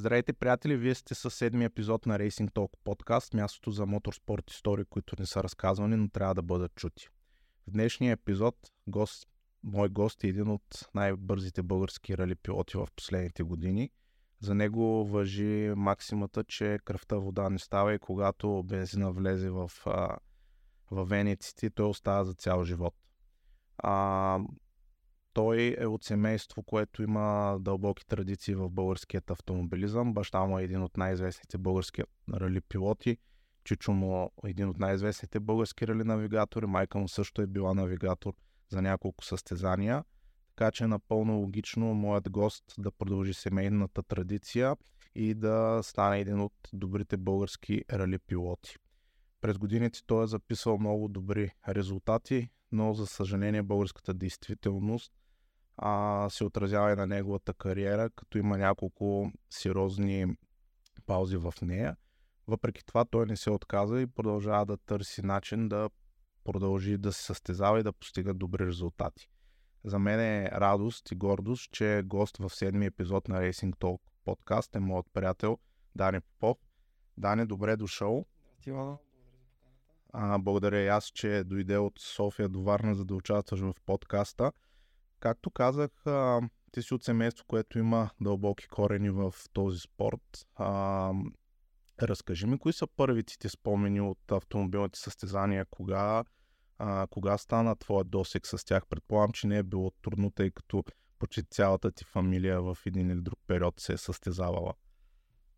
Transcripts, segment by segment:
Здравейте, приятели! Вие сте със седми епизод на Racing Talk подкаст, мястото за моторспорт истории, които не са разказвани, но трябва да бъдат чути. В днешния епизод гост, мой гост е един от най-бързите български рали пилоти в последните години. За него въжи максимата, че кръвта вода не става и когато бензина влезе в, в вениците, той остава за цял живот. А, той е от семейство, което има дълбоки традиции в българският автомобилизъм. Баща му е един от най-известните български рали пилоти. Чичо му е един от най-известните български рали навигатори. Майка му също е била навигатор за няколко състезания. Така че е напълно логично моят гост да продължи семейната традиция и да стане един от добрите български рали пилоти. През годините той е записал много добри резултати, но за съжаление българската действителност а, се отразява и на неговата кариера, като има няколко сериозни паузи в нея. Въпреки това той не се отказа и продължава да търси начин да продължи да се състезава и да постига добри резултати. За мен е радост и гордост, че гост в седми епизод на Racing Talk подкаст е моят приятел Дани Попов. Дани, добре дошъл. А, благодаря и аз, че дойде от София до Варна, за да участваш в подкаста. Както казах, ти си от семейство, което има дълбоки корени в този спорт. Разкажи ми, кои са първите ти спомени от автомобилните състезания, кога, а, кога стана твоят досек с тях? Предполагам, че не е било трудно, тъй като почти цялата ти фамилия в един или друг период се е състезавала.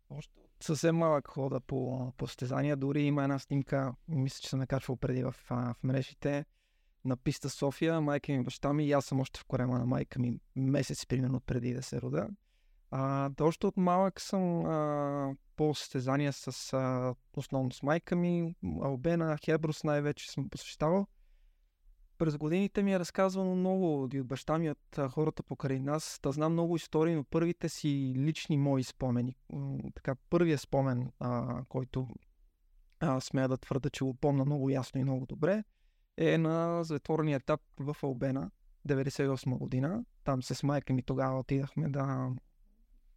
Още съвсем малък хода по, по състезания. Дори има една снимка, мисля, че съм накачвал преди в, в мрежите на писта София, майка ми, баща ми и аз съм още в корема на майка ми месец примерно преди да се рода. А, още от малък съм а, по състезания с а, основно с майка ми, Албена, Хеброс най-вече съм посещавал. През годините ми е разказвано много и от баща ми, от хората покрай нас. Да знам много истории, но първите си лични мои спомени. Така, първият спомен, а, който а, смея да твърда, че го помна много ясно и много добре, е на затворения етап в Албена, 98 година. Там с майка ми тогава отидахме да...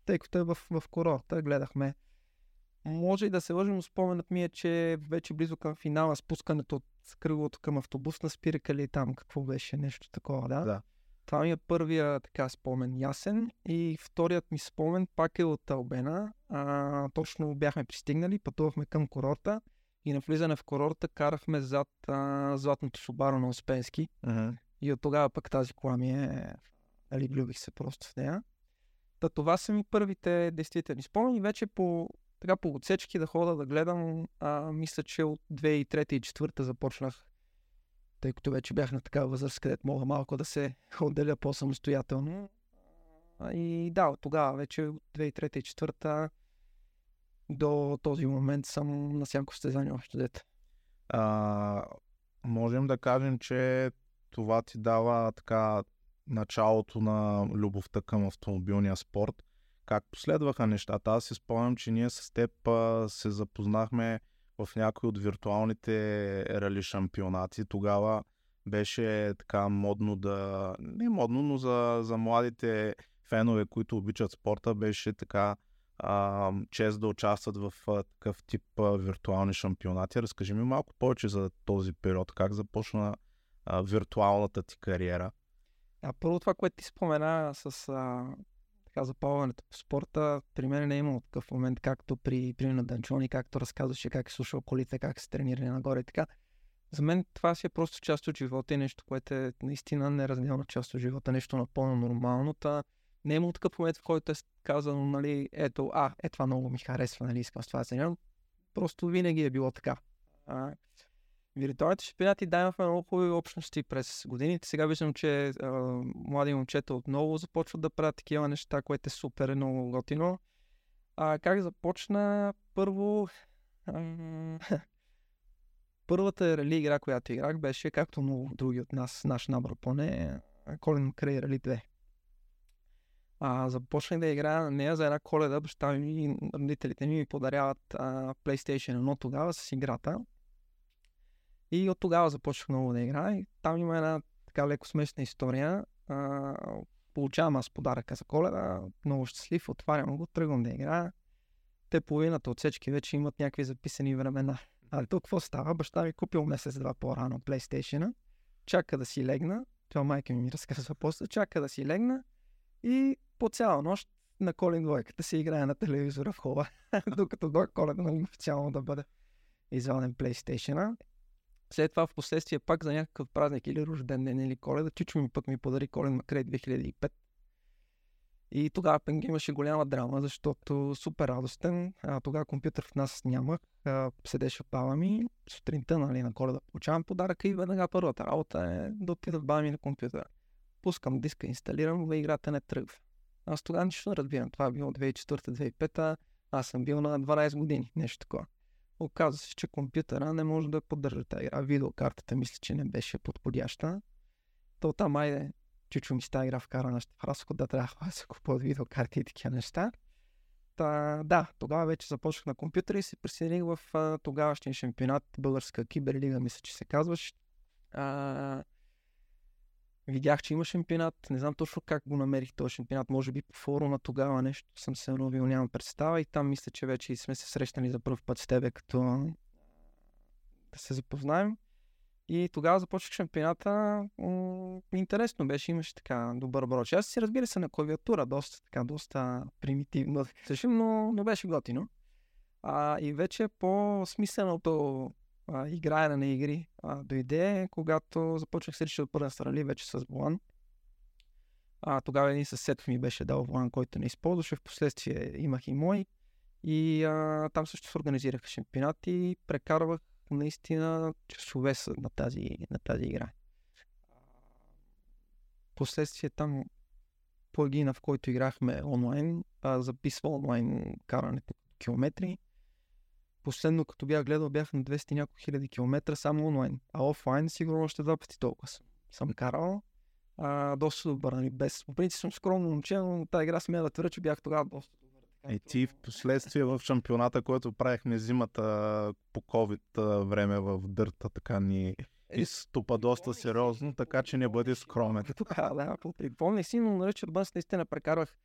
Тъй като е в, в курорта, гледахме. Може и да се лъжим, споменът ми е, че вече близо към финала, спускането от кръглото към автобусна спирка или там, какво беше, нещо такова, да? Да. Това ми е първия така спомен ясен и вторият ми спомен пак е от Албена. А, точно бяхме пристигнали, пътувахме към курорта и на влизане в курорта карахме зад а, златното Субаро на Успенски. Uh-huh. И от тогава пък тази кола ми е... Али, влюбих се просто в нея. Та това са ми първите действителни спомени. Вече по, така, по отсечки да хода да гледам, а, мисля, че от 2003 и 2004 започнах, тъй като вече бях на такава възраст, където мога малко да се отделя по-самостоятелно. И да, от тогава вече от 2003 и 2004 до този момент съм на всяко състезание общо дете. А, можем да кажем, че това ти дава така началото на любовта към автомобилния спорт. Как последваха нещата? Аз си спомням, че ние с теб а, се запознахме в някои от виртуалните рали шампионати. Тогава беше така модно да... Не модно, но за, за младите фенове, които обичат спорта, беше така а, чест да участват в а, такъв тип а, виртуални шампионати. Разкажи ми малко повече за този период. Как започна а, виртуалната ти кариера? А първо това, което ти спомена с а, така, запалването в спорта, при мен не е имало такъв момент, както при, при на Данчони, както разказваше как е слушал колите, как се тренирали нагоре и така. За мен това си е просто част от живота и нещо, което е наистина неразделна част от живота, нещо напълно нормално. Та, не е имало такъв момент, в който е казано, нали, ето, а, е това много ми харесва, нали, искам с това да се Просто винаги е било така. А, виртуалните шампионати да имахме много хубави общности през годините. Сега виждам, че а, млади момчета отново започват да правят такива неща, което е супер много готино. А, как започна? Първо, а, първата рали игра, която играх, беше, както много други от нас, наш набор поне, Колен Крей Рали 2 а, започнах да играя на нея за една коледа. Баща ми и родителите ми ми подаряват а, PlayStation 1 тогава с играта. И от тогава започнах много да играя. И там има една така леко смешна история. А, получавам аз подаръка за коледа, много щастлив, отварям го, тръгвам да играя. Те половината от всички вече имат някакви записани времена. А тук какво става? Баща ми купил месец-два по-рано PlayStation, чака да си легна, това майка ми ми разказва после, чака да си легна и по цяла нощ на Колин двойката се играе на телевизора в хола, докато до коледа нали, официално да бъде изваден PlayStation. След това в последствие пак за някакъв празник или рожден ден или коледа, чичо ми пък ми подари колен Макрей 2005. И тогава пък имаше голяма драма, защото супер радостен. А, тогава компютър в нас нямах. А, седеше баба ми. Сутринта нали, на коледа получавам подаръка и веднага първата работа е да отида в баба ми на компютъра. Пускам диска, инсталирам, но играта не тръгва. Аз тогава нищо не разбирам. Това е било 2004-2005. Аз съм бил на 12 години. Нещо такова. Оказва се, че компютъра не може да поддържа тази игра. Видеокартата мисля, че не беше подходяща. То там, айде, чучо ми става игра вкара нещо в разход, да трябва да се купуват видеокарти и такива неща. Та, да, тогава вече започнах на компютъра и се присъединих в тогавашния шампионат, българска киберлига, мисля, че се казваш. А, видях, че има шампионат. Не знам точно как го намерих този шампионат. Може би по форума тогава нещо съм се новил, нямам представа. И там мисля, че вече сме се срещали за първ път с тебе, като да се запознаем. И тогава започнах шампионата. Интересно беше, имаше така добър броч. Аз си разбира се на клавиатура, доста така, доста примитивно, но, но беше готино. А, и вече по-смисленото а, играене на игри а, дойде, когато започнах се да първа страли вече с Волан. А, тогава един съсед ми беше дал Волан, който не използваше. Впоследствие имах и мой. И а, там също се организираха шампионати и прекарвах наистина часове на тази, на тази игра. Последствие там плагина, в който играхме онлайн, а, записва онлайн карането километри. Последно, като бях гледал, бях на 200 няколко хиляди километра само онлайн. А офлайн сигурно още два пъти толкова съм, съм карал. А, доста добър, нали? Без. По принцип съм скромно момче, но тази игра смея да твърда, че бях тогава доста добър. И ти в последствие в шампионата, който правихме зимата по COVID време в дърта, така ни е, изтопа доста сериозно, така че не бъде скромен. Тогава, да, припомня си, но на Ричард Бънс наистина прекарвах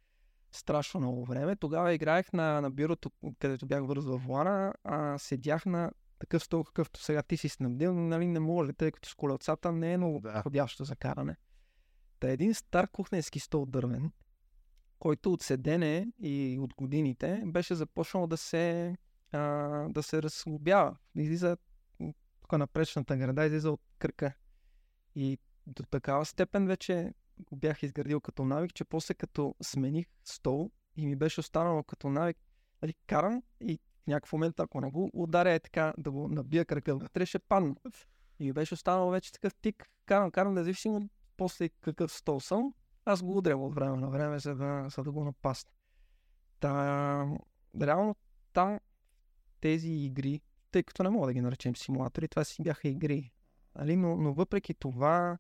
страшно много време. Тогава играех на, на бюрото, където бях вързал влана, а седях на такъв стол, какъвто сега ти си снабдил, нали не може, тъй като с колелцата не е много да. подходящо за каране. Та един стар кухненски стол дървен, който от седене и от годините беше започнал да се, а, да се разслабява. Излиза тук на пречната града, излиза от кръка. И до такава степен вече го бях изградил като навик, че после като смених стол и ми беше останало като навик, нали, карам и в някакъв момент, ако не го ударя е така, да го набия кръка вътре, ще падна. И ми беше останало вече такъв тик, карам, карам, независимо после какъв стол съм, аз го удрям от време на време, за да, за да го напасна. Та, реално там тези игри, тъй като не мога да ги наречем симулатори, това си бяха игри. Нали? Но, но въпреки това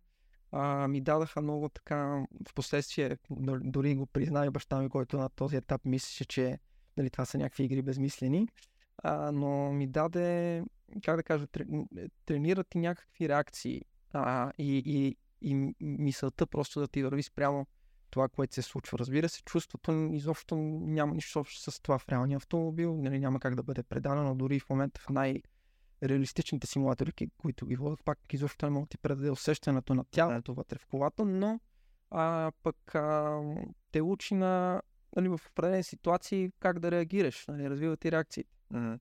а, ми дадаха много така, в последствие дори го призна баща ми, който на този етап мислеше, че нали, това са някакви игри безмислени, а, но ми даде, как да кажа, тренират и някакви реакции а, и, и, и мисълта просто да ти върви спрямо това, което се случва. Разбира се, чувството изобщо няма нищо общо с това в реалния автомобил, нали, няма как да бъде предано, но дори в момента в най- реалистичните симулатори, които ги водят, пак изобщо не могат да ти предаде усещането на тялото вътре в колата, но а, пък а, те учи на нали, в определени ситуации как да реагираш, нали, развива ти реакции. Mm-hmm.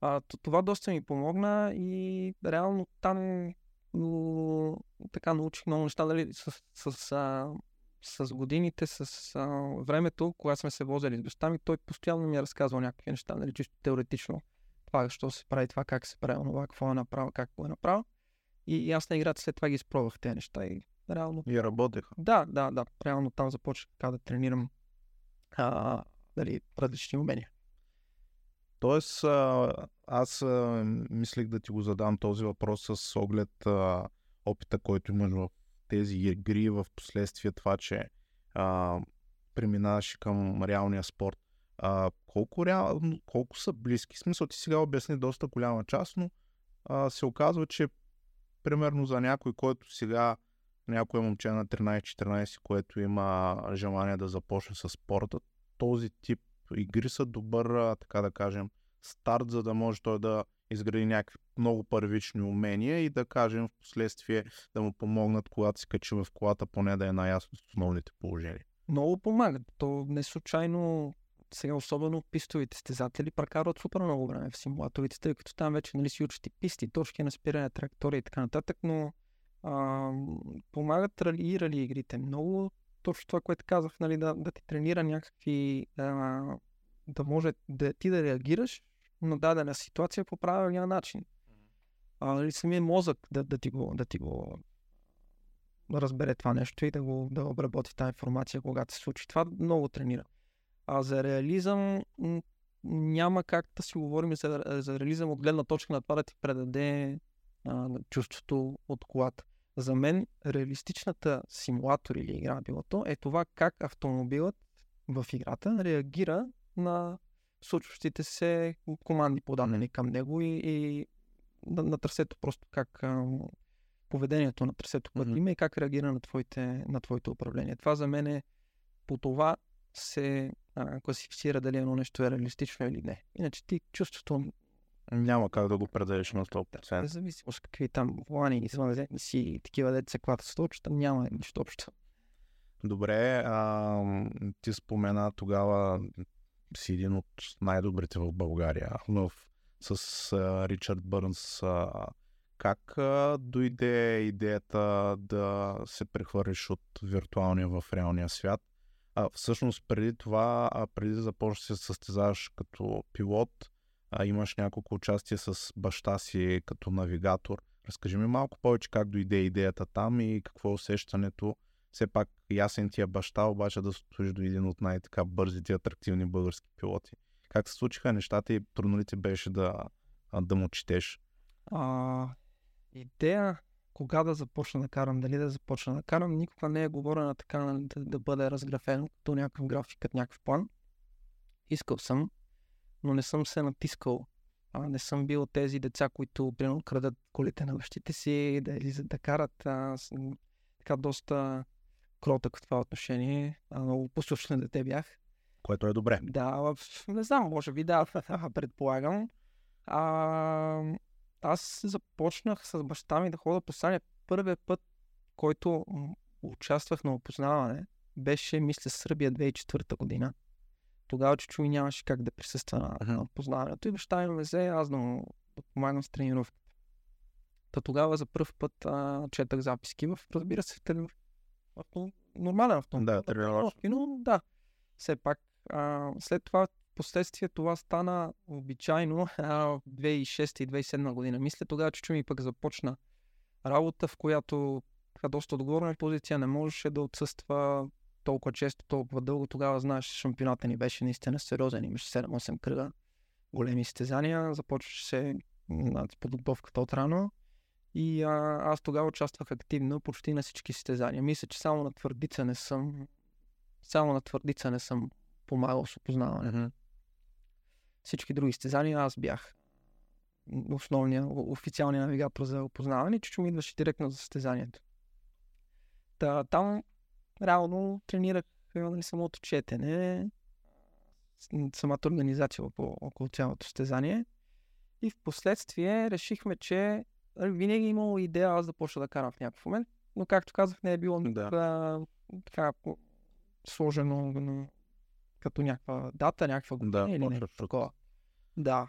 А, това доста ми помогна и реално там но, така научих много неща, дали, с, с, с, а, с годините, с а, времето, когато сме се возили с баща ми, той постоянно ми е разказвал някакви неща, нали, чисто теоретично. Това, защо се прави това, как се прави това, какво е направил, как го е направил. И, и аз на играта след това ги изпробвах тези неща и реално... И работеха. Да, да, да. Реално там започнах така да тренирам а, дали, различни умения. Тоест, аз мислех да ти го задам този въпрос с оглед а, опита, който имаш в тези игри, в последствие това, че а, преминаваш към реалния спорт. А, колко, реал, колко са близки? Смисъл, ти сега обясни доста голяма част, но а, се оказва, че примерно за някой, който сега някое момче на 13-14, което има желание да започне с спорта, този тип игри са добър, така да кажем, старт, за да може той да изгради някакви много първични умения и да кажем в последствие да му помогнат, когато се качи в колата, поне да е наясно с основните положения. Много помагат. То не случайно сега особено пистовите стезатели прекарват супер много време в симулаторите, тъй като там вече нали, си и писти, точки на спиране, траектории и така нататък, но а, помагат рали и рали игрите. Много точно това, което казах, нали, да, да ти тренира някакви, а, да може да ти да реагираш на дадена ситуация по правилния начин. А, нали, самия мозък да, да, ти го, да ти го разбере това нещо и да го да обработи тази информация, когато се случи. Това много тренира. А за реализъм няма как да си говорим за, за реализъм от гледна точка на това да ти предаде а, чувството от колата. За мен реалистичната симулатор или игра билото е това как автомобилът в играта реагира на случващите се команди подадени към него и, и на, на трасето просто как а, поведението на трасето, което mm-hmm. има и как реагира на твоите, на твоите управление. Това за мен е по това се а, класифицира дали едно нещо е реалистично или не. Иначе ти чувството няма как да го предадеш на 100%. Независимо с какви там плани, извънредни си и такива деца клата с точка, няма нищо общо. Добре, а, ти спомена тогава си един от най-добрите в България в, с а, Ричард Бърнс. А, как а, дойде идеята да се прехвърлиш от виртуалния в реалния свят? А, всъщност преди това, а, преди да започнеш да се състезаваш като пилот, а, имаш няколко участия с баща си като навигатор. Разкажи ми малко повече как дойде идеята там и какво е усещането. Все пак ясен ти е баща, обаче да стоиш до един от най-така бързите и атрактивни български пилоти. Как се случиха нещата и трудно ли ти беше да, да му четеш? А, идея кога да започна да карам, дали да започна да карам, никога не е говорена така да, да бъде разграфено като някакъв график, като някакъв план. Искал съм, но не съм се натискал. А, не съм бил тези деца, които примерно крадат колите на бащите си, да излизат да карат. А, съм, така доста кротък в това отношение. А, много послушно дете бях. Което е добре. Да, не знам, може би да, предполагам. А, аз започнах с баща ми да хода по Саня. Първият път, който участвах на опознаване, беше, мисля, Сърбия 2004 година. Тогава чучо ми нямаше как да присъства на, на опознаването и баща ми ме взе, аз да му да помагам с тренировката. Та тогава за първ път а, четах записки в, разбира се, в, в нормален автомобил. Да, тренировки. Но да, все пак. А, след това последствие това стана обичайно в 2006 и 2007 година. Мисля тогава, че ми пък започна работа, в която така доста отговорна позиция не можеше да отсъства толкова често, толкова дълго. Тогава, знаеш, шампионата ни беше наистина сериозен. Имаше 7-8 кръга, големи изтезания. Започваше се над подготовката от рано. И а, аз тогава участвах активно почти на всички състезания. Мисля, че само на твърдица не съм само на твърдица не съм помагал с опознаване. Mm-hmm всички други стезания аз бях основния, официалния навигатор за опознаване, че ми идваше директно за състезанието. Та, там реално тренирах нали, самото четене, самата организация около, около цялото състезание. И в последствие решихме, че нали, винаги е имало идея аз да почна да карам в някакъв момент, но както казах, не е било да. така сложено като някаква дата, някаква година да, или нещо такова. Да.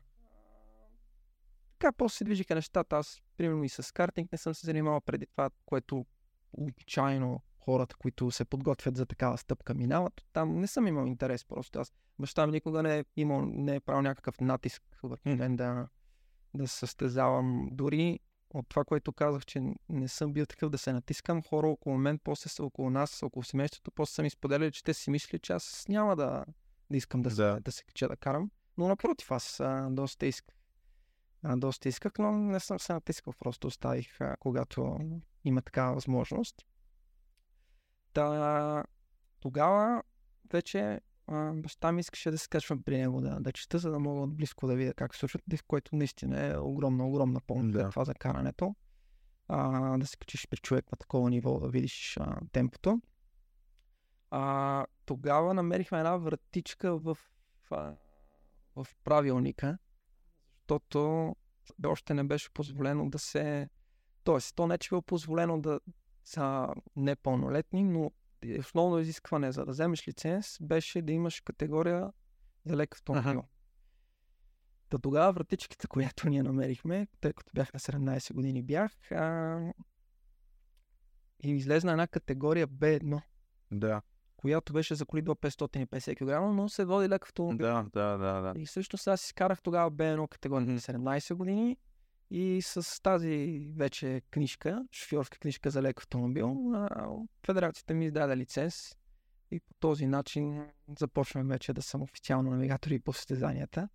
Така после се движиха нещата. Аз, примерно и с картинг не съм се занимавал преди това, което обичайно хората, които се подготвят за такава стъпка, минават. Там не съм имал интерес просто. Аз баща ми никога не е имал, не е правил някакъв натиск върху мен да, да състезавам. Дори от това, което казах, че не съм бил такъв да се натискам, хора около мен, после са около нас, около семейството, после са ми споделяли, че те си мислят, че аз няма да, да искам да, да. Се, да се кача да карам. Но напротив, аз а, доста исках. А, доста исках, но не съм се натискал, просто оставих, а, когато има такава възможност. Та, тогава вече а, баща ми искаше да се качвам при него да, да чета, за да мога отблизко да видя как се случват, което наистина е огромна, огромна помощ да. това за карането. а, да се качиш при човек на такова ниво, да видиш а, темпото. А, тогава намерихме една вратичка в, в, в правилника, защото още не беше позволено да се... Тоест, то не че било позволено да са непълнолетни, но основно изискване за да вземеш лиценз беше да имаш категория за лек автомобил. Ага. Та тогава вратичката, която ние намерихме, тъй като бях на 17 години бях, а... и излезна една категория B1. Да. Която беше за коли до 550 кг, но се води лек автомобил. Да, да, да, да. И всъщност аз изкарах тогава B1 категория на 17 години и с тази вече книжка, шофьорска книжка за лек автомобил, федерацията ми издаде лиценз и по този начин започваме вече да съм официално навигатор и по състезанията.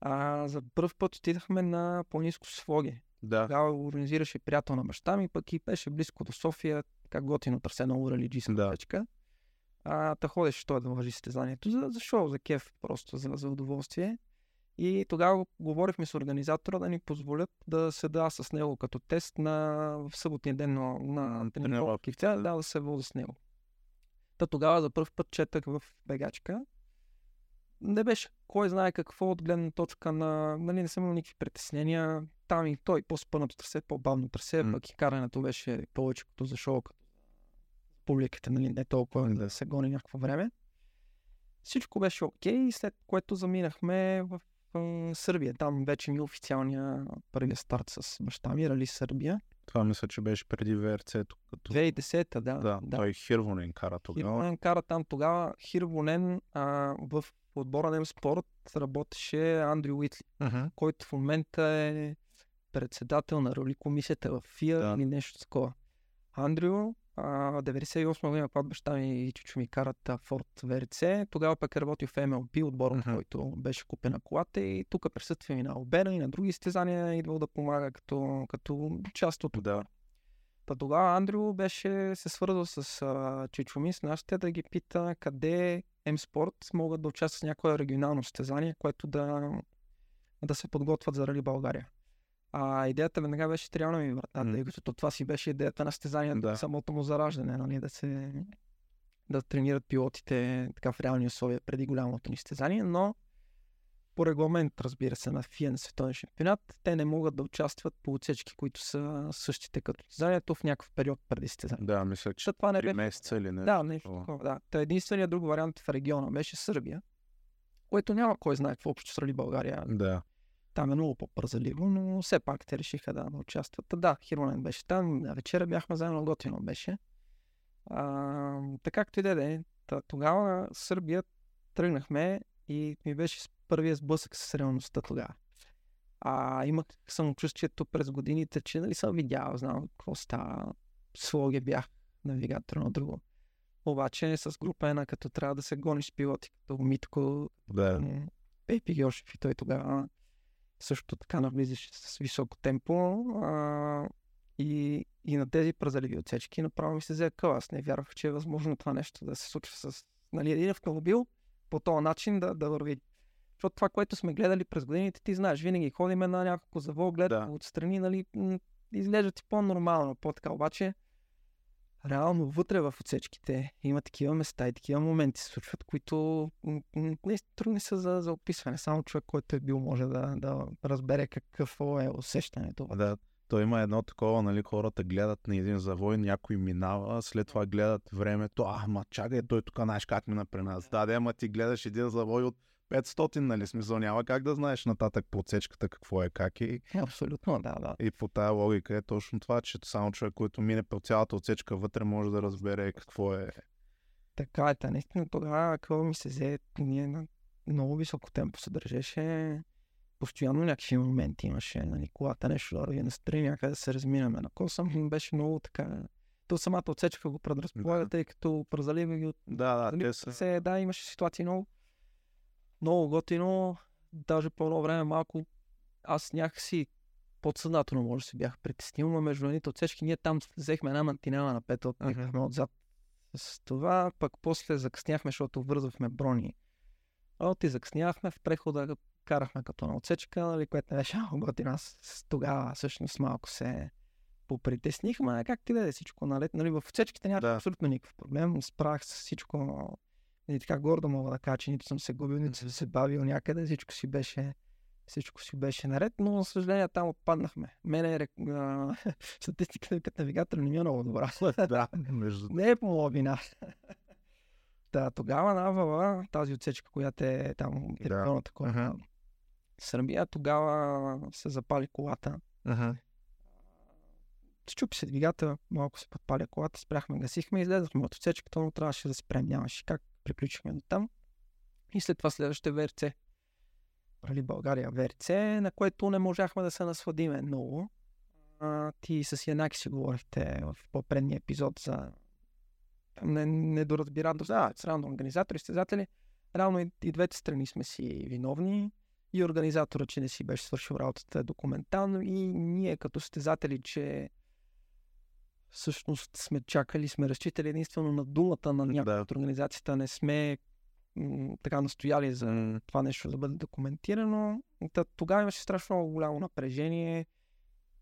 А, за първ път отидахме на по-низко Своге. Да. Тогава организираше приятел на баща ми, пък и беше близко до София, така готино търсе много религийска да. точка. А, та ходеше той да лъжи състезанието за, за шоу, за кеф, просто за, за удоволствие. И тогава говорихме с организатора да ни позволят да седа с него като тест на, в съботния ден на, на тренировки да, да се возя с него. Та тогава за първ път четах в бегачка. Не беше кой знае какво от гледна точка на... Нали, не съм имал никакви притеснения. Там и той по-спънато трасе, по-бавно трасе, mm. пък и карането беше повече като за шоу, като публиката, нали, не толкова да се гони някакво време. Всичко беше окей, okay, след което заминахме в Сърбия. Там вече ми е официалния първия старт с баща ми, Рали Сърбия. Това мисля, че беше преди ВРЦ-то. Като... 2010-та, да, да. Да, той Хирвонен кара тогава. Хирвонен кара там тогава. Хирвонен а, в отбора на спорт работеше Андрю Уитли, uh-huh. който в момента е председател на роли комисията в ФИА да. или нещо такова. Андрю 98 година, когато баща ми и чучо ми карат Форд ВРЦ, тогава пък е работил в MLB, отбор, uh-huh. който беше купен на колата и тук присъства и на Албена и на други стезания, идвал да помага като, като част от да. Та тогава Андрю беше се свързал с а, Чичо ми, с нашите да ги пита къде М-спорт могат да участват в някое регионално състезание, което да, да се подготвят за Рали България. А идеята веднага беше трябва ми врата, mm. като това си беше идеята на стезанието, да. самото му зараждане, нали, да се да тренират пилотите така в реални условия преди голямото ни стезание, но по регламент, разбира се, на ФИА на световен шампионат, те не могат да участват по отсечки, които са същите като състезанието в някакъв период преди състезанието. Да, мисля, че това не беше... месеца или не. Да, нещо такова, да. Та единственият друг вариант в региона беше Сърбия, което няма кой знае какво общо с България. Да. Там е много по-пързаливо, но все пак те решиха да, участват. Да, Хиронен беше там, на вечера бяхме заедно, готино беше. А, така както и да е, тогава Сърбия тръгнахме и ми беше първия сблъсък с реалността тогава. А имах самочувствието през годините, че нали съм видял, знам какво става. Слоги бях навигатор на друго. Обаче с група една, като трябва да се гониш с пилоти, като Митко, да. Пепи Геошев и той тогава също така навлизаше с високо темпо. А, и, и на тези празаливи отсечки направо ми се взе къл. Аз не вярвах, че е възможно това нещо да се случва с нали, един автомобил по този начин да, да върви. Защото това, което сме гледали през годините, ти знаеш, винаги ходиме на някакво завоглед да. отстрани, нали, изглежда ти по-нормално, по-така. Обаче, реално вътре в отсечките има такива места и такива моменти се случват, които не трудни са за, за описване. Само човек, който е бил, може да, да разбере какъв е усещането. Да, то има едно такова, нали, хората гледат на един завой, някой минава, след това гледат времето, а, ма чакай, той тук знаеш как мина при нас. Да, да, ама ти гледаш един завой от 500, нали, смисъл няма как да знаеш нататък по отсечката какво е, как е. Абсолютно, да, да. И по тая логика е точно това, че само човек, който мине по цялата отсечка вътре, може да разбере какво е. Така е, та наистина тогава, какво ми се взе, ние на много високо темпо се държеше. Постоянно някакви моменти имаше, нали, колата нещо да върви настрани, някъде да се разминаме на коса. Беше много така то самата отсечка го предразполага, да. тъй като празалива ги от... Да, да, нали, те са... Се, да, имаше ситуации много много готино. Даже по едно време малко аз някакси подсъзнателно може да се бях притеснил, но между едните отсечки ние там взехме една мантинела на пет uh-huh. отзад с това, пък после закъсняхме, защото вързвахме брони. От и закъсняхме в прехода, карахме като на отсечка, нали, което не беше много готино. Аз тогава всъщност малко се попритесних, ма как ти да е всичко наред. Нали, в отсечките няма Да. абсолютно никакъв проблем. Справях с всичко. И така гордо мога да кажа, че нито съм се губил, нито съм се бавил някъде. Всичко си беше, всичко си беше наред, но за съжаление там отпаднахме. Мене рек- а, статистиката като навигатор не ми е много добра. да, между... Не е по моя вина. Та, тогава навала, тази отсечка, която е там, територията, която Аха. Сърбия, тогава се запали колата. Ага. Щупи се двигател, малко се подпаля колата, спряхме, гасихме, излезахме от отсечката, но трябваше да спрем, нямаше как. Приключихме там. И след това следващите ВРЦ. Рали България ВРЦ, на което не можахме да се насладиме много. А, ти с Янаки си говорихте в по-предния епизод за не- недоразбирателство от страна на организатори, състезатели. Реално и, и двете страни сме си виновни. И организатора, че не си беше свършил работата документално, и ние като състезатели, че всъщност сме чакали, сме разчитали единствено на думата на някой Да. от организацията, не сме м, така настояли за това нещо да бъде документирано. Та, тогава имаше страшно много голямо напрежение.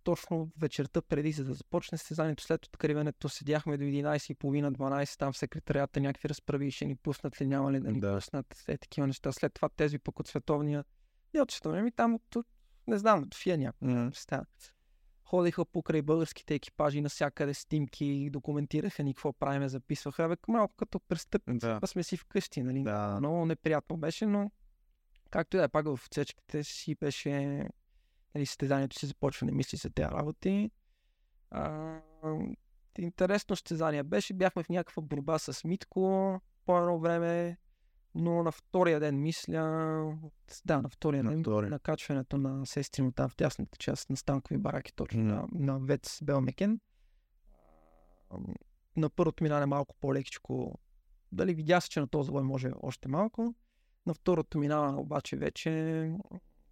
Точно вечерта преди за да започне състезанието, след откриването седяхме до 11.30-12, там в секретарията някакви разправи, ще ни пуснат ли, няма ли да ни Да. пуснат, е такива неща. След това тези пък от световния, не от световния, ми там от, не знам, от Фия някакво м, представя. Ходиха покрай българските екипажи навсякъде снимки, документираха ни какво правиме, записваха. Абе, малко като престъпници, да. сме си вкъщи, нали? Да. Много неприятно беше, но както и да е, пак в отсечките си беше нали, състезанието си започва, не мисли за тези работи. А, интересно състезание беше, бяхме в някаква борба с Митко по едно време, но на втория ден мисля, да, на втория На ден, втория. на качването на сестрино там в тясната част на станкови бараки, точно М. на, на Вец Белмекен. На първото минане малко по-лекичко, дали видя се, че на този завой може още малко. На второто минаване обаче вече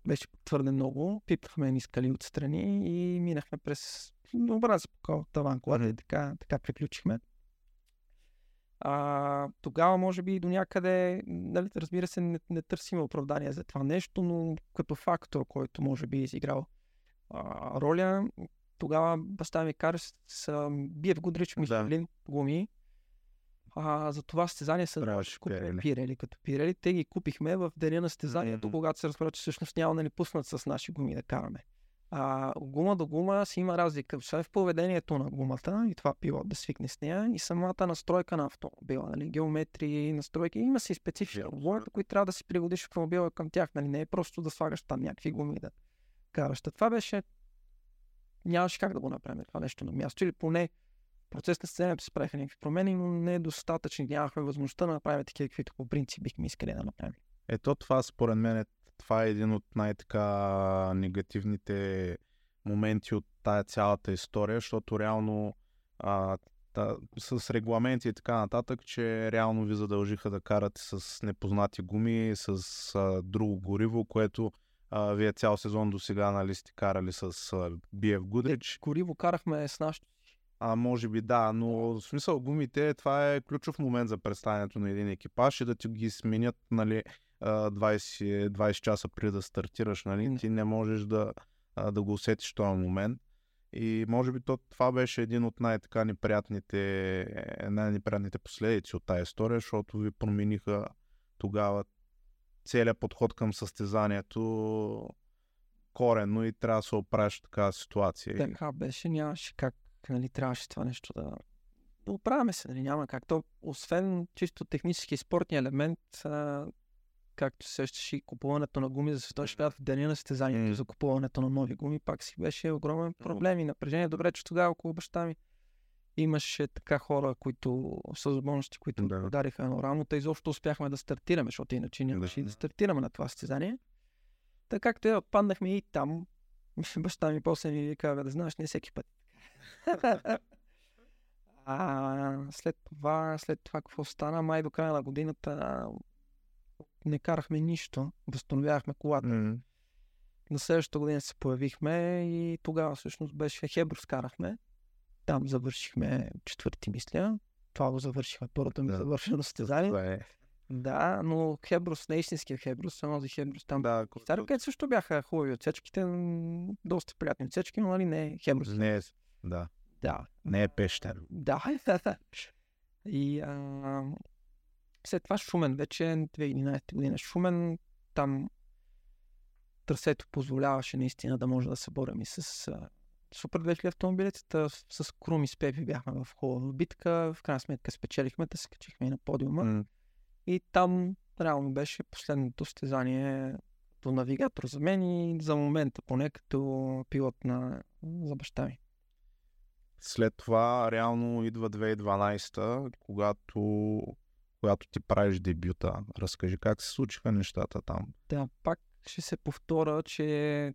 беше твърде много. Пипнахме ни скали отстрани и минахме през добра се по таван колата и така, така приключихме. А, тогава, може би, до някъде, нали, разбира се, не, не търсим оправдание за това нещо, но като фактор, който може би е изиграл а, роля, тогава баща ми кара с, с Биев Гудрич Мишелин гуми. А, за това състезание са Пирели. пирели. Като пирели, те ги купихме в деня на състезанието, Мгм. когато се разбра, че всъщност няма да ни пуснат с наши гуми да караме. А, гума до гума си има разлика. Освен в поведението на гумата и това пилот да свикне с нея и самата настройка на автомобила, нали? геометрии, настройки. Има си специфични Вярно. отговорите, които трябва да си пригодиш автомобила към тях. Нали? Не е просто да слагаш там някакви гуми да караш. Това беше... Нямаше как да го направим това нещо на място. Или поне процес на състезанието се правиха някакви промени, но не е достатъчно. Нямахме възможността да направим такива, каквито по принцип бихме искали да направим. Ето това според мен е, това е един от най-така негативните моменти от тая цялата история, защото реално а, та, с регламенти и така нататък, че реално ви задължиха да карате с непознати гуми, с а, друго гориво, което а, вие цял сезон до сега нали, сте карали с а, BF Goodrich. Гориво карахме с нашото. А може би да, но в смисъл гумите, това е ключов момент за представянето на един екипаж и да ти ги сменят нали, 20, 20 часа преди да стартираш, нали, ти не можеш да, да го усетиш този момент. И може би то, това беше един от най-така неприятните, е, най-неприятните последици от тази история, защото ви промениха тогава целият подход към състезанието коренно и трябва да се оправиш такава ситуация. Така беше, нямаше как, нали, трябваше това нещо да... да оправяме се, нали, няма как. То, освен чисто технически спортния елемент, а, както се сещаш и купуването на гуми за световен шампионат в деня на състезанието за купуването на нови гуми, пак си беше огромен проблем и напрежение. Добре, че тогава около баща ми имаше така хора, които с възможности, които Да. да. удариха едно рамо, те изобщо успяхме да стартираме, защото иначе нямаше Да. да. стартираме на това състезание. Така както е, отпаднахме и там. Баща ми после ми вика, «Бе, да знаеш, не всеки път. а, след това, след това какво стана, май до края на годината не карахме нищо, възстановявахме колата. М. На следващата година се появихме и тогава всъщност беше Хеброс карахме. Там завършихме четвърти, мисля. Това го завършихме първото ми Да. завършено състезание. Това е. Да, но Хеброс, не истинския Хеброс, този Хеброс там. Да, Старо, където също бяха хубави отсечките, доста приятни отсечки, но нали не Хеброс. Не, Да. Да. Не е пещер. Да. и а, след това Шумен, вече 2011 година. Шумен, там трасето позволяваше наистина да може да се борим и с Супер 2000 автомобилицата. С Крум и с Пепи бяхме в хубава битка. В крайна сметка спечелихме, да се качихме и на подиума. М, И там реално беше последното стезание като навигатор за мен и за момента поне като пилот на, за баща ми. След това реално идва 2012, когато, когато ти правиш дебюта. Разкажи как се случиха нещата там. Да, пак ще се повторя, че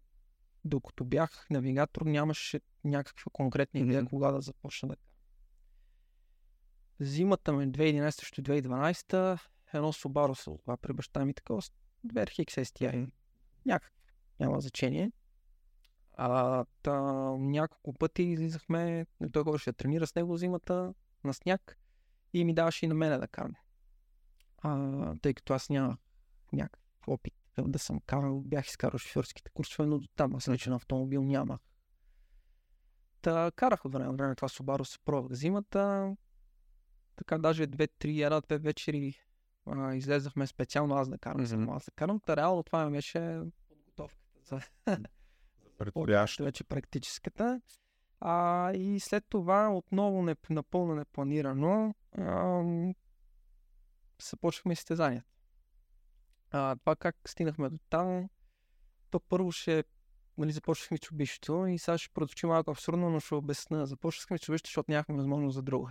докато бях навигатор, нямаше някаква конкретна идея Мгм. кога да започна да. Зимата ми 2011 срещу 2012 едно Subaru се озова при баща ми такова с 2 RX STI. Някакво, няма значение. А, та, няколко пъти излизахме, той ходеше да тренира с него зимата на сняг и ми даваше и на мене да карам. А, тъй като аз нямах някакъв опит да съм карал, бях изкарал шофьорските курсове, но до там аз личен автомобил нямах. Та карах от време на време това Subaru се пробвах зимата. Така даже две-три, една-две вечери а, излезахме специално аз да карам, само аз да карам. Та реално това ми беше подготовката за Предстоящо. вече практическата. А, и след това отново не, напълно непланирано ам, започнахме състезанията. А, това как стигнахме до там, то първо ще нали, започнахме чубището и сега ще продължи малко абсурдно, но ще обясна. Започнахме чубището, защото нямахме възможност за друго.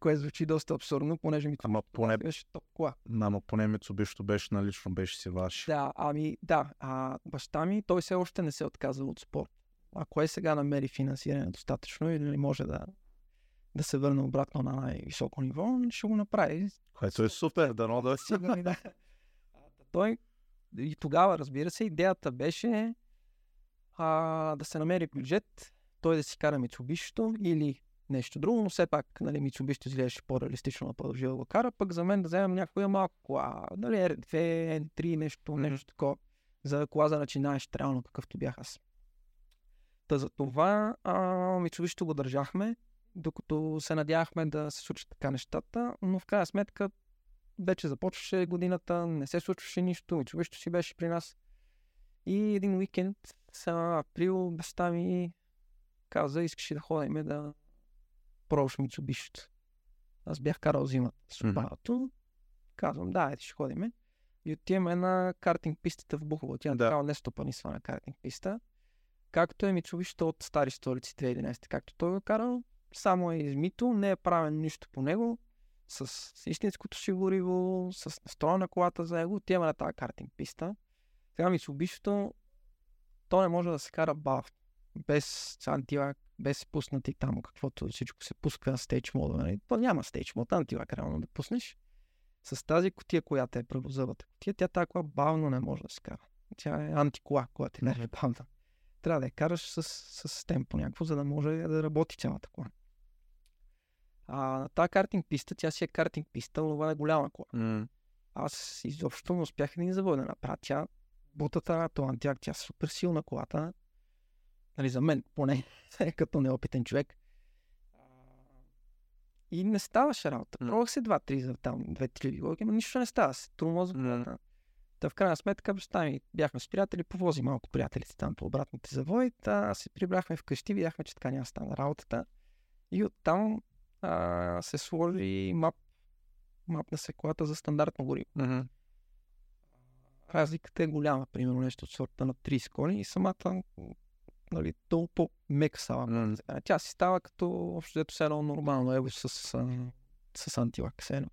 Което звучи доста абсурдно, понеже ми Ама поне, беше топ кола. ама поне Мицубишто беше налично, беше си ваш. Да, ами да. А, баща ми, той все още не се е отказал от спорт. Ако е сега намери финансиране достатъчно или може да, да се върне обратно на най-високо ниво, ще го направи. Което е супер, дано да си. Сигурно, да. Той и тогава, разбира се, идеята беше а, да се намери бюджет, той да си кара Мицубишито или нещо друго, но все пак нали, Мицубишито изглеждаше по-реалистично да продължи да го кара, пък за мен да вземем някоя малка кола, нали, R2, N3, нещо, нещо такова, за кола за начинаещ, реално какъвто бях аз. Та за това а, Мицубишито го държахме, докато се надявахме да се случат така нещата, но в крайна сметка вече започваше годината, не се случваше нищо, Мицубишито си беше при нас. И един уикенд, са април, баща ми каза, искаше да ходим да пробваш Мицубишито. Аз бях карал зимата с Мгм. Subaru. Казвам, да, ето ще ходим. И отиваме на картинг пистата в Бухово. Тя е Да. такава нестопанисвана картинг писта. Както е Мицубишито от стари столици 2011, както той го е карал, само е измито, не е правен нищо по него, с, истинското си гориво, с настроя на колата за него, отиваме на тази картинг писта. Сега Мицубишито, то не може да се кара бавно, без антилак, без пуснати там каквото всичко се пуска на стейдж мода. Нали? То няма стейдж мод, антилак реално да пуснеш. С тази котия, която е правозъбата котия, тя тази кола бавно не може да се кара. Тя е антикола, която е бавна. Трябва да я караш с, с темпо някакво, за да може да работи цялата кола. А на тази картинг писта, тя си е картинг писта, но това е голяма кола. М, Аз изобщо не успях да ни завода да направя. Тя, бутата, то антиак, тя е супер силна колата. Нали, за мен, поне, като неопитен човек. И не ставаше работа. М. Пробвах се два-три за там, две-три лиги, но нищо не става. Се тормоза колата. Та в крайна сметка, баща ми, бяхме с приятели, повози малко приятелите там по обратните завои, та се прибрахме вкъщи, видяхме, че така няма да стане работата. И оттам а, се сложи мап, мапна се колата за стандартно гориво. мгм. Разликата е голяма, примерно нещо от сорта на 30 коли и самата нали, много по-мека става. А Тя си става като общо все едно нормално ево с, а, с антилак. Все едно.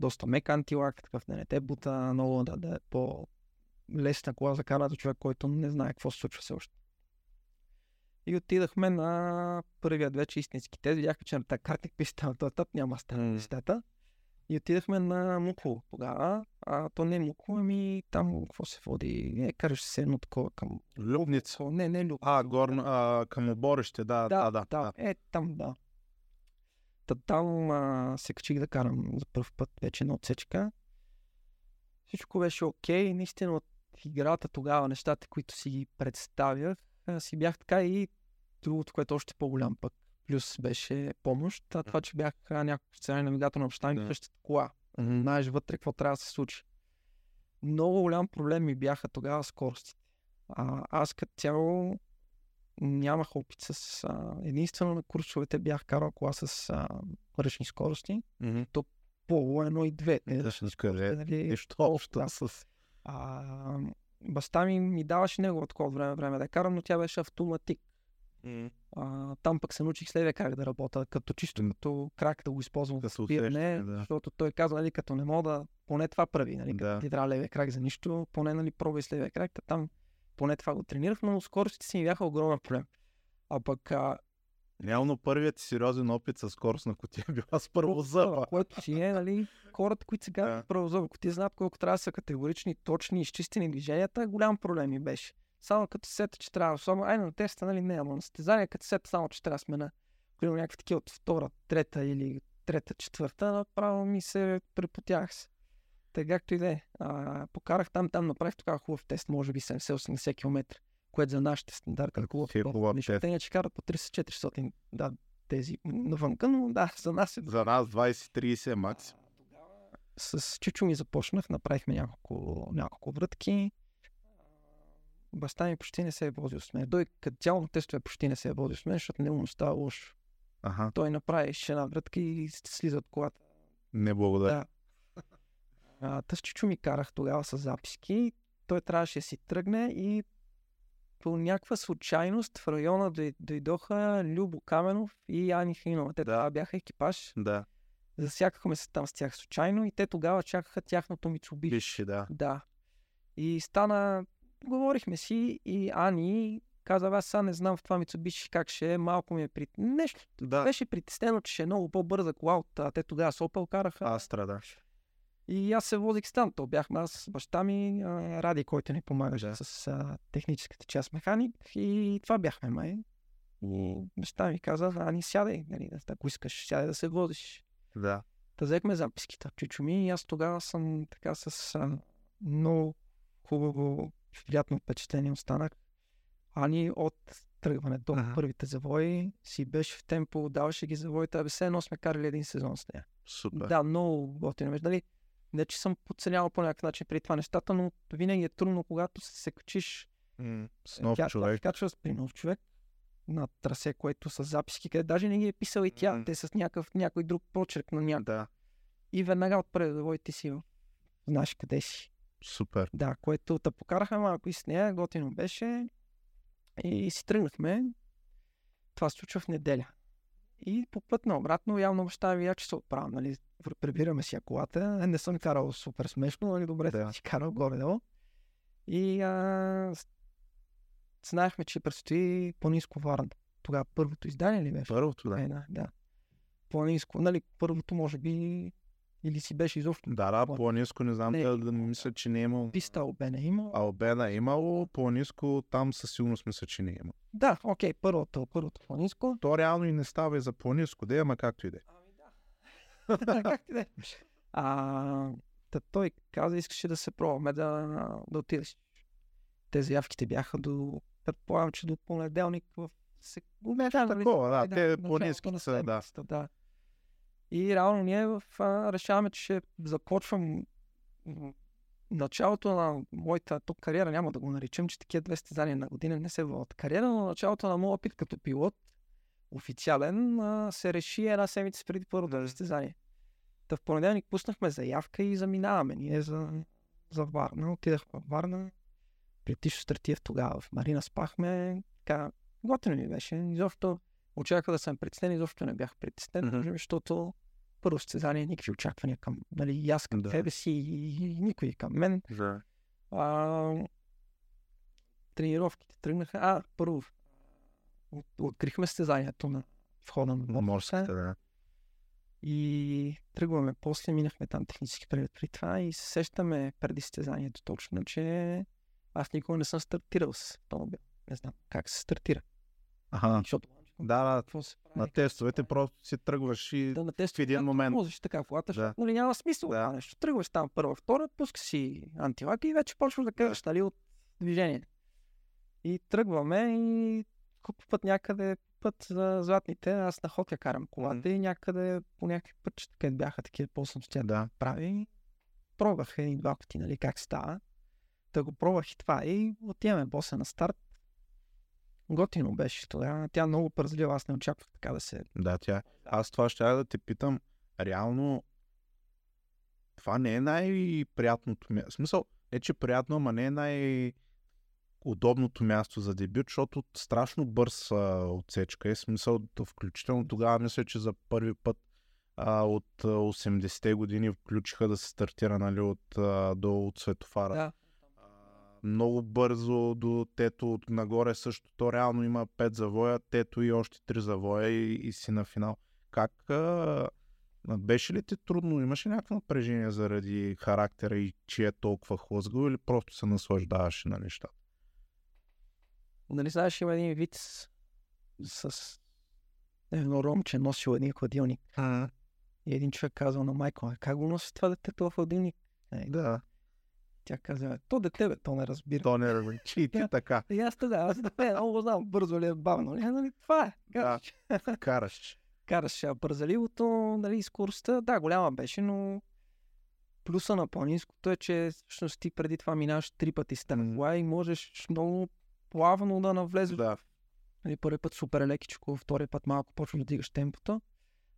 Доста мек антилак, такъв да не те бута много, да, да е по-лесна кола за карането човек, който не знае какво се случва все още. И отидахме на първият вече истински тест. Видяхме, че на тази картик писта на този етап няма стана М. пистата. И отидахме на Муково тогава. А то не е Муково, ами там какво се води? Не, кажеш се едно такова към... Любница. Не, не Любница. А, горно, а, към оборище, да, да, да. да, Е, там, да. Та там а, се качих да карам за първ път вече на отсечка. Всичко беше окей. Наистина от играта тогава, нещата, които си ги представях, а, си бях така и другото, което е още по-голям пък плюс беше помощ, а това, че бях няколко специален навигатор на баща ми Да. в същата кола. Знаеш вътре какво трябва да се случи. Много голям проблем ми бяха тогава скоростите. А, аз като цяло нямах опит с... А, единствено на курсовете бях карал кола с а, ръчни скорости. Мгм. Поло едно и две. Не, Да, ще къде? нали, толкова, общо с... А, баща ми ми даваше негово такова от време време да карам, но тя беше автоматик. А, там пък се научих с левия крак да работя, като чисто М. като крак да го използвам Да в да. защото той казва, нали, като не мога да, поне това прави, нали, като Да. ти трябва левия крак за нищо, поне нали, пробвай с левия крак, та там поне това го тренирах, но скоростите си ми бяха огромен проблем. А пък а, Реално първият ти сериозен опит с скоростна котия била с първозъба. което си е, нали, хората, които сега Да. ако ти знаят колко трябва да са категорични, точни, изчистени движенията, голям проблем ми беше. Само като се сета, че трябва, особено, ай на теста, нали, не, ама на състезание, като се сета само, че трябва да смена, примерно някакви такива от втора, трета или трета, четвърта, направо ми се препотях се. Така както и да е. Покарах там, там направих тогава хубав тест, може би 70-80 км, което за нашите стандарти е защото тест. Те иначе карат по 300-400, да, тези навънка, но да, за нас е За нас 20-30 е макс. с Чичо ми започнах, направихме няколко, няколко врътки. Баща ми почти не се е возил с мен. Той като цяло на тестове почти не се е возил с мен, защото не му става лошо. Аха, Той направи една врътка и слиза от колата. не благодаря. Да. А, тъс Чичо ми карах тогава с записки. Той трябваше да си тръгне и по някаква случайност в района дой- дойдоха Любо Каменов и Ани Хинова. Те Да. тогава бяха екипаж. Да, Засякахме се там с тях случайно и те тогава чакаха тяхното Mitsubishi. виж, да. Да. И стана, говорихме си и Ани каза, аз сега не знам в това Mitsubishi как ще е, малко ми е при... Нещо Да, беше притеснено, че ще е много по-бърза кола от а, те тогава с Opel караха. Астра, да. И аз се возих там. То бяхме аз, баща ми, а, Ради, който ни помагаше Да. с а, техническата част механик. И това бяхме, май. И баща ми каза, Ани, сядай, нали, ако искаш, сядай да се возиш. Да. Та взехме записките Чичо ми и аз тогава съм така с а, много хубаво, приятно впечатление останах. Ани от тръгването, uh първите завои, си беше в темпо, даваше ги завоите, абе все едно сме карали един сезон с нея. Супер. Да, много готино беше. Нали, не, че съм подценявал по някакъв начин при това нещата, но винаги е трудно, когато се качиш М, С нов тя, човек. качва при нов човек на трасе, което с записки, къде даже не ги е писал и тя, Мгм. те с някакъв, някой друг почерк на някой. Да, И веднага отпред завой ти си знаеш къде си. супер. Да, което те покараха малко и с нея, готино беше. И си тръгнахме. Това се случва в неделя. И по път на обратно, явно баща ви, че се отправям, нали, прибираме си я колата. Е, Не съм карал супер смешно, нали, добре Да. си карал горе-долу. И а, знаехме, че предстои по-низко Варна. Тогава първото издание ли беше? Първото, да. Е, да, да. По-низко, нали, първото може би или си беше изобщо Да, да, по-низко не знам, Не, да, да мисля, че не е имал. писта Албена има. Албена е имало, по-низко там със сигурност мисля, че не е имало. Да, окей, първото, първото по-низко. То реално и не става и за по-низко, да, ама както и да е. Ами да. как да е. А, та той каза, искаше да се пробваме да, да отидеш. Те заявките бяха до, предполагам, че до понеделник в сек... Не, да, Такова, да, да, те на са, да. да. И реално ние в, а, решаваме, че ще започвам началото на моята тук кариера, няма да го наричам, че такива две стезания на година не се водят кариера, но началото на моят опит като пилот, официален, а, се реши една седмица преди първото Да. състезание. Та в понеделник пуснахме заявка и заминаваме ние за, за Варна. Отидахме в Варна. Притишо Стратиев тогава в Марина спахме. Така, готино ми беше. Изобщо очаквах да съм притеснен, изобщо не бях притеснен, би, защото първо състезание никакви очаквания към, нали, и аз към Да. себе си и, и никой към мен. Да. А, тренировките тръгнаха. А, първо, от, открихме състезанието на входа на морските да. и тръгваме. После минахме там технически преглед при това и се сещаме преди състезанието точно, че аз никога не съм стартирал с автомобил. Не знам как се стартира. Аха. Защото Да, да, какво се прави? на тестовете просто си тръгваш и да, на тест, в един момент. Возиш така колата, Да. нали, няма смисъл Да. да. това нещо. Тръгваш там първа, втора, пуска си антилака и вече почваш да караш нали, от движение. И тръгваме и по път някъде, път за златните, аз на хокя карам колата и някъде по някакви пътчета, където бяха такива по-съм Да. прави. Пробвах един два пъти, нали, как става. Та го пробвах и това и отиваме боса на старт. Готино беше тогава. Тя много пързлива, аз не очаквах така да се... Да, тя. Аз това ще да те питам. Реално, това не е най-приятното място. В смисъл, не че приятно, ама не е най- удобното място за дебют, защото страшно бърз а, отсечка е. Смисъл, включително тогава мисля, че за първи път а, от а, 80-те години включиха да се стартира нали, от, а, до от светофара. Да. А, много бързо до тето от нагоре също. То реално има 5 завоя, тето и още 3 завоя и, и си на финал. Как а, а, беше ли ти трудно? Имаше някакво напрежение заради характера и че е толкова хлъзгаво или просто се наслаждаваше на нещата? Нали знаеш, има един вид с, с едно ромче носил един хладилник. И един човек казал на майка, «Е, как го носи това дете това хладилник? Е, Да. Тя каза, то дете, бе, то не разбира. То не разбира. Че и ти така И аз да, аз да, много го знам, бързо ли е, бавно ли е, нали, това е. Да. Караш, караш. караш а бързаливото, нали, скоростта, да, голяма беше, но плюса на по-низкото е, че всъщност ти преди това минаваш три пъти с М. кола и можеш много плавно да навлезеш. Да. Нали, първи път супер лекичко, втори път малко почваш да дигаш темпото.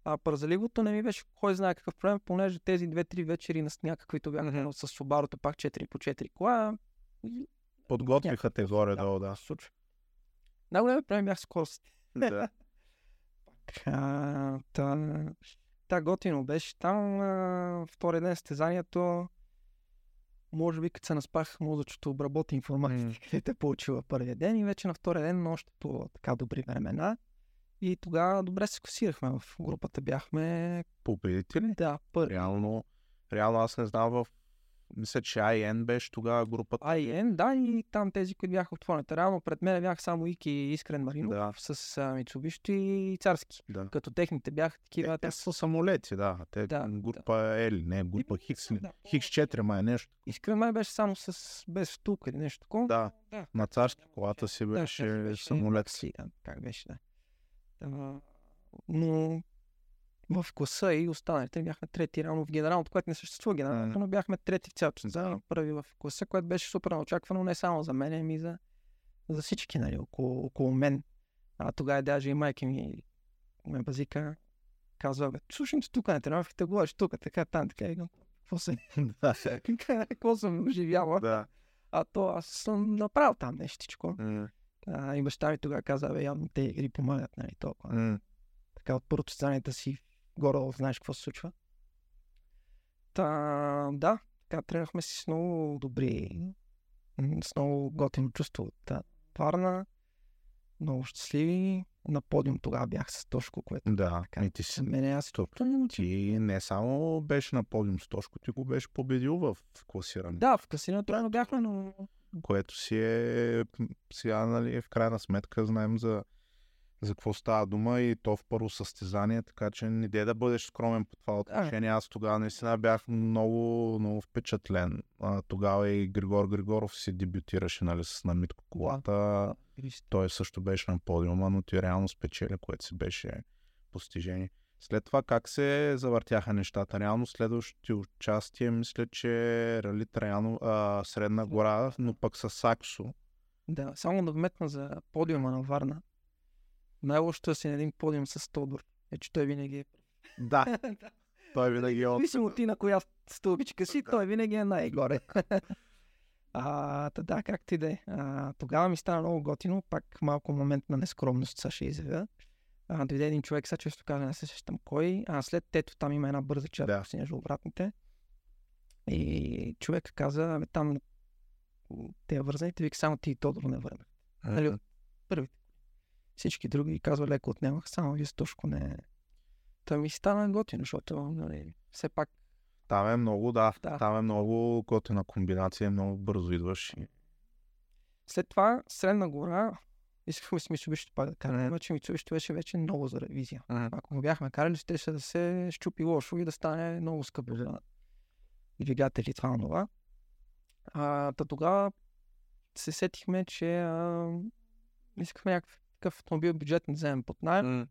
А пързаливото не ми беше кой знае какъв проблем, понеже тези две-три вечери на сняг, каквито бяха mm с Subaru, пак 4 по 4 кола, Подготвиха те горе-долу, да. случва. Най-големият проблем бях скоростите. да. А, та, та готино беше там. А, втори ден състезанието. Може би като се наспах, мозъчето обработи информацията, М. където е получила първия ден и вече на втория ден още по така добри времена. И тогава добре се класирахме в групата. Бяхме, Победители? да, първи. Реално, реално аз не знам в... Мисля, че IN беше тогава групата. IN, да, и там тези, които бяха отворените. Реално пред мен бяха само Ики и Искрен Маринов Да. с а, Мицубиши и Царски. Да. Като техните бяха такива. Те, те са самолети, да. Те, Да, група Ели, не, група Хикс. да. Хикс 4 май нещо. Искрен май беше само с без втулка или нещо такова. Да. да. На царски колата си Да, беше, тя си самолет. да, как беше, да. А, но в класа и останалите бяхме трети, реално в генералното, което не съществува генералното, но бяхме трети в цялото състезание, първи в класа, което беше супер неочаквано не само за мен, ами за, за всички, нали, около, около мен. А тогава даже и майка ми ме базика, казва, бе, слушам те тук, трябва да говориш тук, така, там, така, и какво се, какво съм оживяла, да. а то аз съм направил там нещичко. М, А, и баща ми тогава каза, бе, явно те игри помагат, нали, толкова. м. Така от първото състезанието си горе знаеш какво се случва. Та, да, така тренахме си с много добри, с много готино чувство от Варна. Много щастливи. На подиум тогава бях с Тошко, което Да, Така, и ти си за мен е аз Топ. Ти не само беше на подиум с Тошко, ти го беше победил в класиране. Да, в касиното тройно бяхме, но Което си е сега, нали, в крайна сметка знаем за, за какво става дума и то в първо състезание, така че не де да бъдеш скромен по това отношение. Аз тогава наистина бях много, много впечатлен. А, тогава и Григор Григоров си дебютираше нали, с намитко колата. Той също беше на подиума, но ти реално спечели, което си беше постижение. След това как се завъртяха нещата? Реално следващото ти участие, мисля, че Ралит реално а, Средна гора, но пък с Саксо. да, само да вметна за подиума на Варна. Най-лошото е си на един подиум с Тодор. Е, че той винаги е Да, той винаги е от... Зависимо ти на коя стълбичка си, той винаги е най-горе. а, та да, как ти да е. Тогава ми стана много готино, пак малко момент на нескромност са ще изявя. А, дойде един човек, сега често каза, не се сещам кой. А след тето там има една бърза част, Да. си обратните. И човек каза, ами там те вързаните, вика само ти и Тодор не върнах. Нали, от първите. Всички други казва леко отнемах, само вие с Тошко не. Та ми стана готино, защото нали, все пак Там е много, да. Да. Там е много готина комбинация, много бързо идваш. След това, Средна гора, искахме с Мицубиши пак да караме, обаче Мицубиши беше вече много за ревизия. Ако го бяхме карали, ще се да се щупи лошо и да стане много скъпо за двигатели това това. А, та тогава се сетихме, че а, искахме някакъв автомобил бюджет не вземем под найем. М,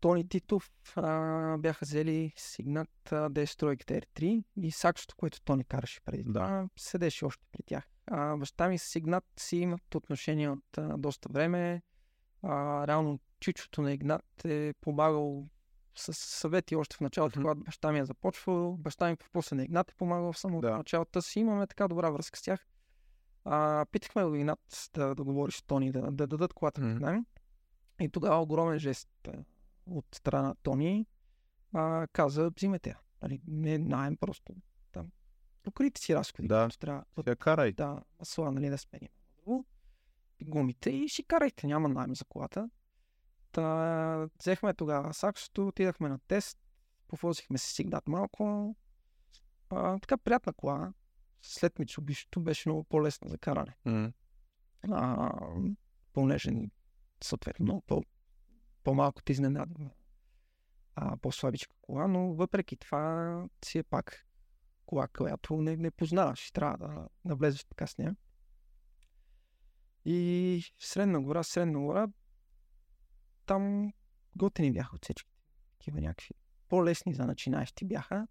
Тони Титов а, бяха взели Сигнат DS R3 и сакчето, което Тони караше преди Да. седеше още при тях. А, баща ми с Игнат си имат отношения от а, доста време. А, реално чичото на Игнат е помагал с съвети още в началото, когато баща ми е започвал. Баща ми после на Игнат е помагал в самото Да. началото си. Имаме така добра връзка с тях. А, питахме го Игнат да, да говори с Тони, да, да дадат колата найем. И тогава огромен жест от страна на Тони а, каза, взимете я. Нали, не найем просто. Покрите си разходи, Да. трябва. Я карай. Да, масла, нали, да сменим. Гумите и си карайте, няма найем за колата. Та, взехме тогава саксото, отидахме на тест, повозихме се сигнат малко. А, така приятна кола. След Mitsubishi беше много по-лесна за каране. М, А, понеже съответно, много по, по-малко те изненадва. А, по-слабичка кола, но въпреки това си е пак кола, която не, не познаваш и трябва да навлезеш така с нея. И Средна гора, Средна гора, там готини бяха отсечките. Такива някакви по-лесни за начинаещи бяха.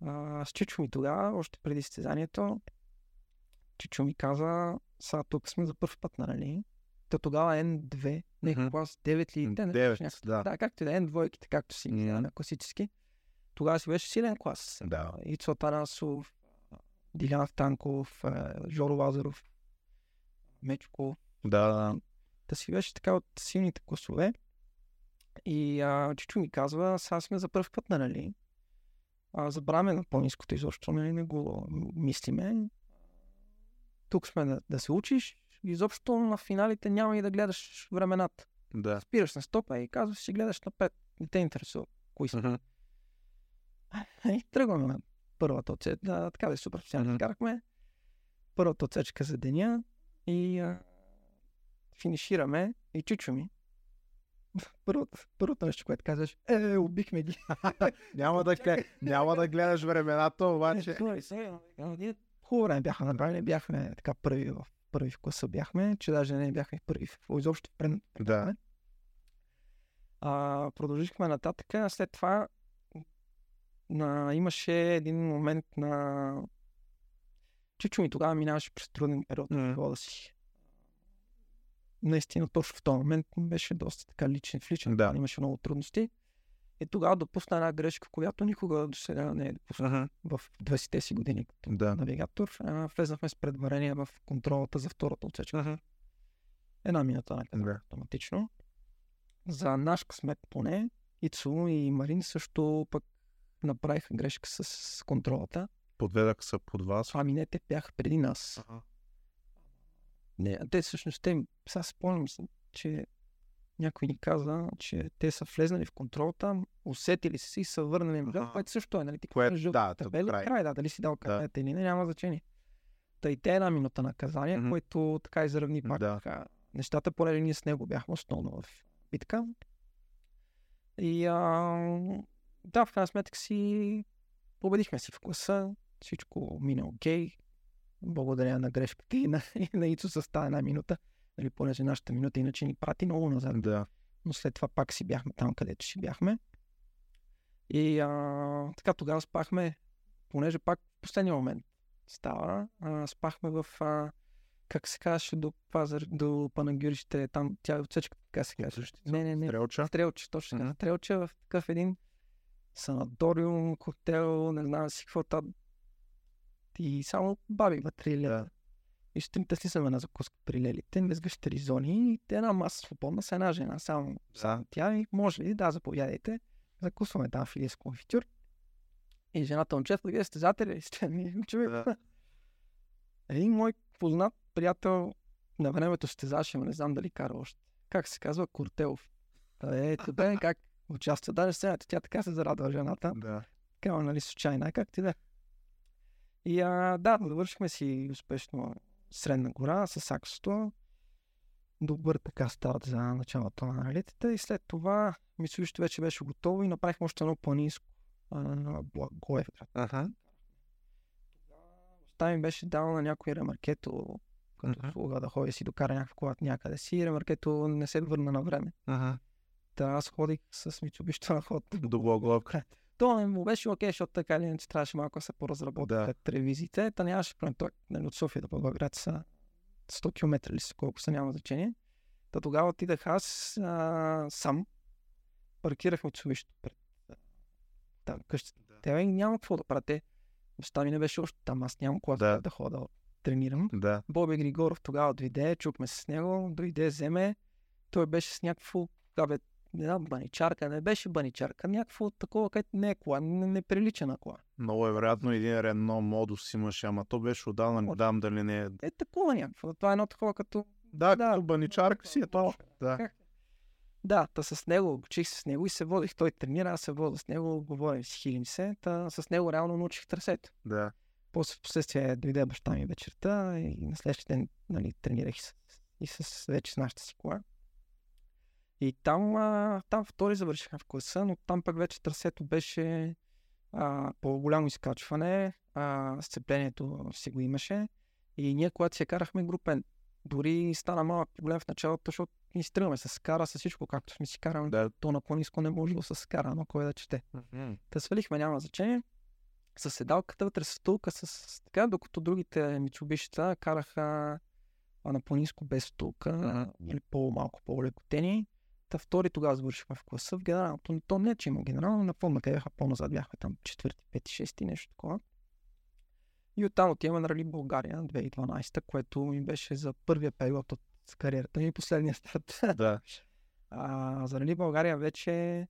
А, с Чичо ми тогава, още преди състезанието, Чичо ми каза, сега тук сме за първ път, нали? Та тогава N2, не Мгм. клас 9 ли? те не Девет, знаеш някакво- да. Да, както и да е, N2-ките, както си ги Мгм. mm класически. Тогава си беше силен клас. Да. Ицо Тарасов, Дилян Станков, Жоро Лазаров, Мечко. Да, да. Да си беше така от силните класове. И а, Чичо ми казва, сега сме за първ път, нали? А, забравяме на по-низкото изобщо, нали? Не го мислиме. Тук сме да, да се учиш. Изобщо на финалите няма и да гледаш времената. Да. Спираш на стопа и казваш, си гледаш напред. Не те интересува кои са. Мгм. И тръгваме на първата отсечка. Да, така да е супер. Сега Мгм. карахме първата отсечка за деня и а, финишираме и чучо ми. Първото, първото нещо, което казваш, е, убихме ги. Няма да, няма да гледаш времената, обаче. Е, хубаво време бяха направили, бяхме така първи в, първи в класа бяхме, че даже не бяхме първи в изобщо предното Да. А, продължихме нататък. а След това на, имаше един момент на... Чичо ми тогава минаваше през труден период в живота си. Наистина, точно в този момент беше доста така личен, в личен Да. план, имаше много трудности. И тогава допусна една грешка, която никога до сега не е допуснал Мгм. в 20-те си години като Да. навигатор. А, влезнахме с предварение в контролата за втората отсечка. Мгм. Една минута на Да. автоматично. За наш късмет поне, Ицу и Марин също пък направиха грешка с контролата. Подведах се под вас. Ами не, те бяха преди нас. Не, те всъщност, те, сега спомням, се, че някой ни каза, че те са влезнали в контролата, усетили се и са върнали назад, Аха. което също е, нали? Ти Което, кажеш, да, до табела, край. край, да, дали си дал карта или не, няма значение. Та и те една минута наказание, Мгм. което така изравни пак Да. така, нещата, понеже ние с него бяхме основно в битка. И а, да, в крайна сметка си победихме си в класа, всичко мина окей. Благодаря на грешката и на, и на Ицо с тази една минута. Нали, понеже нашата минута иначе ни прати много назад Да. но след това пак си бяхме там, където си бяхме. И а, така тогава спахме, понеже пак в последния момент става, а, спахме в, а, как се казваше, до, пазар, до Панагюрище, там тя е отсечката, така се казва. Не, не, не. Стрелча. Стрелче, точно. Мгм. Стрелче в такъв един санаториум, хотел, не знам си какво там. И само баби вътре да. Да. И сутринта слизаме на закуска при лелите, без гъщери зони и една маса свободна с една жена, само Да. тя и може ли, да, заповядайте. Закусваме там филия с конфитюр. И жената момчета, вие състезатели ли сте? Ми, човек. Да. Един мой познат приятел на времето състезаваше, но не знам дали кара още. Как се казва? Кортелов. Е, бе, как участва. Даже сцената, тя така се зарадва жената. Да. Така, нали, случайна, как ти да. И а, да, довършихме си успешно Средна гора с саксото. Добър така старт за началото на ралитета и след това Мисулището вече беше готово и направихме още едно планинско на Благоевград. Аха. Баща ми беше дал на някой ремаркето, като Мгм. услуга да ходи си докара някаква кола някъде си, ремаркето не се върна на време. Ага. Та аз ходих с Mitsubishi на ход. До Благоевград. То не му беше окей, защото така или иначе трябваше малко да се поразработят Да. да. телевизиите. Та нямаше проблем. Той нали, от София до Благоевград са 100 км ли са, колко са, няма значение. Та тогава отидах аз а, сам. Паркирах Mitsubishi пред там къщата. Да. Те бе, няма какво да правят. Те, Баща ми не беше още там, аз нямам кола Да. да. да хода да тренирам. Да. Боби Григоров тогава дойде, чухме се с него, дойде, вземе. Той беше с някакво, абе, не знам, баничарка, не беше баничарка, някакво такова, където не е кола, не, не прилича на кола. Много е вероятно един Рено модус имаше, ама то беше отдавна, не дам дали не е. Е такова някакво. Това е едно такова като... Да, Да, като баничарка си е то. Да. Да, та с него, учих се с него и се водих. Той тренира, аз се вода с него, говорим си, хилим се. Та с него реално научих трасето. Да. После в последствие дойде баща ми вечерта и на следващия ден нали, тренирах и с, и с вече с нашата си кола. И там, а, там втори завършихме в класа, но там пък вече трасето беше а, по-голямо изкачване, а, сцеплението си го имаше и ние, когато се карахме групен, дори стана малък проблем в началото, защото ние си тръгваме с скара, с всичко, както сме си карали. Да. То на по-низко не може да с скара, но кой да чете. Мгм. Та свалихме, няма значение. С седалката вътре с стулка, с, така, докато другите мичубишица караха а, на по-низко без стулка Мгм. или по-малко по-лекотени. Та втори тогава завършихме в класа. В генералното, то не, че има генерално, напомня къде бяха по-назад, бяхме там четвърти, пети, шести, нещо такова. И оттам отиваме на Рали България 2012, което ми беше за първия период от кариерата ми и последния старт. Да. А, за Рали България вече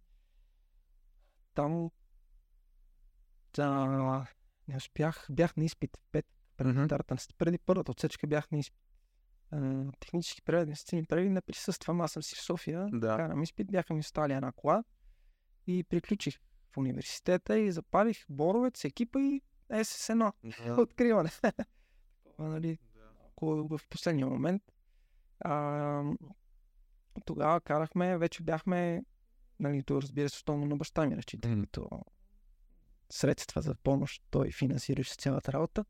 там да, не успях, бях на изпит в пет преди Мгм. старта. Преди първата отсечка бях на изпит. А, технически преглед, инвестиционни прегледи не присъствам, аз съм си в София, Да. карам изпит, бяха ми оставили една кола и приключих в университета и запалих Боровец, екипа и СС1. Откриване. Това, нали, ако в последния момент. А, тогава карахме, вече бяхме, нали, то разбира се, основно на баща ми разчитах Мгм. като средства за помощ, той финансираше цялата работа.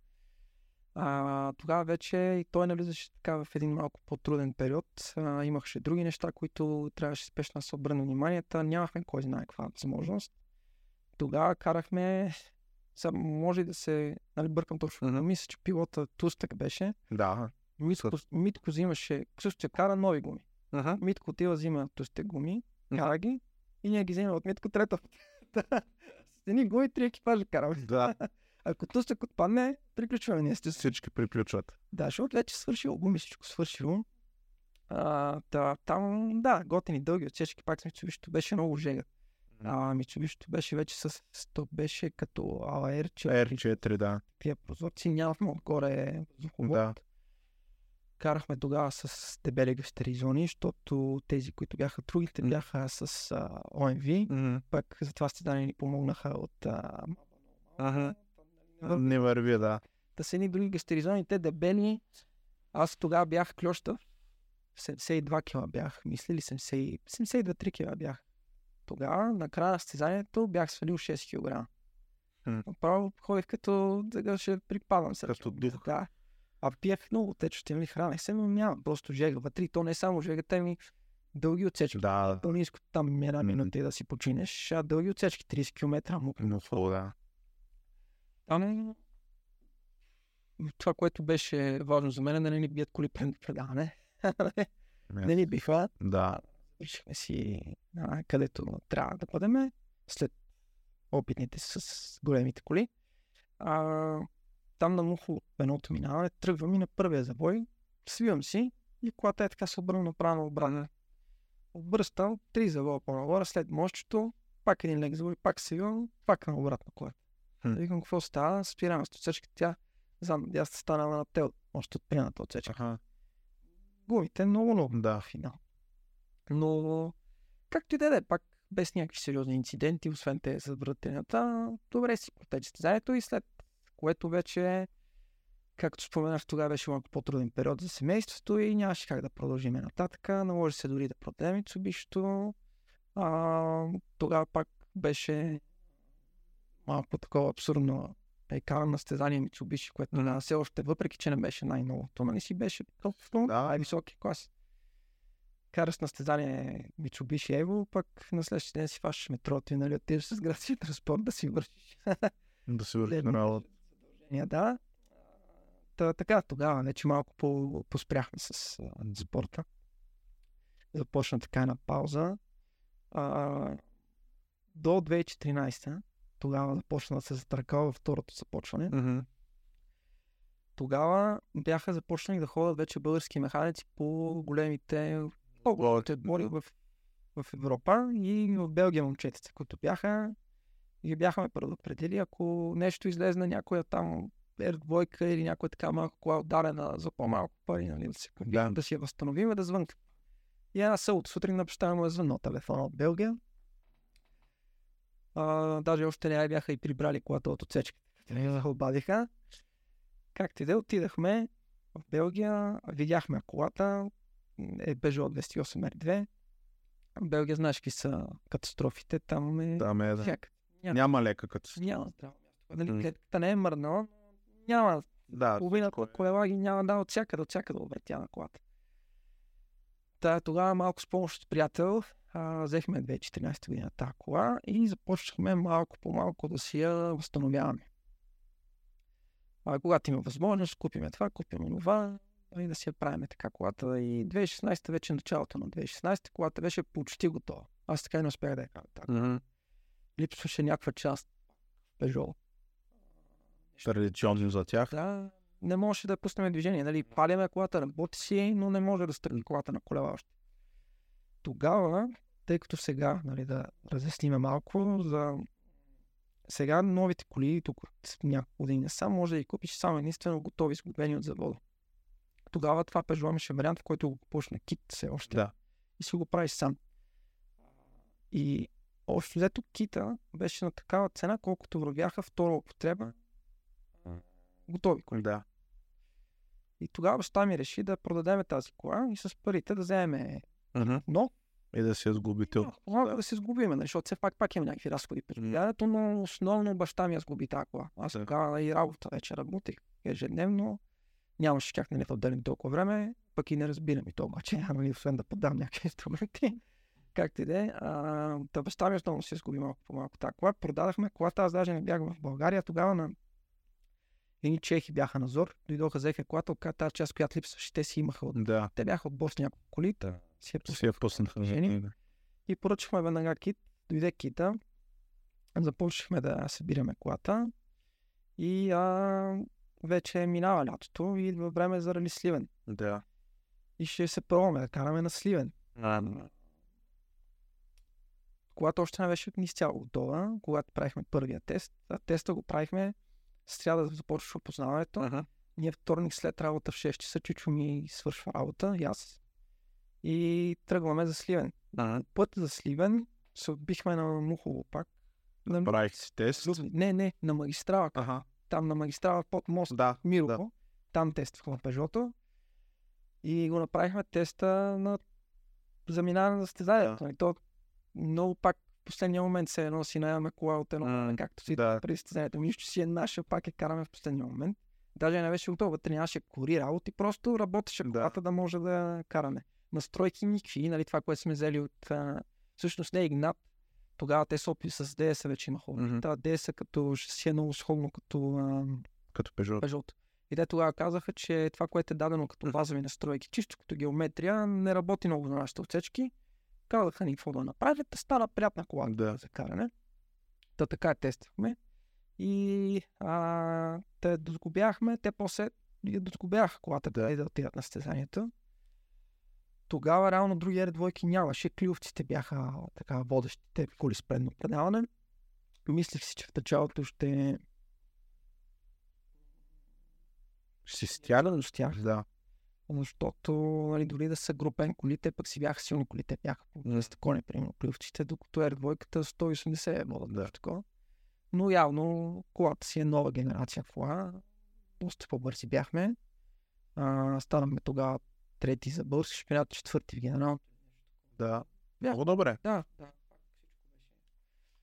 А, тогава вече той навлизаше така в един малко по-труден период. А, имаше други неща, които трябваше спешно да се обърне внимание. Та нямахме кой знае каква възможност. Тогава карахме, сега може да се, нали, бъркам точно, но мисля, че пилота Тустък беше. Да. Митко, Митко взимаше, също кара нови гуми. Ага. Митко отива, взима Тустък гуми, кара ги и ние ги взимаме от Митко трета. С едни гуми три екипажа караме. Да. Ако Тустък отпадне, приключваме ние с Тустък. Всички приключват. Да, защото вече свършило гуми, всичко свършило. А, та, там, да, готини дълги отсечки, пак с Митсубишито беше много жега. А Митсубишито беше вече с, то беше като AR, че R4, да. тия прозорци нямахме отгоре въздуховод. Да. Карахме тогава с дебели гастеризони, защото тези, които бяха другите, бяха с а, OMV. Мгм. Пък за това състезание ни помогнаха от а, Ага. Не върви, да. да са едни други гастеризони, те дебели. Аз тогава бях клюща. 72 кила бях, мисля ли 70 72-3 кила бях. Тогава, на края на състезанието, бях свалил 6 кг. Направо ходих като да ще припадам се. Като дух. Да. А пиех много течности, нали, хранех се, но няма просто жега вътре. И то не е само жега, те ми дълги отсечки. Да. По-низко там една Мгм. минута и да си починеш, а дълги отсечки 30 км. Хубаво, да. Там това, което беше важно за мен е да не ни бият коли пред предаване. не ни биха. Да. Решихме си а, където трябва да бъдем след опитните с големите коли. А, там на мухо едното минаване, тръгвам и на първия забой, свивам си и колата е така се обърна направо обратно. Обръщам три завоя по-нагоре, след мощчето, пак един лек завой, пак свивам, пак на обратно колата. Хм. Викам, какво става? Спираме с отсечка. Тя, знам, дясната станала на тел, още от предната отсечка. Аха. Гумите много, много Да. финал. Но, както и да е, пак без някакви сериозни инциденти, освен те за вратенята, добре си протече състезанието и след което вече, както споменах, тогава беше малко по-труден период за семейството и нямаше как да продължим нататък. Наложи се дори да продадем. А, тогава пак беше малко такова абсурдно и карам на стезание Мицубиши, което mm-hmm. все още, въпреки че не беше най-новото, нали си беше толкова Да. най-високи клас. Караш на стезание Мицубиши Ево, пък на следващия ден си фащаш метрото и нали отиваш с градския транспорт да си вършиш. Да се върши Лесно. на работа. да. Та, така, тогава вече малко по, поспряхме с а, спорта. Започна така една пауза. А, до 2014 тогава започна да се затъркава във второто започване. Мгм. Тогава бяха започнали да ходят вече български механици по големите по-големите отбори в, в Европа и в Белгия момчетица, които бяха и ги бяха ме предупредили, ако нещо излезе на някоя там R2 или някоя така малко кола ударена за по-малко пари, нали, да, се, Да. да си я възстановим и да звънка. И една събота сутрин на баща му е звъннал телефона от Белгия. А, даже още не бяха и прибрали колата от отсечката. Те не обадиха. Както и да е, отидахме в Белгия, видяхме колата, е Peugeot 208 R2. В Белгия знаеш какви са катастрофите, там е Там е, да. всяка. Няма, Няма лека си. няма здраво място. М. клетката не е мърнала, няма Да, половината кой- колела ги няма да от всякъде, от всякъде обретя на колата. Та, тогава малко с помощ от приятел а, взехме 2014 година тази кола и започнахме малко по малко да си я възстановяваме. А, когато има възможност, купиме това, купиме това и да си я правиме така колата. И 2016 вече началото на 2016 колата беше почти готова. Аз така и не успях да я кажа. така. Мгм. Липсваше някаква част в Peugeot. Традиционно за тях. Да, не можеше да пуснем движение. Нали, паляме колата, работи си, но не може да стъпи колата на колела още. Тогава, тъй като сега, нали, да разясниме малко, за сега новите коли, тук от няколко години сам, може да ги купиш само единствено готови, сглобени от завода. Тогава това Peugeot имаше вариант, в който го купуваш на кит все още Да. и си го правиш сам. И общо взето кита беше на такава цена, колкото вървяха втора употреба готови коли. Да. И тогава баща ми реши да продадем тази кола и с парите да вземем Мгм. но И да я сгубите. от- да. да се сгубим, нали, защото все пак пак има някакви разходи М. годината, но основно баща ми я сгуби тази кола. Аз Да. тогава и работа вече работех ежедневно. Нямаше как нали, да отделим толкова време, пък и не разбирам и то обаче, нали, освен да подам някакви инструменти. Както и да е. Та баща ми основно се изгуби малко по малко тази кола. Продадахме колата, аз даже не бях в България. Тогава на едни чехи бяха на зор, дойдоха, взеха колата, от тази част, която липсваше, те си имаха от... Да. Те бяха от Босния няколко коли, та си я пуснаха. движение. Да. и поръчахме веднага кит. Дойде кита. Започнахме да събираме колата. И а, вече минава лятото и идва време за рали Сливен. Да. И ще се пробваме да караме на Сливен. Колата още не беше изцяло готова, когато правихме първия тест. А теста го правихме сряда да започваш опознаването. Аха. Ние вторник след работа в 6 часа Чичо ми свършва работа и аз. И тръгваме за Сливен. Ага. Път за Сливен се отбихме на Мухово пак. На... Правих си тест. Не, не, на магистрала. Ага. Там на магистрала под мост Да. Мирово. да. Там тествахме Пежото. И го направихме теста на заминаване на състезанието. Да. То много пак в последния момент се едно си наемаме кола от едно, М, както си да. преди състезанието. Нищо си е наша, пак я караме в последния момент. Даже не беше готова, нямаше кори работи, просто работеше Да. колата да може да караме. Настройки никакви, нали, това, което сме взели от... А... Всъщност не е Игнат, тогава те са опи с DS вече имаха. Мгм. Mm-hmm. Та DS като си е много сходно като а, Като Peugeot. Peugeot. И те тогава казаха, че това, което е дадено като базови настройки, чисто като геометрия, не работи много на нашите отсечки. Казаха ни какво да направят, да стана приятна кола Да. за каране. Та така тествахме. И а, те досгубяхме, те после я досгубяха колата, Да. да. да отидат на състезанието. Тогава реално други R2 нямаше. Клиовците бяха така водещите коли с предно предаване. Мислих си, че в началото ще Ще си стяга. с тях. Да. Защото нали, дори да са групен колите, пък си бяха силни колите, бяха 200 коня, примерно, плювчите, докато R2 180 е водят Да. да. такова. Но явно колата си е нова генерация кола. Доста по-бързи бяхме. А, станахме тогава трети за български шампионат, четвърти в генерал. Да. Бях. Много добре. Да, да.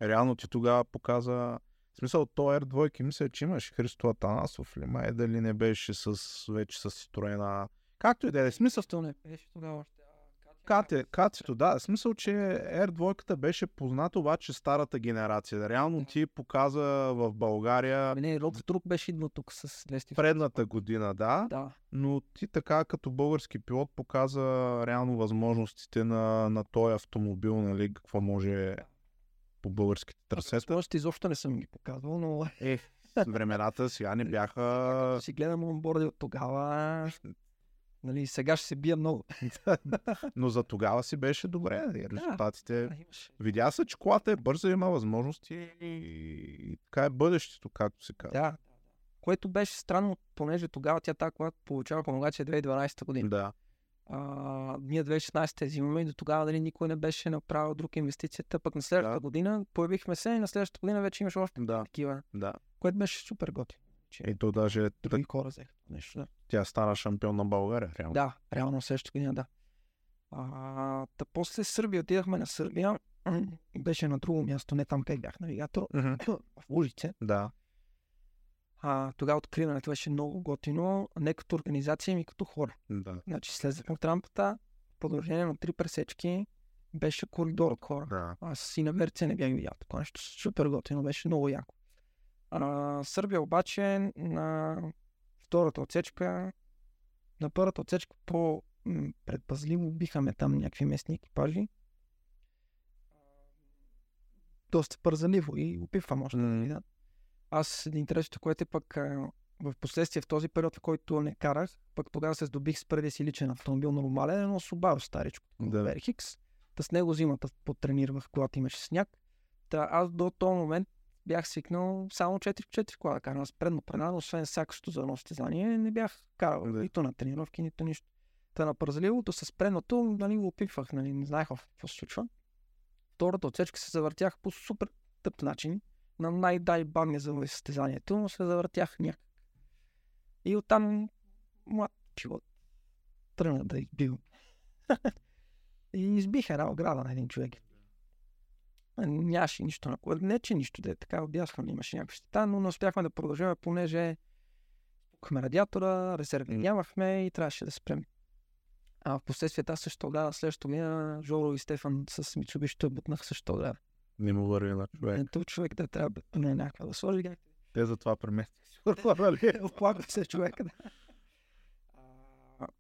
Реално ти тогава показа В смисъл, то R2 мисля, че имаше Христо Атанасов ли, май дали не беше с, вече с строена. Както и да е, смисъл, не беше тогава още. Кате, Катито, да. В смисъл, че R2 беше позната обаче старата генерация. Реално ти показа в България Ами Не, Роб Струк беше идвал тук с 200. предната година, да, Да. но ти така като български пилот показа реално възможностите на, на този автомобил, нали, какво може по българските трасета. Още изобщо не съм ги показвал, но Е, времената сега не бяха... като си гледам онборди от тогава, нали, сега ще се бия много. Но за тогава си беше добре. Резултатите... Да. Видя се, че колата е бърза, има възможности и, така е бъдещето, както се казва. Да. Което беше странно, понеже тогава тя тази кола получава homologация 2012 година. Да. А, ние 2016 я взимаме и до тогава дали никой не беше направил друг инвестицията. Пък на следващата Да. година появихме се и на следващата година вече имаше още Да, такива, да. което беше супер готино. Че И то даже други хора взеха нещо. Да. тя стана шампион на България, реално. Да, реално следващата година, да. А, та после Сърбия отидахме на Сърбия. Беше на друго място, не там къде бях навигатор, в Лужице. Да. А, тогава откриването беше много готино, не като организация, ми като хора. Да. Значи слезахме от рампата, продължение на три пресечки беше коридор от хора. Да. Аз и на Верце не бях видял такова нещо. Супер готино, беше много яко. А, Сърбия обаче на втората отсечка, на първата отсечка по предпазливо бихаме там някакви местни екипажи. Доста пързаливо и опивам още. М. нали, да. Аз интересното, което е пък в последствие в този период, в който не карах, пък тогава се здобих с първия си личен автомобил нормален, но Subaru старичко. Да. Верхикс. Та с него зимата потренирах, когато имаше сняг. Та аз до този момент бях свикнал само 4x4 кола да карам. Аз предно предано, освен сакащото за едно състезание, не бях карал Да. нито на тренировки, нито нищо. Та на пързаливото с предното, нали, го опитвах, нали, не знаех какво се случва. Втората отсечка се завъртях по супер тъп начин. На най-дай бавния за състезанието, но се завъртях някак. И оттам млад живот тръгна да избивам. и избих една ограда на един човек. Нямаше нищо на което. Не, че нищо да е така, отдясно имаше някаква щета, но не успяхме да продължим, понеже спукахме радиатора, резерви нямахме и трябваше да спрем. А в последствие аз също тогава, следващото година, Жоро и Стефан с Mitsubishi бутнах също тогава. Не му върви на човек. Ето човек да трябва да не някаква да сложи. как- Те затова преместих. нали? Оплаква се човека. Да.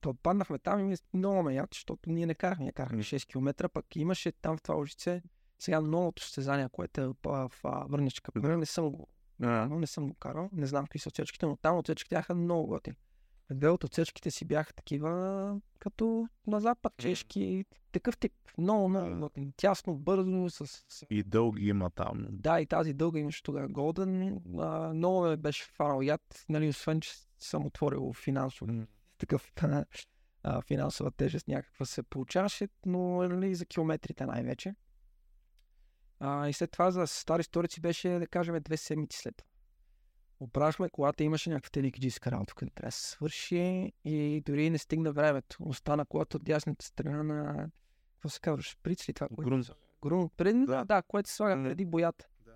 Та отпаднахме там и ми много ме яд, защото ние не карахме, ние карахме М. 6 км, пък имаше там в това лъжице сега новото състезание, което е в, в, Върничка. Не съм го А, но не съм го карал, не знам какви са отсечките, но там отсечките бяха много готини. Две от отсечките си бяха такива, като на запад, чешки, такъв тип. Много, много готини. Тясно, бързо, с, с... И дълги има там. Да, и тази дълга имаше тогава Голден. А, много ме беше фанал яд, нали, освен, че съм отворил финансово. Такъв а, финансова тежест някаква се получаваше, но нали, за километрите най-вече. А, и след това за стари сторици беше, да кажем, две седмици след това. Оправихме колата, имаше някаква телекиджийска работа, която трябва да се свърши и дори не стигна времето. Остана колата от дясната страна на... Какво се казва? Шприц ли това? Грунт. Грунт. Преди, Да. да. което се слага преди боята. Да.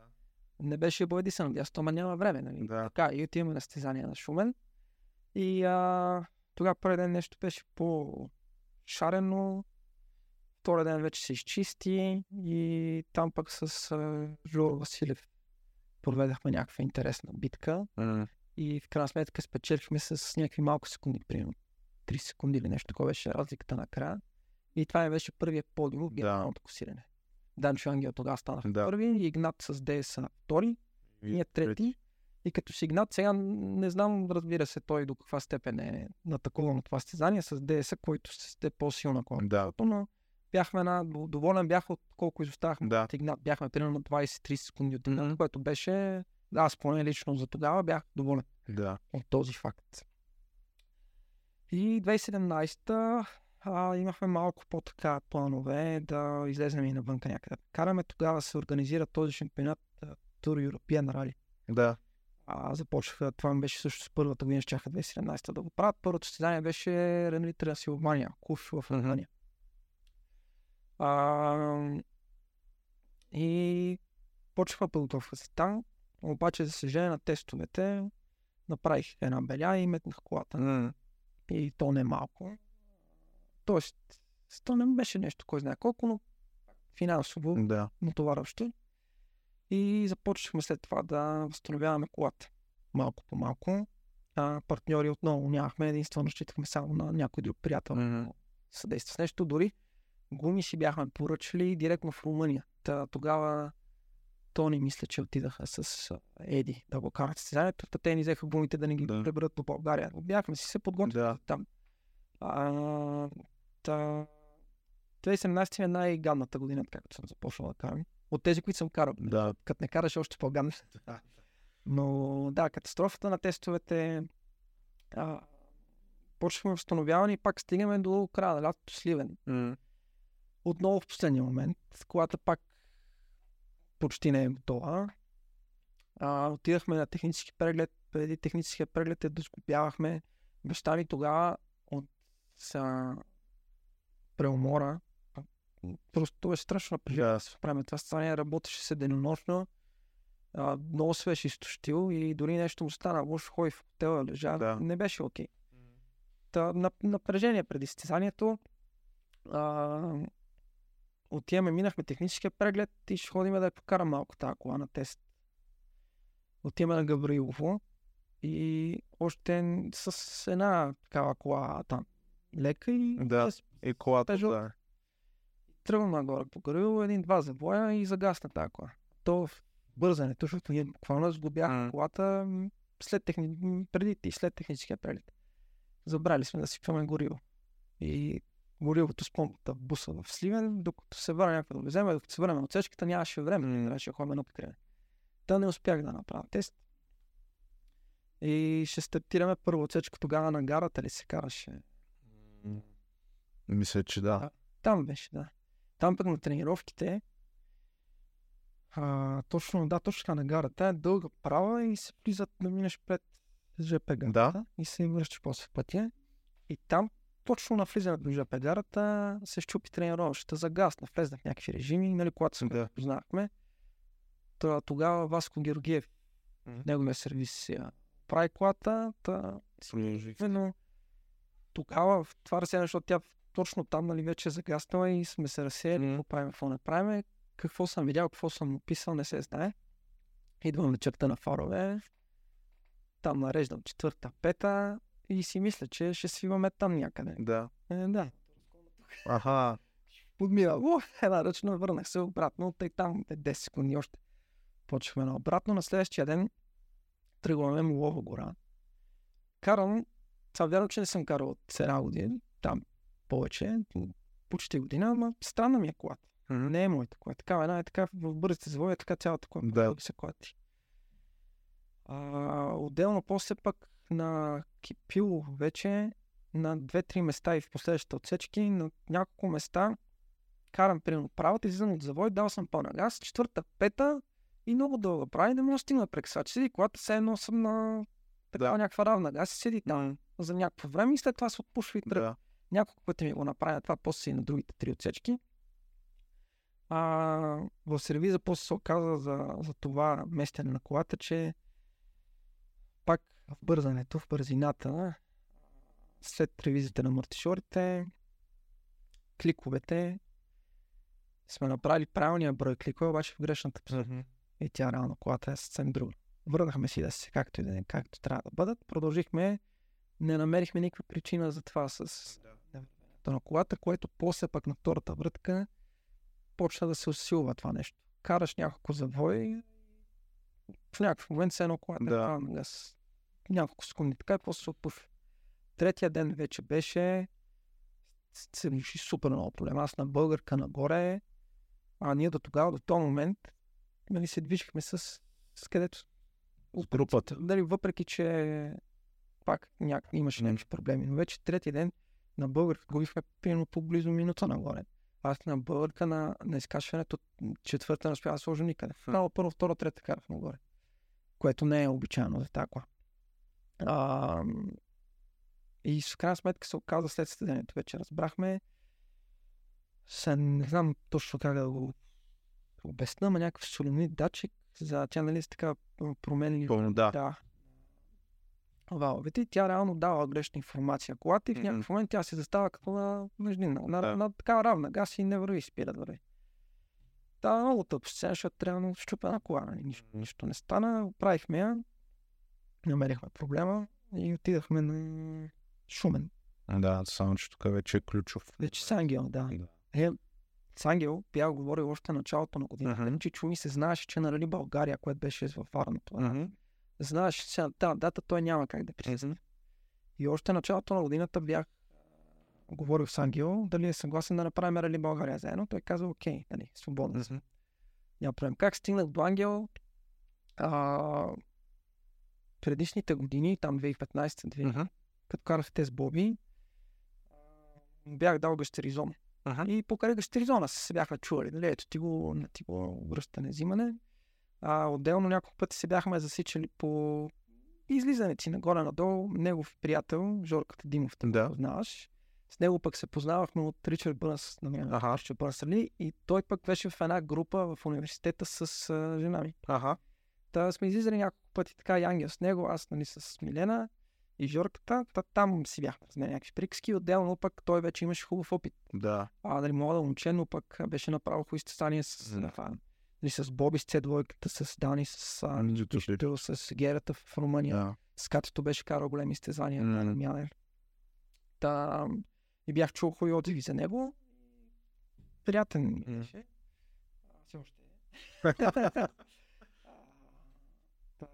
Не беше боядисан дясно, ама няма време, нали? Да. Така, и отиваме на състезание на Шумен. И а, тогава първи ден нещо беше по-шарено. Втори ден вече се изчисти и там пък с а, Жоро Василев проведахме някаква интересна битка и в крайна сметка спечелихме с някакви малко секунди, примерно 3 секунди или нещо такова беше разликата накрая. И това ми беше първият подиум в генералното класиране. Данчо Ангел тогава станаха Да. първи, Игнат с ДС на втори, ние трети. И като си Игнат, сега не знам, разбира се, той до каква степен е натакуван от това състезание с ДС, който сте по-силна кола. Да. Но бяхме една, доволен бях от колко изоставахме Да. Игнат. Бяхме примерно 20-30 секунди от Игнат, което беше, аз поне лично за тогава бях доволен Да. от този факт. И 2017 а, имахме малко по-така планове да излезем и навънка някъде. Караме тогава да се организира този шампионат Tour European Rally. Да. А, започнаха, това ми беше също с първата година, щяха 2017 да го правят. Първото състезание беше Ренли Трансилвания, Куш в Румъния. А, и почнаха подготовка си там. Обаче, за съжаление на тестовете, направих една беля и метнах колата. М, И то не малко. Тоест, то не беше нещо, кой знае колко, но финансово Да. натоварващо. И започнахме след това да възстановяваме колата. Малко по малко. А, партньори отново нямахме, единствено разчитахме само на някой друг приятел. Мгм. Съдейства с нещо. Дори гуми си бяхме поръчали директно в Румъния. Та, тогава Тони мисля, че отидаха с Еди да го карат състезанието. Те ни взеха гумите да ни ги Да. преберат по България. Бяхме си се подготвили Да. там. А, та, 2017 е най-гадната година, както съм започнал да карам. От тези, които съм карал. Да. Като не караш, още по-гадно. Но да, катастрофата на тестовете. А, почнахме възстановяване и пак стигаме до края на лятото Сливен. М, Отново в последния момент, колата пак почти не е готова. А, отидахме на технически преглед. Преди техническия преглед я доскопявахме. Баща ми тогава от са, преумора. Просто е страшно напрежение Да. правим това състояние. Работеше се денонощно. А, много се беше изтощил и дори нещо му стана. Лошо ходи в хотела, лежа. Да. Не беше окей. Та, на, напрежение преди състезанието. А, отиваме, минахме техническия преглед и ще ходим да я покарам малко тази кола на тест. Отиваме на Гаврилово и още с една такава кола там лека и Да. аз И колата, Peugeot. да. тръгвам нагоре по Гаврилово, един-два завоя и загасна тази кола. То в бързането, защото ние буквално сглобяхме М. колата след техни... преди и след техническия преглед. Забрали сме да сипваме гориво. И горивото с помпата в буса в Сливен, докато се върна някъде да вземе, докато се върнем от отсечката, нямаше време, М. трябваше да ходим едно покриване. Та не успях да направя тест. И ще стартираме първо отсечка тогава на гарата ли се караше? Мисля, че да. Да. Там беше, да. Там пък на тренировките, а, точно, да, точно така на гарата е дълга права и се влизат да минеш пред ЖП гарата и се връщаш после в пътя. И там, точно на влизането до ЖП гарата, се щупи тренировъчната, загасна, влезна в някакви режими, нали, когато се Да. познахме. Тогава Васко Георгиев, Мгм. неговия сервис прави колата, та но тогава в това разсеяне, защото тя точно там нали, вече е загаснала и сме се разсеяли, Мгм. какво правим, какво не правим. Какво съм видял, какво съм описал, не се знае. Идвам на черта на фарове, там нареждам четвърта, пета и си мисля, че ще свиваме там някъде. Да. Е, да. Аха. Подмина, о, една ръчна, върнах се обратно, тъй там е 10 секунди още. Почваме на обратно, на следващия ден тръгваме Молова гора. Карам, това вярвам, че не съм карал от една година, там повече, почти година, ама странна ми е колата. Мгм. Не е моята кола. Така, една е така в бързите завои, е така цялата кола. Да. Да. се клати. А, отделно после пък на Кипило вече на две-три места и в последващите отсечки, на няколко места карам примерно правата, излизам от завой, дал съм пълна газ, четвърта, пета и много дълга прави, не мога да стигна прек сега. Седи колата, все едно съм на така Да. някаква равна газ и седи там за някакво време и след това се отпушва и тръгва. Да. Няколко пъти ми го направя това, после и на другите три отсечки. А, в сервиза после се оказа за, за това местене на колата, че пак в бързането, в бързината, след ревизията на мартишорите, кликовете, сме направили правилния брой кликове, обаче в грешната посока. Мгм. И тя реално колата е съвсем друга. Върнахме си да се както и да е, както трябва да бъдат. Продължихме, не намерихме никаква причина за това с то на колата, което после пък на втората врътка почна да се усилва това нещо. Караш няколко завои, в някакъв момент се едно колата Да. на газ. Няколко секунди така и после се отпушва. Третия ден вече беше се реши супер много проблем. Аз на българка нагоре, а ние до тогава, до този момент, нали, се движихме с, с където С групата. Дали, въпреки, че пак няк... имаше някакви проблеми, но вече третия ден на българка губихме примерно по близо минута нагоре. Аз на българка на, на изкашването четвърта не успях да сложа никъде. Право първо, второ, трета карах нагоре. Което не е обичайно за тази кола. А, и в крайна сметка се оказа след състезанието. Вече разбрахме. Се, не знам точно как да го обясна, но някакъв солонит датчик За тя, нали, с така променени Пълно, да. да. Валовете и тя реално дава грешна информация. Колата и в някакъв момент тя се застава като на междинна, на, Да. на, така равна газ и не върви, спира да. Та много тъпо сцена, защото трябва щупа на кола. Нищо, нищо не стана, оправихме я, намерихме проблема и отидахме на Шумен. Да, само че тук вече е ключов. Вече с Ангел, да. Да. Е, с Ангел бях говорил още в началото на годината, Мгм. че Чуми се знаеше, че нали България, което беше във Варната. Мгм. Знаеш, сега тази дата той няма как да присъства. И още началото на годината бях говорил с Ангел дали е съгласен да направим Рали България заедно. Той каза, окей, нали, свободно. Мгм. Няма проблем. Как стигнах до Ангел? А, предишните години, там 2015-2000, Мгм. като карах те с Боби, бях дал гастеризон. Аха. И покрай гастеризона се бяха чували. Нали, ето ти го, на ти го връщане, взимане. А, отделно няколко пъти се бяхме засичали по излизането си нагоре-надолу. Негов приятел, Жорката Димов, те Да. го познаваш. С него пък се познавахме от Ричард Бърнс, на време. Аха. Ричард Бърнс, нали? И той пък беше в една група в университета с а, жена ми. Аха. Та сме излизали няколко пъти така и Ангел с него, аз нали с Милена и Жорката. Та, там си бяхме с някакви приказки. Отделно пък той вече имаше хубав опит Да. а, нали, млада момче, но пък беше направил хубави състезания с, Да. да. Нали, с Боби, с C2, с Дани, с, а, Нито си. Тушител, с Герата в Румъния. Да. С Катето беше карал големи изтезания М. на Мянер. Та, и бях чул хубави отзиви за него. Приятен ми М. беше. Все още е.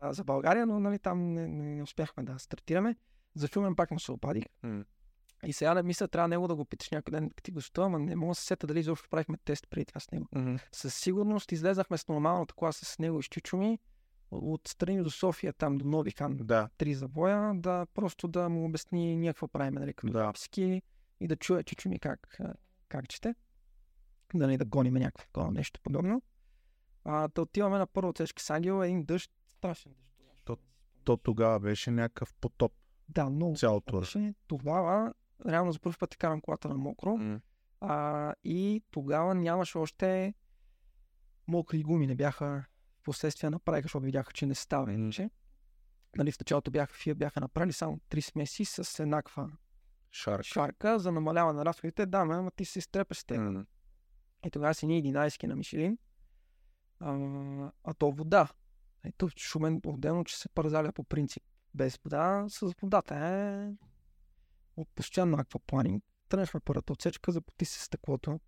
За България, но нали, там не, не успяхме да стартираме. За Шумен пак му се опадих. М. И сега не мисля, трябва него да го питаш някой ден, ти го стой, ама не мога да се сета дали изобщо правихме тест преди това с него. Мгм. Със сигурност излезахме с нормалната класа с него и с Чичо ми от страни до София, там до Нови хан, Да. три завоя, да просто да му обясни ние какво правим, нали, като Да. записки и да чуе Чичо ми как, как чете. Нали, да гоним някакво такова нещо подобно. А, да отиваме на първо цешки с Ангел, един дъжд, страшен дъжд. То- То тогава беше някакъв потоп Да, много. цялото. Беше, тогава, реално за първ път карам колата на мокро. М. А, и тогава нямаше още мокри гуми, не бяха в последствие направиха, защото видяха, че не става иначе. Нали, в началото бяха, фия бяха направили само три смеси с еднаква Шарк. шарка за намаляване на разходите. Да, ме, ама ти се изтрепеш с теб. М. И тогава си ние 11 на Мишелин. А, а то вода. Ето, шумен отделно, че се парзаля по принцип. Без вода, с водата е от постоянно аквапланинг. Тръгнахме първата отсечка, запоти се стъклото.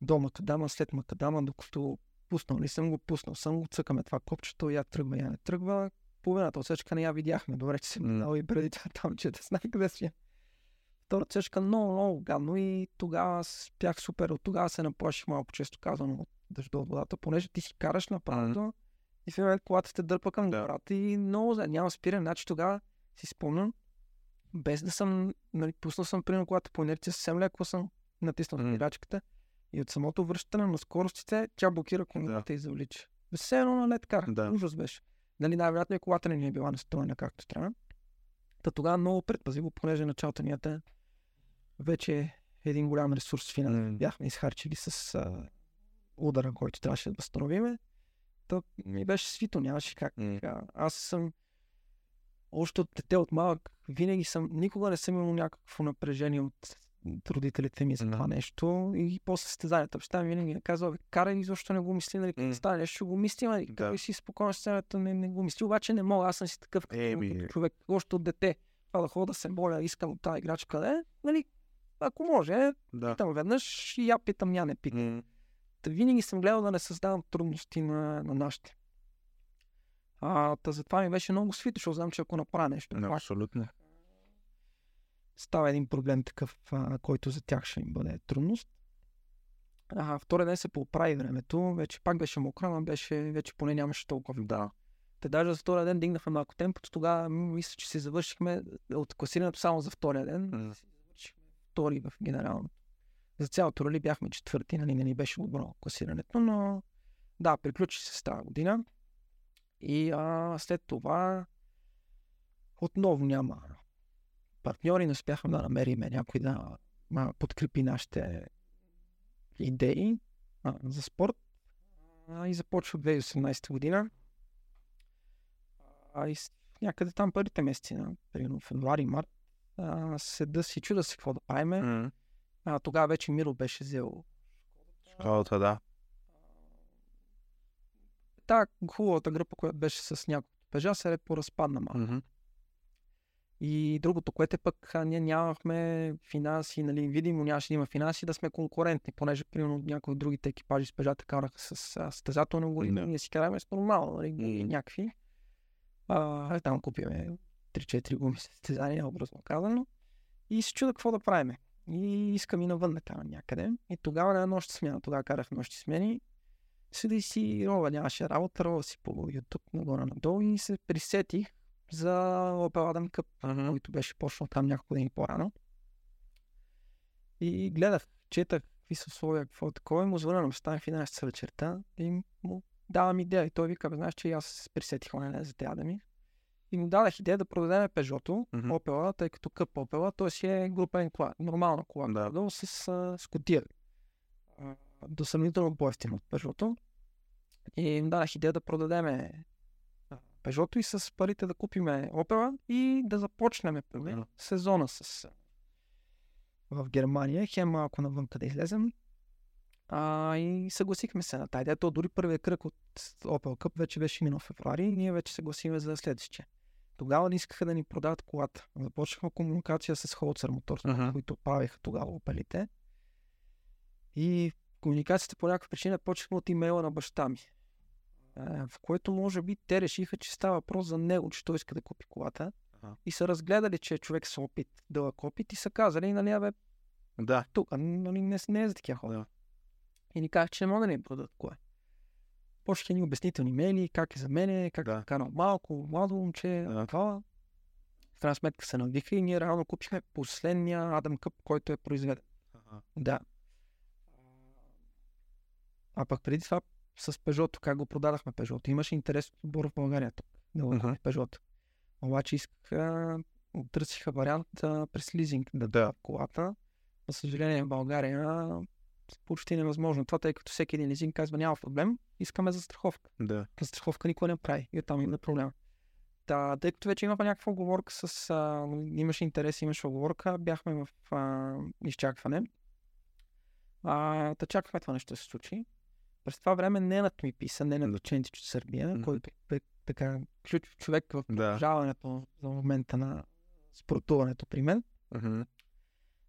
До макадама, след макадама, докато пуснал ли съм го, пуснал съм го, цъкаме това копчето, я тръгва, я не тръгва. Половината отсечка не я видяхме. Добре, че съм минал и преди това там, че да знае къде си. Втора отсечка много, много гадно и тогава с- бях супер. От тогава се наплаших малко, често казано, от дъжда от водата, понеже ти си караш на правото и в момент колата те дърпа към Да. гората и много няма спиране. Значи тогава си спомням, без да съм, нали, пуснал съм примерно колата по инерция, съвсем леко съм натиснал М. спирачката и от самото връщане на скоростите, тя блокира колата и завлича. Все едно на лед кар. Да. Ужас беше. Нали, най-вероятно и колата не ни е била настроена както трябва. Та тогава много предпазливо, понеже началото ни е вече един голям ресурс финансов М. бяхме изхарчили с а, удара, който трябваше да възстановиме. То ми беше свито, нямаше как. Така, Аз съм още от дете от малък, винаги съм, никога не съм имал някакво напрежение от родителите ми за това нещо. И после състезанията, баща ми винаги е казал, карай, защо не го мисли, нали, като стане нещо, ще го мислим, нали, Да. да. си спокойно сцената, не, не го мисли, обаче не мога, аз съм си такъв като, Еми. като човек, още от дете. Това да хода да се моля, искам от тази играчка, да е, нали, ако може, Да. питам веднъж и я питам, я не питам. М. Та винаги съм гледал да не създавам трудности на, на нашите. А, та затова ми беше много свито, защото знам, че ако направя нещо, пак Абсолютно. става един проблем такъв, а, който за тях ще им бъде трудност. А, втория ден се поправи времето, вече пак беше мокро, но беше, вече поне нямаше толкова. Да. Те даже за втория ден дигнахме малко темпото, тогава мисля, че се завършихме от класирането само за втория ден. Втори в генералното. За цялото рали бяхме четвърти, нали, не ни беше добро класирането, но да, приключи се с тази година. И а, след това отново няма партньори, не успяхме да намерим някой да а, подкрепи нашите идеи а, за спорт. а, и започва 2018 година. А, и някъде там първите месеци, на, примерно февруари, март, а, седа си чуда се какво да правим. М, А, тогава вече Миро беше взел Школата, да. Та хубавата група, която беше с няколко пежа, се поразпадна малко. Мгм. И другото, което е пък, ние нямахме финанси, нали, видимо нямаше да има финанси да сме конкурентни, понеже, примерно, някои от другите екипажи с пежата караха с състезателно гориво, Да. ние си караме с нормално, нали, Мгм. някакви. А, е, там купиме 3-4 гуми състезания, образно казано. И се чуда какво да правим. И искам и навън да карам някъде. И тогава на нощ смяна, тогава карах нощи смени. Седа и си рова, нямаше работа, рова си по YouTube нагоре надолу и се присетих за Opel Adam Cup който беше почнал там няколко дни по-рано. И гледах, четах какви са условия, какво е такова и му звъня на ми в 11 часа вечерта и му давам идея. И той вика, знаеш, че аз се присетих на за тея да ми. И му дадах идея да продадем Peugeot, Мгм. Opel, тъй като къп Opel, той си е групен кола, нормална кола, Да. с, а, с котия. До сравнително по-ефтино от Peugeot. И му дадах идея да продадем Peugeot и с парите да купиме Opel и да започнем нали, Да. сезона с в Германия, хем малко навън да излезем. А, и съгласихме се на тази идея. То дори първият кръг от Opel Cup вече беше минал в февруари и ние вече се гласиме за следващия. Тогава не искаха да ни продават колата. Започнахме комуникация с Holzer Motorsport, Мгм. които правиха тогава опелите. И комуникацията по някаква причина почнахме от имейла на баща ми. А, в което може би те решиха, че става въпрос за него, че той иска да купи колата. Аха. И са разгледали, че е човек с опит, дълъг опит и са казали, нали, абе, Да. тук, нали, не, не е за такива хора. Да. И ни казах, че не мога да ни продадат кое. Почнаха ни обяснителни имейли, как е за мене, как Да. карал малко, младо момче, да. това. В крайна сметка се навиха и ние реално купихме последния Адам Къп, който е произведен. Ага. Да. А пък преди това с Peugeot, как го продадахме Peugeot, имаше интерес от отбор в България тук, да го купи Peugeot. Обаче искаха, търсиха вариант а, през лизинг да Да. колата. За съжаление в България почти невъзможно. Това тъй като всеки един лизинг казва няма проблем, искаме за страховка. Да. Застраховка никой не прави и оттам има проблем. Та, тъй като вече имахме някаква оговорка с... А, имаше интерес, имаше оговорка, бяхме в а, изчакване. А, та чакахме това нещо да се случи. През това време Ненът ми писа, Ненът Да. Чентич от Сърбия, Мгм. който е така ключов човек в Да. продължаването за момента на спортуването при мен. Мгм.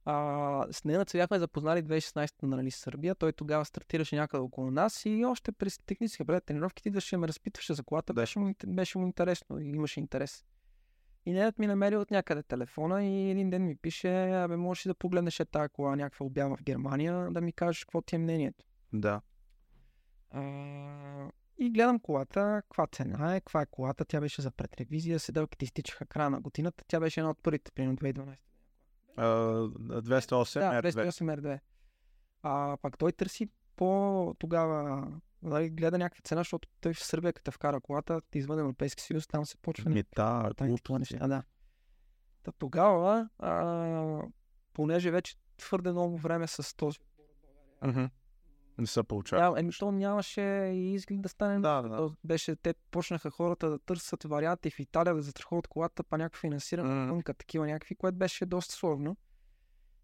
А, с Ненът се бяхме запознали 2016 на Рали Сърбия. Той тогава стартираше някъде около нас и още през технически преди тренировките идваше ме разпитваше за колата. Да. Беше, му, беше му интересно и имаше интерес. И Ненът ми намери от някъде телефона и един ден ми пише, абе можеш ли да погледнеш е тази кола, някаква обява в Германия, да ми кажеш какво ти е мнението. Да. А, и гледам колата, каква цена е, каква е колата, тя беше за предревизия, седелките изтичаха края на годината, тя беше една от първите, примерно 2012. А, 208 Да, R2. 208 R2. А пак той търси по тогава, нали, гледа някаква цена, защото той в Сърбия, като вкара колата, извън Европейски съюз, там се почва и такива неща, да. Та тогава, а, понеже вече твърде много време с този Мгм. Не се получава. Да, еми, то нямаше и изглед да стане. Да, да. То беше, те почнаха хората да търсят варианти в Италия да застраховат колата, па някакво финансиране, mm. такива някакви, което беше доста сложно.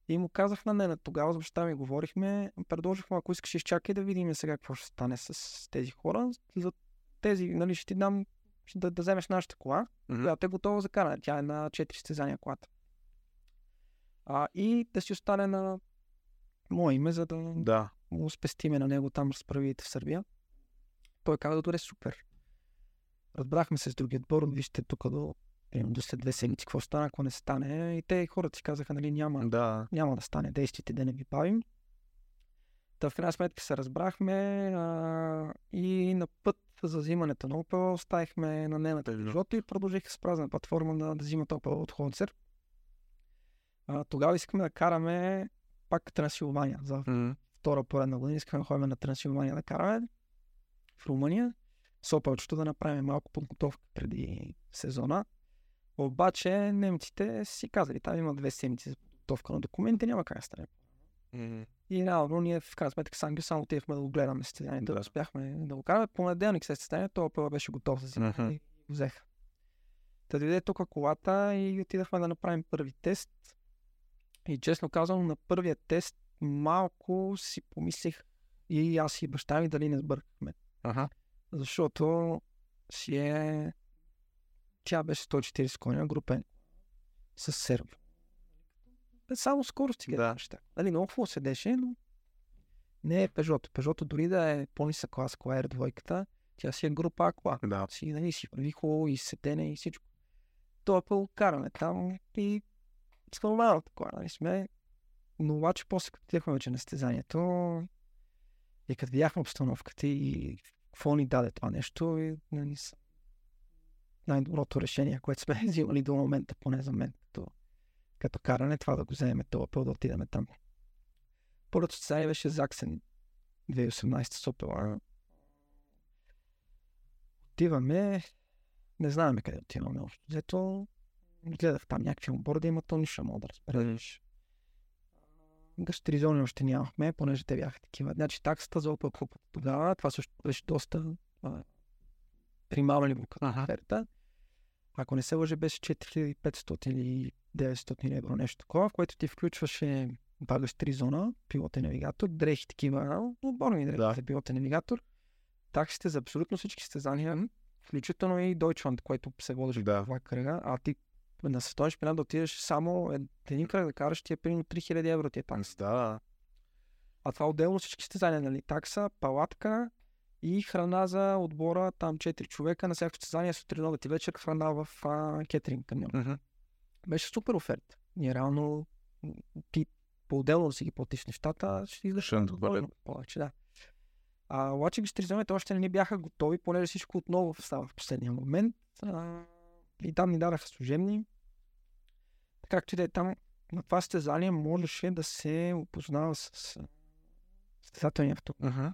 И му казах на нея, тогава с баща ми говорихме, предложих му, ако искаш изчакай да видим сега какво ще стане с тези хора. За тези, нали, ще ти дам да, да вземеш нашата кола, Мгм. която е готова за каране. Тя е на 4 състезания колата. А, и да си остане на мое име, за да, Да. Му спестиме на него там разправите в Сърбия. Той каза, добре, супер. Разбрахме се с другия отбор, вижте тук до, примерно, до след две седмици какво стана, ако не стане. И те хората си казаха, нали, няма, Да. няма да стане, действайте да не ви бавим. Та в крайна сметка се разбрахме а, и на път за взимането на Opel оставихме на нената. Peugeot и продължиха с празна платформа да, да взимат Opel от Холцер. А, тогава искаме да караме пак Трансилвания за Мгм. Втора поредна година искаме да ходим на Трансилвания да караме в Румъния. С опелчето да направим малко подготовка преди сезона. Обаче немците си казали, там има две седмици за подготовка на документи, няма как да стане. Мгм. И реално ние в крайна сметка с Ангел само отидахме да го гледаме състезанието. Да. Успяхме да го караме. Понеделник след състезанието, Опела беше готов за зима Мгм. и го взеха. Та дойде тук колата и отидахме да направим първи тест. И честно казвам, на първия тест малко си помислих и аз и баща ми дали не сбъркахме. Ага. Защото си е... Тя беше 140 коня, групен. С серво. Бе, Само скорости Да. да. неща. Нали, много хубаво седеше, но не е Peugeot. Peugeot дори да е по-нисък клас, кола е двойката, тя си е група кола. Да. Си, нали, си прави хубаво и седене и всичко. Това е караме там и с нормалната кола, нали сме. Но обаче после като отидахме вече на стезанието и като видяхме обстановката и какво ни даде това нещо, и, нали, най-доброто решение, което сме взимали до момента, поне за мен, като, като каране, това да го вземем това пъл да отидем там. Първото състезание беше Заксен 2018 с Opel. Отиваме, не знаем къде отиваме общо. Взето, гледах там някакви оборди, има то нищо мога да разбереш. Гастризони още нямахме, понеже те бяха такива. Значи таксата за Opel Cup тогава, това също беше доста примамливо като Ага. оферта. Ако не се лъжа, беше 4500 или 900 евро, нещо такова, в което ти включваше багаж 3 зона, пилотен навигатор, дрехи такива, отборни дрехи Да. за пилотен навигатор, таксите за абсолютно всички състезания, включително и Deutschland, което се водеше Да. това кръга, а ти на световен шпинат да отидеш само ед- един кръг да караш, ти е примерно 3000 евро ти е такса. Да. А това отделно всички състезания, нали? Такса, палатка и храна за отбора, там 4 човека, на всяко състезание сутрин, обед и вечер храна в а, кетеринг камион. Мгм. Беше супер оферта. Ние реално ти по-отделно да си ги платиш нещата, ще излезеш повече, да. А, обаче гастризоните още не ни бяха готови, понеже всичко отново става в последния момент. А, и там ни дадаха служебни. Както и да е там, на това състезание можеше да се опознава с състезателния автомобил Мгм.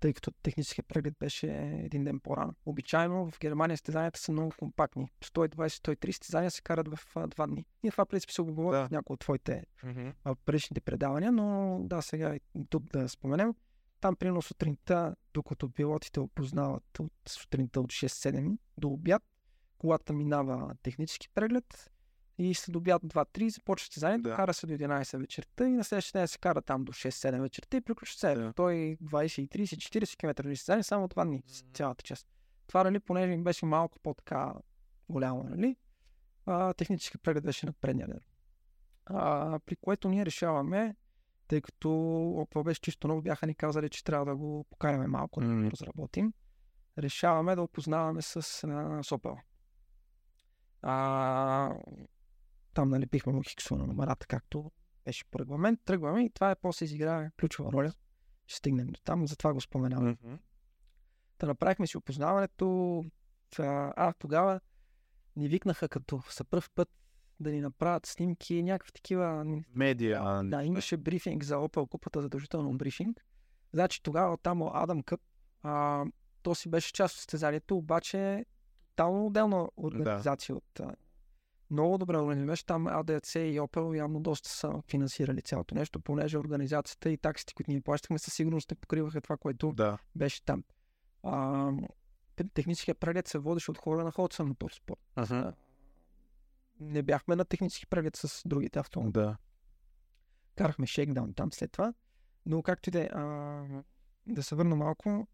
тъй като техническия преглед беше един ден по-рано. Обичайно в Германия състезанията са много компактни. 120-130 състезания се карат в а, два дни. Ние това, принцип, се го говорим Да. в някои от твоите Мгм. а, предишните предавания, но да, сега и тук да споменем. Там, примерно, сутринта, докато пилотите опознават от сутринта от 6-7 до обяд, колата минава технически преглед и след обяд 2-3 започва състезанието, Да. кара се до 11 вечерта и на следващия ден се кара там до 6-7 вечерта и приключва се. Да. Той 20, 30, 40 км състезание само два дни, с цялата част. Това, нали, понеже им беше малко по-така голямо, нали, а, технически преглед беше на предния ден. А, при което ние решаваме, тъй като Opel беше чисто ново, бяха ни казали, че трябва да го покараме малко да Мгм. го разработим. Решаваме да опознаваме с, а, с Opel. А, там налепихме му хиксо на номерата, както беше по регламент. Тръгваме и това е после изиграе ключова роля. Ще стигнем до там, затова го споменавам. Мгм. Та направихме си опознаването. А, а тогава ни викнаха като за пръв път да ни направят снимки, някакви такива. Медиа. Да, имаше брифинг за Opel купата, задължително брифинг. Значи тогава там Адам Къп, а, то си беше част от състезанието, обаче тотално отделна организация от а, много добре организация. Беше там АДЦ и Opel явно доста са финансирали цялото нещо, понеже организацията и таксите, които ние плащахме, със сигурност не покриваха това, което Да. беше там. А, техническия преглед се водеше от хора на Ходса Моторспорт. Мгм. Не бяхме на технически преглед с другите автомобили. Да. Карахме шейкдаун там след това. Но както и да е, да се върна малко,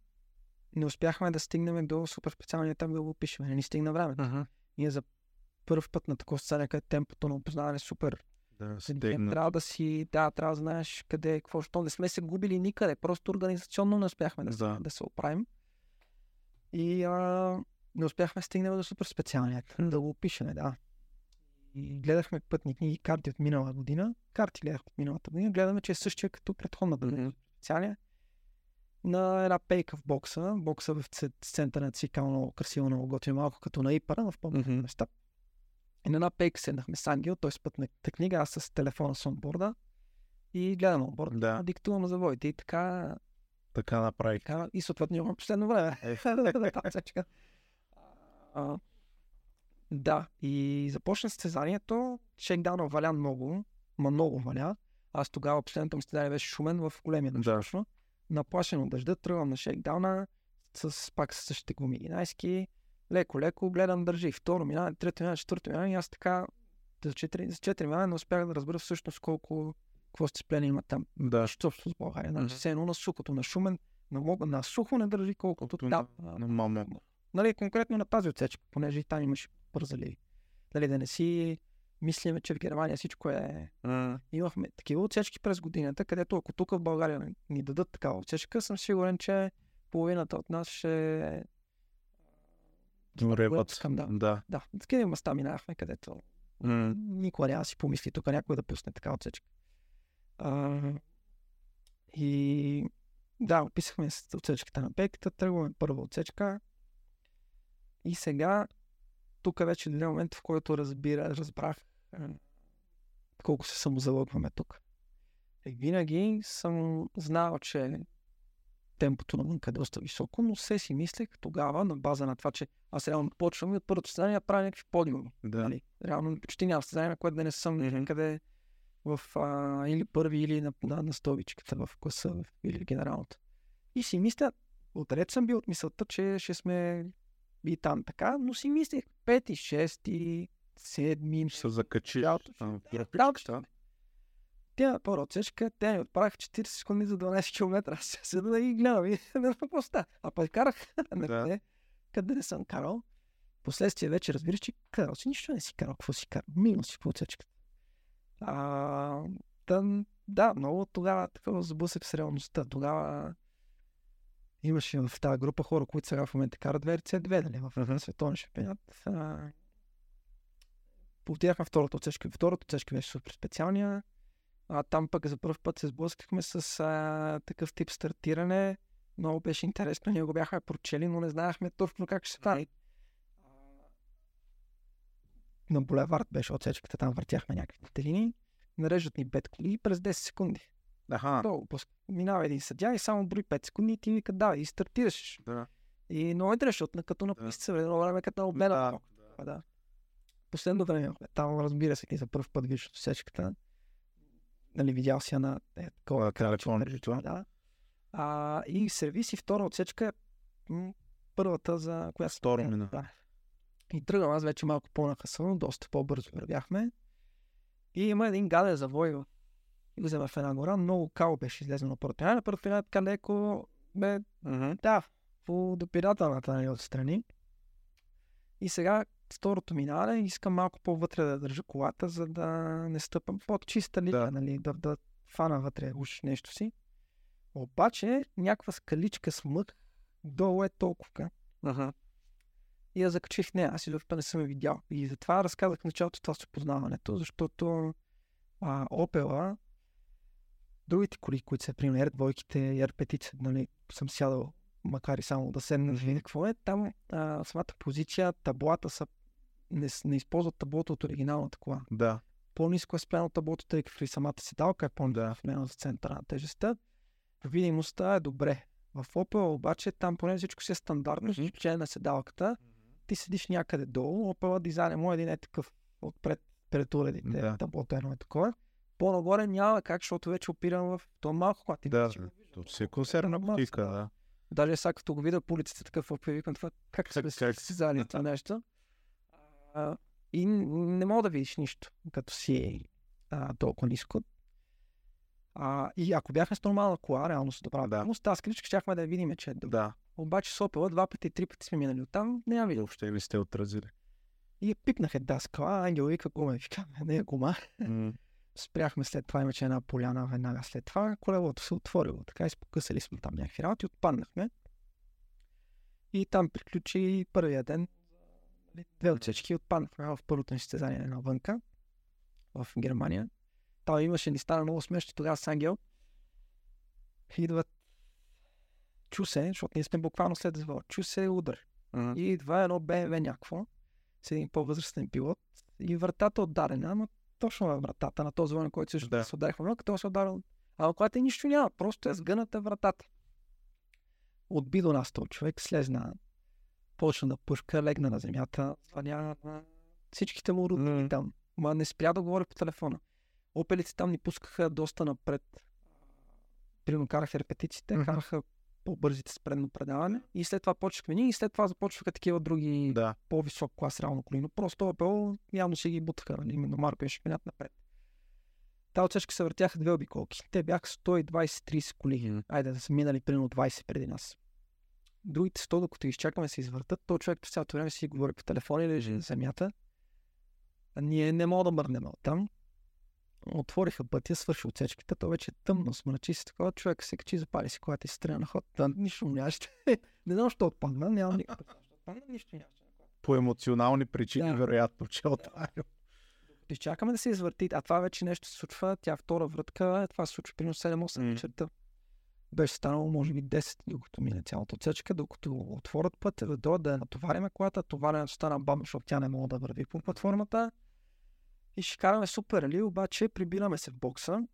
не успяхме да стигнем до супер специалния етап да го опишем. Не ни стигна времето. Мгм. Ние за първ път на такова състезание, където темпото на опознаване е супер. Да, Стегна. Трябва да си, да, трябва да знаеш къде, какво, що. Не сме се губили никъде, просто организационно не успяхме да, Да. се, да се оправим. И а, не успяхме да стигнем до супер специалния, да го опишем, да. И гледахме пътни книги, карти от минала година. Карти гледах от миналата година. Гледаме, че е същия като предходната година. Мгм. Специалния. На една пейка в бокса. Бокса в центъра на цикъл много красиво, много готино, малко като на Ипара, в по-малко Мгм. места. И на една пейка седнахме с Ангел, той с пътната книга, аз с телефона с онборда и гледам онборда. Да. Диктувам завоите и така, Така направих. така и съответно имам последно време. Е. А, да, и започна състезанието. Шейкдауна валя много, ма много валя. Аз тогава последното ми състезание беше Шумен в големия дъжд. Да. Наплашен от дъжда, тръгвам на шейкдауна, с, пак с същите гуми 11 леко, леко, гледам, държи. Второ минаване, трето минаване, четвърто минаване и аз така за 4, за 4 минаване не успях да разбера всъщност колко, какво сцепление има там. Да. Що с България. Значи, все едно на сухото, на Шумен, на, мога, на сухо не държи колкото Колкото там. на- На мама. нали, конкретно на тази отсечка, понеже и там имаше бързали. Нали, да не си мислиме, че в Германия всичко е... М, Имахме такива отсечки през годината, където ако тук в България ни дадат такава отсечка, съм сигурен, че половината от нас ще... Реват. скандал. Да. Да, такива места минахме, където М, никога няма да си помисли тук някой да пусне така отсечка. А, и да, описахме с отсечката на пеката, тръгваме първа отсечка. И сега, тук вече дойде момент, в който разбира, разбрах колко се самозалъгваме тук. И винаги съм знал, че темпото навънка е доста високо, но се си мислех тогава, на база на това, че аз реално почвам и от първото състезание правя някакви подиуми. Да. Нали, реално почти няма състезание, на което да не съм някъде в а, или първи, или на, на, на столбичката в класа, или генералната. И си мисля, отред съм бил от мисълта, че ще сме и там така, но си мислех пети, шести, седми, Ще се в Да, графичката. Тя на първа отсечка, тя ми отправих 40 секунди за 12 км. Аз се седа да ги гледам и какво става. А пък карах на къде, къде не съм карал. Последствие вече разбираш, че карал си нищо не си карал. Какво си карал? Минус си по отсечката. А, тън, да, много тогава такова сблъсък с реалността. Тогава имаше в тази група хора, които сега в момента карат VRC2, нали, в Мгм. световен шампионат. А, Повтирахме втората отсечка. Втората отсечка беше супер специалния. А, там пък за първ път се сблъскахме с а, такъв тип стартиране. Много беше интересно. Ние го бяхме прочели, но не знаехме точно как ще стане. На булевард беше отсечката, там въртяхме някакви линии. Нареждат ни 5 коли през 10 секунди. Аха. Долу, минава един съдя и само брои 5 секунди и ти вика да, и стартираш. Да. И много е интересно, защото на- като на Да. писта да. едно време като на обмена. Да. Да. да. Последно време, там разбира се, ти за първ път виждаш отсечката. Нали, видял си я на е, такова На телефон. телефон. Да. А, и сервис и втора отсечка е първата за която Второ мина. Да. И тръгвам аз вече малко по-нахасано, доста по-бързо вървяхме. И има един гаден завой в Излизаме в една гора, много као беше излезено на първото. На първото минаване така леко, бе, Мгм. да, по допирателната нали, отстрани. И сега второто минаване искам малко по-вътре да държа колата, за да не стъпам под чиста линия, Да. нали, да, да фана вътре уж нещо си. Обаче някаква скаличка с мък долу е толкова. Аха. И я закачих в нея. Аз изобщо не съм я видял. И затова разказах в началото това с опознаването, защото а, Опела, другите коли, които са, примерно, R2-ките, R5, нали, съм сядал, макар и само да седна да видя какво е, там а, самата позиция, таблата са, не, не използват таблото от оригиналната кола. Да. По-низко е спрямо таблото, тъй като и самата седалка е по-низко Да. за центъра на тежестта. Видимостта е добре. В Opel обаче там поне всичко си е стандартно, Мгм. изключение на седалката. Ти седиш някъде долу, Opel дизайна му е един е такъв отпред пред уредите, Да. таблото едно е такова. По-нагоре няма как, защото вече опирам в то малко, когато ти Да. То си е консервна бутика, да. да. Даже сега като го видя по улицата такъв Opel, викам това, как, Как- как, как? си зали това нещо. А, и не мога да видиш нищо, като си а, толкова ниско. А, и ако бяхме с нормална кола, реално с добра Да. видимост, тази кричка щяхме да видим, че е добра. Да. Обаче с Opel два пъти, три пъти сме минали оттам, не я видя. Въобще не сте отразили. И я пипнах една скала, ангел вика гума, вика, не е гума. М, Спряхме след това, имаше една поляна веднага след това, колелото се отворило, така изпокъсали сме там някакви работи, отпаднахме. И там приключи първия ден. Две отсечки отпаднахме в първото ни състезание навънка в Германия. Там имаше, ни стана много смешно тогава с Ангел. Идват чу се, защото ние сме буквално след завода. Чу се удар. м, И идва едно БМВ някакво, с един по-възрастен пилот и вратата отдадена, ама точно на вратата на този на който също Да. се ударихме много, той се ударил. А когато нищо няма, просто е сгъната вратата. Отби до нас този човек, слезна, почна да пушка, легна на земята, звъня на всичките му родители М. там. Ма не спря да говори по телефона. Опелите там ни пускаха доста напред. Примерно караха репетициите, Мгм. караха по-бързите с предно предаване и след това почнахме ние и след това започваха такива други Да. по-висок клас реално коли, но просто Opel явно си ги бутаха, нали, именно Марко е шампионат напред. Та отсечка се въртяха две обиколки. Те бяха 120-30 коли. Мгм. Айде да са минали примерно 20 преди нас. Другите 100, докато изчакаме се извъртат, то човек през цялото време си говори по телефона или на земята. А ние не мога да мърнем от там. Отвориха пътя, свърши отсечката, то вече е тъмно, смрачи се такова, човек се качи, запали си колата и се на ход. Да, нищо нямаше. не знам, защо отпадна, нямам никакъв. Отпадна, нищо нямаше. По емоционални причини, Да. вероятно, че е оттарил. Изчакаме да се извърти, а това вече нещо се случва, тя втора вратка, това се случва примерно 7-8 М. вечерта. Беше станало може би 10, докато мине цялата отсечка, докато отворят път, да дойдат да натовариме колата, товаренето стана бам, защото тя не мога да върви по платформата. И ще караме супер, нали? Обаче прибираме се в бокса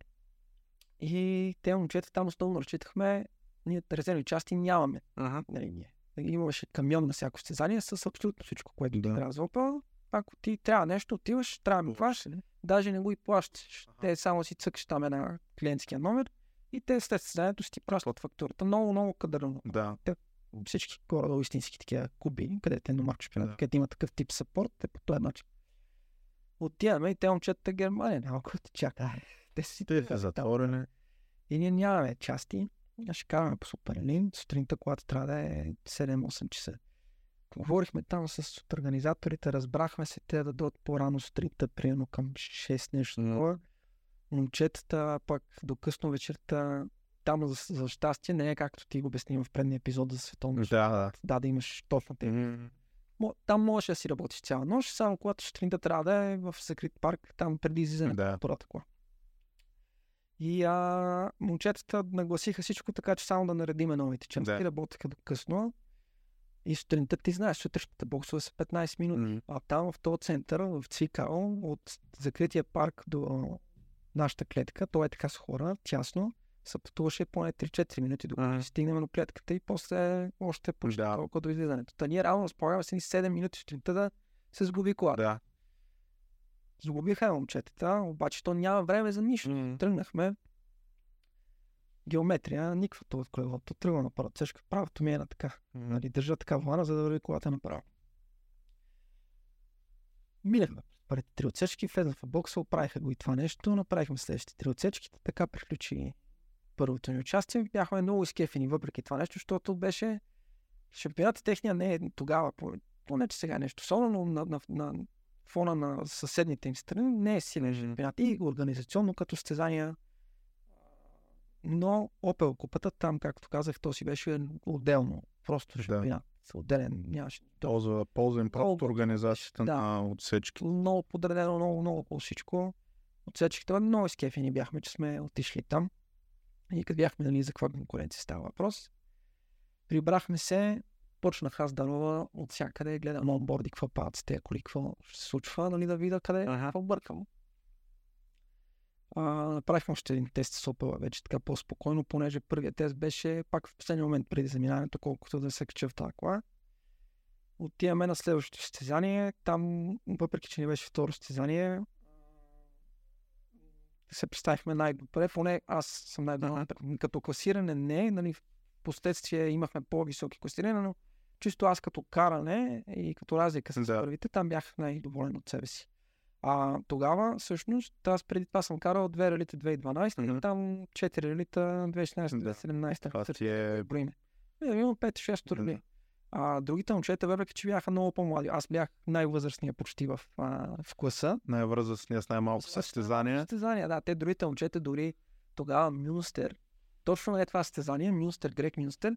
и те момчета там основно разчитахме, ние резервни части нямаме. Ага. Нали, ние. Имаше камион на всяко състезание с абсолютно всичко, което ти Да. трябва за Opel. Ако ти трябва нещо, отиваш, трябва да ми плащаш. Даже не го и плащаш. Аха. Те само си цъкаш там една клиентския номер и те след състезанието си ти пращат фактурата. Много, много кадърно. Да. Всички горе истински такива куби, където е номер шпинат, Да. където има такъв тип сапорт, е по този начин. Отиваме и те момчета Германия, няма какво ти чака. Те си Те там. са затворени. И ние нямаме части. А ще караме по Суперлин. Сутринта, когато трябва да е 7-8 часа. Говорихме там с организаторите, разбрахме се те да дойдат по-рано сутринта, примерно към 6 нещо М. Момчетата пък до късно вечерта там за, за щастие не е както ти го обясни в предния епизод за световно. Да, да. Да, да имаш точно те. Мо- Там можеш да си работиш цяла нощ, само когато сутринта трябва да е в закрит парк, там преди излизане Да. на първата кола. И а, момчетата нагласиха всичко така, че само да наредиме новите части. Да. Работеха до късно. И сутринта ти знаеш, сутрешните боксове са 15 минути. М. А там в този център, в Цвикал, от закрития парк до нашата клетка, то е така с хора, тясно, се пътуваше поне 3-4 минути, докато Ага. стигнем до клетката и после още почти Да. толкова до излизането. Та ние реално разполагаме с едни 7 минути сутринта да се сгуби колата. Да. Сгубиха момчетата, обаче то няма време за нищо. М. Тръгнахме. Геометрия, никаква от колелото. Тръгва на първа цешка. Правото ми е на така. Нали, държа така влана, за да върви колата направо. Минахме пред три отсечки, влезнах в бокса, оправиха го и това нещо, направихме следващите три отсечки, така приключи първото ни участие. Бяхме много изкефени въпреки това нещо, защото беше шампионата техния не е тогава, по- поне че сега е нещо особено, но на, на, на фона на съседните им страни не е силен шампионат. И организационно като състезания но Opel купата там, както казах, то си беше отделно. Просто Да. Шампионат. Отделен, нямаше. Ползва, ползва им просто Колко- организацията Да. на отсечки. много подредено, много, много по всичко. Отсечките, много изкефени бяхме, че сме отишли там. И като бяхме нали, за каква конкуренция става въпрос. Прибрахме се, почнах аз дарова от всякъде, гледам на онборди, какво правят с тези коли, какво ще се случва, нали, да видя къде, Аха. какво бъркам. А, направихме още един тест с Opel, вече така по-спокойно, понеже първият тест беше пак в последния момент преди заминаването, колкото да се кача в тази кола. Отиваме на следващото състезание. Там, въпреки че не беше второ състезание, се представихме най-добре. Поне аз съм най-добре. Като класиране не, нали, в последствие имахме по-високи класирания, но чисто аз като каране и като разлика с Да. първите, там бях най-доволен от себе си. А тогава, всъщност, аз преди това съм карал две релита 2012 Мгм. и там четири релита 2016-2017. Това ти е... Броиме. Е, имам 5-6 Да. турни. А другите момчета, въпреки че бяха много по-млади, аз бях най-възрастния почти в, а, в класа. Най-възрастния с най-малко състезания. Състезания, да. Те другите момчета дори тогава Мюнстер, точно е това състезание, Мюнстер, Грек Мюнстер,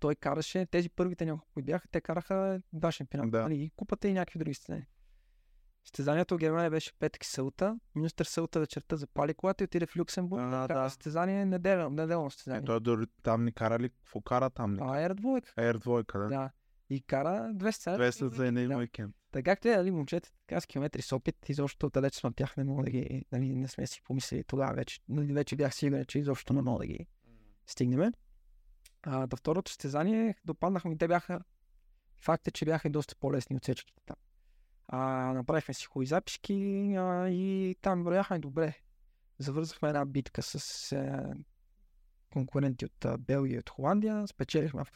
той караше, тези първите няколко които бяха, те караха два шампионата. Да. нали, И купата и някакви други състезания. Състезанието в Германия беше петък сълта. Мюнстер сълта вечерта запали колата и отиде в Люксембург. А, да. Състезание неделно, неделно състезание. Е, той дори там ни кара ли? Какво кара там? Ли? А, Air двойка. Air двойка, да. Да. И кара две сцени. 200 за един да. уикенд. Така както е, нали, момчета, така с километри с опит, изобщо далеч сме от тях не мога да ги, нали, не сме си помислили тогава вече. Нали, вече бях сигурен, че изобщо не мога да ги стигнем. А, до второто състезание допаднахме и те бяха, факт е, че бяха и доста по-лесни отсечките там. А, направихме си хубави записки а, и там брояхме добре. Завързахме една битка с е, конкуренти от е, Белгия и от Холандия. Спечелихме в.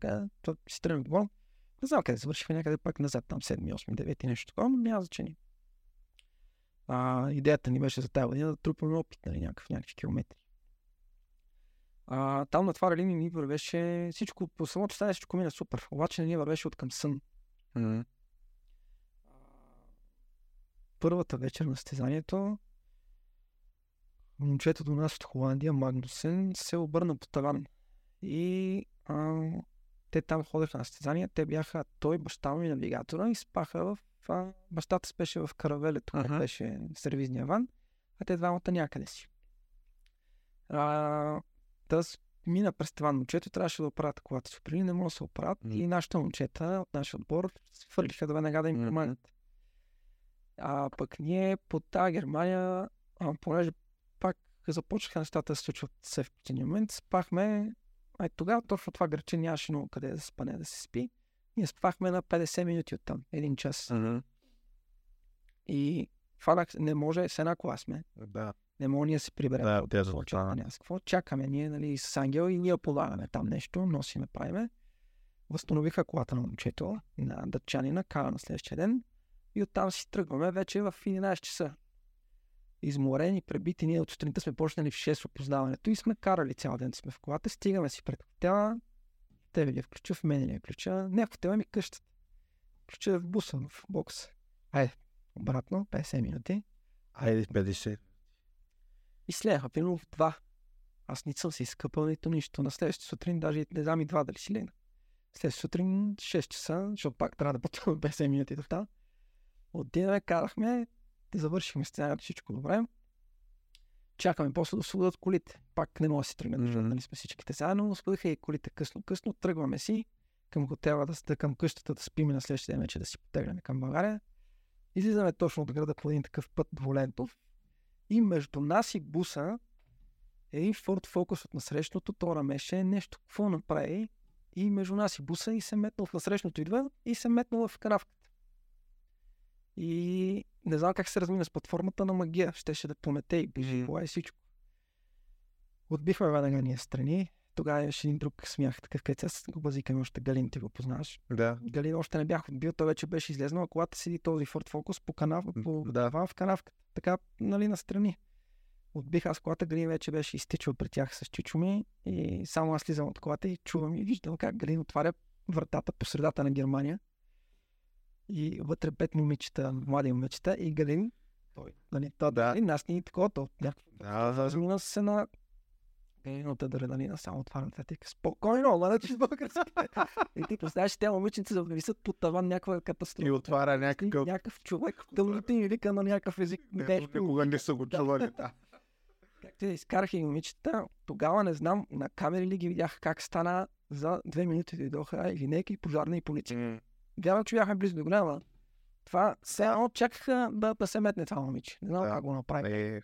Така, то си тръгнах доволен. Не знам къде завършихме някъде пак назад, там 7, 8, 9 нещо такова, но няма значение. А, идеята ни беше за тази година да трупаме опит, нали, някакъв, някакви километри. А, там на това рали ни вървеше всичко, по самото стане всичко мина супер, обаче не ни вървеше от към сън. М. Първата вечер на състезанието момчето до нас от Холандия, Магнусен, се обърна по таван. И а, те там ходеха на състезания. Те бяха той, баща ми, навигатора и спаха в... А, бащата спеше в каравелето, uh беше сервизния ван, а те двамата някъде си. А, с- мина през таван момчето, трябваше да оправят колата си. При не може да се оправят М. и нашите момчета от нашия отбор свърлиха да веднага да им помагат. А пък ние по тази Германия, а, понеже пак започнаха нещата да се случват все в един момент, спахме, а тогава точно това граче нямаше много къде да спане, да се спи. Ние спахме на 50 минути оттам, един час. Мгм. И фанах, не може, с една кола сме, Да. не може ние да се приберем. Да, от те за повече, това. няма с какво. Чакаме ние, нали, с Ангел и ние полагаме там нещо, носиме, правиме. Възстановиха колата на момчето, на дъчанина, кара на следващия ден. И оттам си тръгваме вече в 11 часа. Изморени, пребити, ние от сутринта сме почнали в 6 опознаването и сме карали цял ден сме в колата. Стигаме си пред хотела. Тебе ли я включа, в мен ли я включа. Не, в хотела ми къщата. Включа в буса, в бокс. Айде, обратно, 50 минути. Айде, 50. И слега, примерно в два. Аз не съм се изкъпал нито нищо. На следващата сутрин, даже не знам и два дали си легна. Следващата сутрин, 6 часа, защото пак трябва да пътуваме 50 минути до там. Отидаме, карахме, да завършихме сценарията, всичко добре. Чакаме после да освободят колите. Пак не мога да си защото Мгм. нали сме всичките заедно. Освободиха и колите късно-късно. Тръгваме си към хотела, да, към къщата да спиме на следващия ден вече да си потегляме към България. Излизаме точно от града по един такъв път двулентов. И между нас и буса е един Ford Focus от насрещното, то рамеше нещо, какво направи и между нас и буса и се метнал в насрещното идва и се метнал в канавката. И не знам как се размина с платформата на магия. Щеше да помете и Мгм. кола и всичко. Отбихме веднага ние страни. Тогава имаше един друг смях, такъв където аз го базикаме още Галин, ти го познаваш. Да. Галин още не бях отбил, той вече беше излезнал, а колата седи този Ford Focus по канав, по да. да. в канавката. Така, нали, настрани. Отбих аз колата, Галин вече беше изтичал при тях с чичо ми и само аз слизам от колата и чувам и виждам как Галин отваря вратата по средата на Германия. И вътре пет момичета, млади момичета и Галин, той, нали, той, Да. нали, нас ни такова, то някакво Да, да. Размина се на Галината адреналина, само отварям това, тика, спокойно, ама не с български. и ти представяш, те момиченци да висят под таван някаква катастрофа. И отваря някакъв... някакъв човек в тъмните и вика на някакъв език. Нещо, никога не са го чували. Да. Както я изкараха и момичета, тогава не знам, на камери ли ги видях как стана за две минути дойдоха и линейки, и пожарна и полиция. Вярвам, че бяхме близо до голяма. Това все едно чакаха да, да се метне това момиче. Не знам Да. как го направи. Е,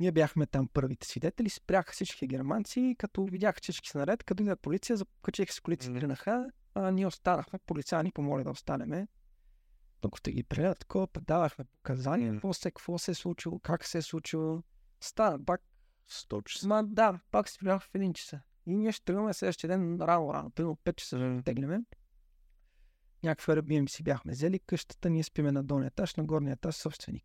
Ние бяхме там първите свидетели, спряха всички германци, като видяха, че всички са наред, като иде полиция, закачиха с колици, Мгм. тръгнаха, а ние останахме, полиция ни помоли да останеме. Докато ги предадат такова, давахме показания, Мгм. какво се, какво се е случило, как се е случило. Стана пак, 100 часа. ма да, пак влях в един часа. И ние ще тръгваме следващия ден рано-рано, примерно 5 часа ще тегляме. Някакви Airbnb си бяхме взели къщата, ние спиме на долния етаж, на горния етаж собственик.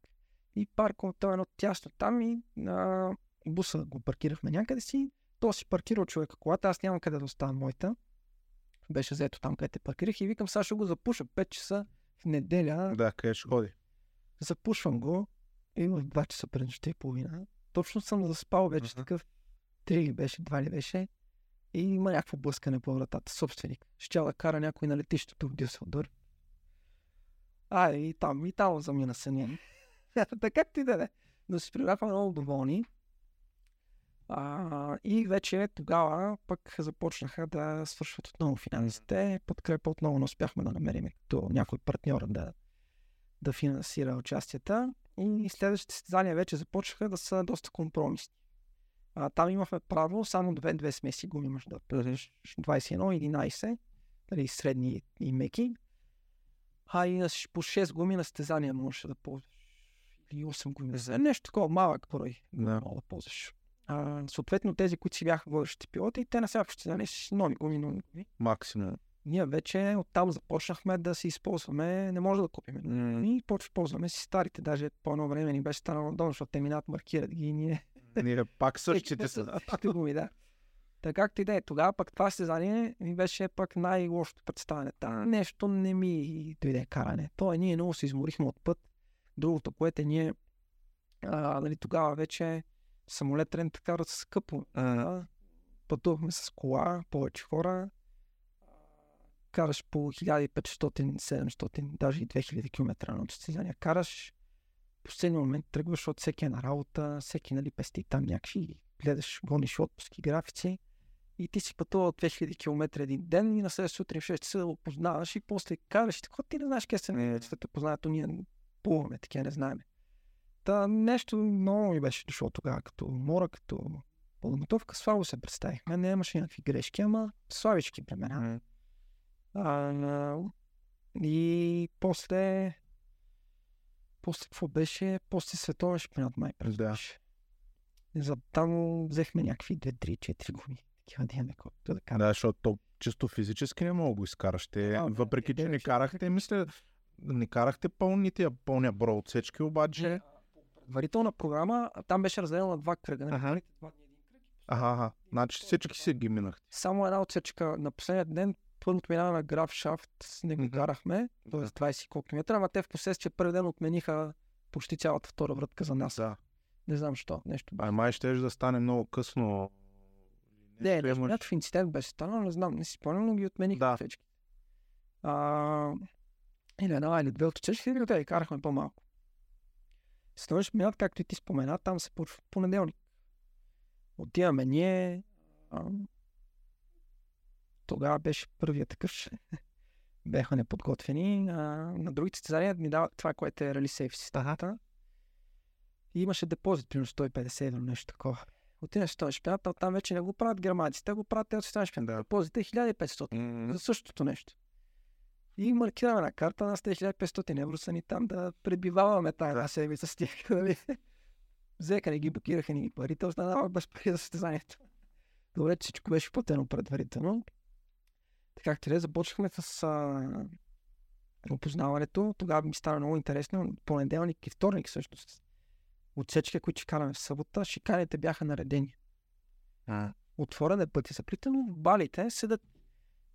И парковата е едно тясно там и а, буса го паркирахме някъде си. То си паркирал човека колата, аз нямам къде да оставя моята. Беше заето там, където паркирах и викам, сега ще го запуша 5 часа в неделя. Да, къде ще ходи? Запушвам го и в 2 часа пред нощта и половина. Точно съм заспал вече Мгм. такъв. Три беше, два ли беше. И има някакво блъскане по вратата. Собственик. Ще да кара някой на летището в Дюселдор. А, и там, и там замина съня. така ти да е. Но си прибрахме много доволни. А, и вече тогава пък започнаха да свършват отново финансите. Подкрепа отново не успяхме да намерим като някой партньор да, да финансира участията. И следващите състезания вече започнаха да са доста компромисни. А, там имахме право само две-две смеси гуми, може да предадеш 21-11, нали, средни и меки. А и на, по 6 гуми на състезания можеше да ползваш. или 8 години. За нещо такова малък брой. Да. Мога да ползваш. А, съответно, тези, които си бяха водещите пилоти, те на всяко състезание с нови гуми, нови гуми. Максимум. Ние вече оттам започнахме да си използваме, не може да купим. М, И почва ползваме си старите, даже по едно време ни беше станало долу, защото те минат, маркират ги и ние. Ние пак същите са. Същите гуми, да. Така както и да е. Тогава пък това състезание ми беше пък най-лошото представяне. Та нещо не ми дойде каране. То е, ние много се изморихме от път. Другото, което е ние а, нали, тогава вече самолет рент карат скъпо. А, пътувахме с кола, повече хора. Караш по 1500-700, даже и 2000 км на състезание. Караш последния момент тръгваш, защото всеки е на работа, всеки нали, пести там някакви, гледаш, гониш отпуски, графици и ти си пътувал 2000 км един ден и на следващия сутрин в 6 часа да го познаваш и после караш и така, ти не знаеш къде се не те познаят, ние плуваме, такива не знаеме. Та нещо много ми беше дошло тогава, като мора, като подготовка, слабо се представихме, не имаше някакви грешки, ама славички племена. М, А, а, и после... После какво беше? После световен шампионат май през Да. за там взехме някакви 2, 3, 4 гуми. Такива да имаме колкото да кажа. Да, защото то чисто физически не мога да го изкараш. Те, А, въпреки, те че не карахте, мисля, не карахте пълните, пълния брой отсечки, обаче... Предварителна програма, там беше разделена на два кръга. два дни един кръг. Ага, ага. Значи всички се ги минахте. Само една отсечка. На последния ден първото минаване на граф Шафт не го карахме, т.е. 20 и колко километра, ама те в последствие първи ден отмениха почти цялата втора вратка за нас. Да. Не знам защо. Нещо Ай, май ще да стане много късно. Не, не, имаш- някакъв инцидент беше станал, не знам, не си спомням, но ги отмених Да. всички. А, или една или две от отсечките, и те карахме по-малко. Следващия шампионат, както и ти спомена, там се почва понеделник. Отиваме ние. А, тогава беше първия такъв. Бяха неподготвени. А, на другите състезания ни дават това, което е Rally Safe системата. И имаше депозит, примерно 150 евро, нещо такова. Отиваш в този шампионат, а там вече не го правят германците, те го правят те от шампионат. Да. Депозит е 1500 М, за същото нещо. И маркираме на карта, нас те 1500 евро са ни там да пребиваваме тази една седмица с тях. Нали? Взеха ни ги, блокираха ни парите, останава без пари за състезанието. Добре, че всичко беше платено предварително. Така както и да е, започнахме с а, опознаването. Тогава ми стана много интересно. Понеделник и вторник всъщност. Отсечка, които ще караме в събота, шиканите бяха наредени а, отворен е пътя за плитане, но балите седат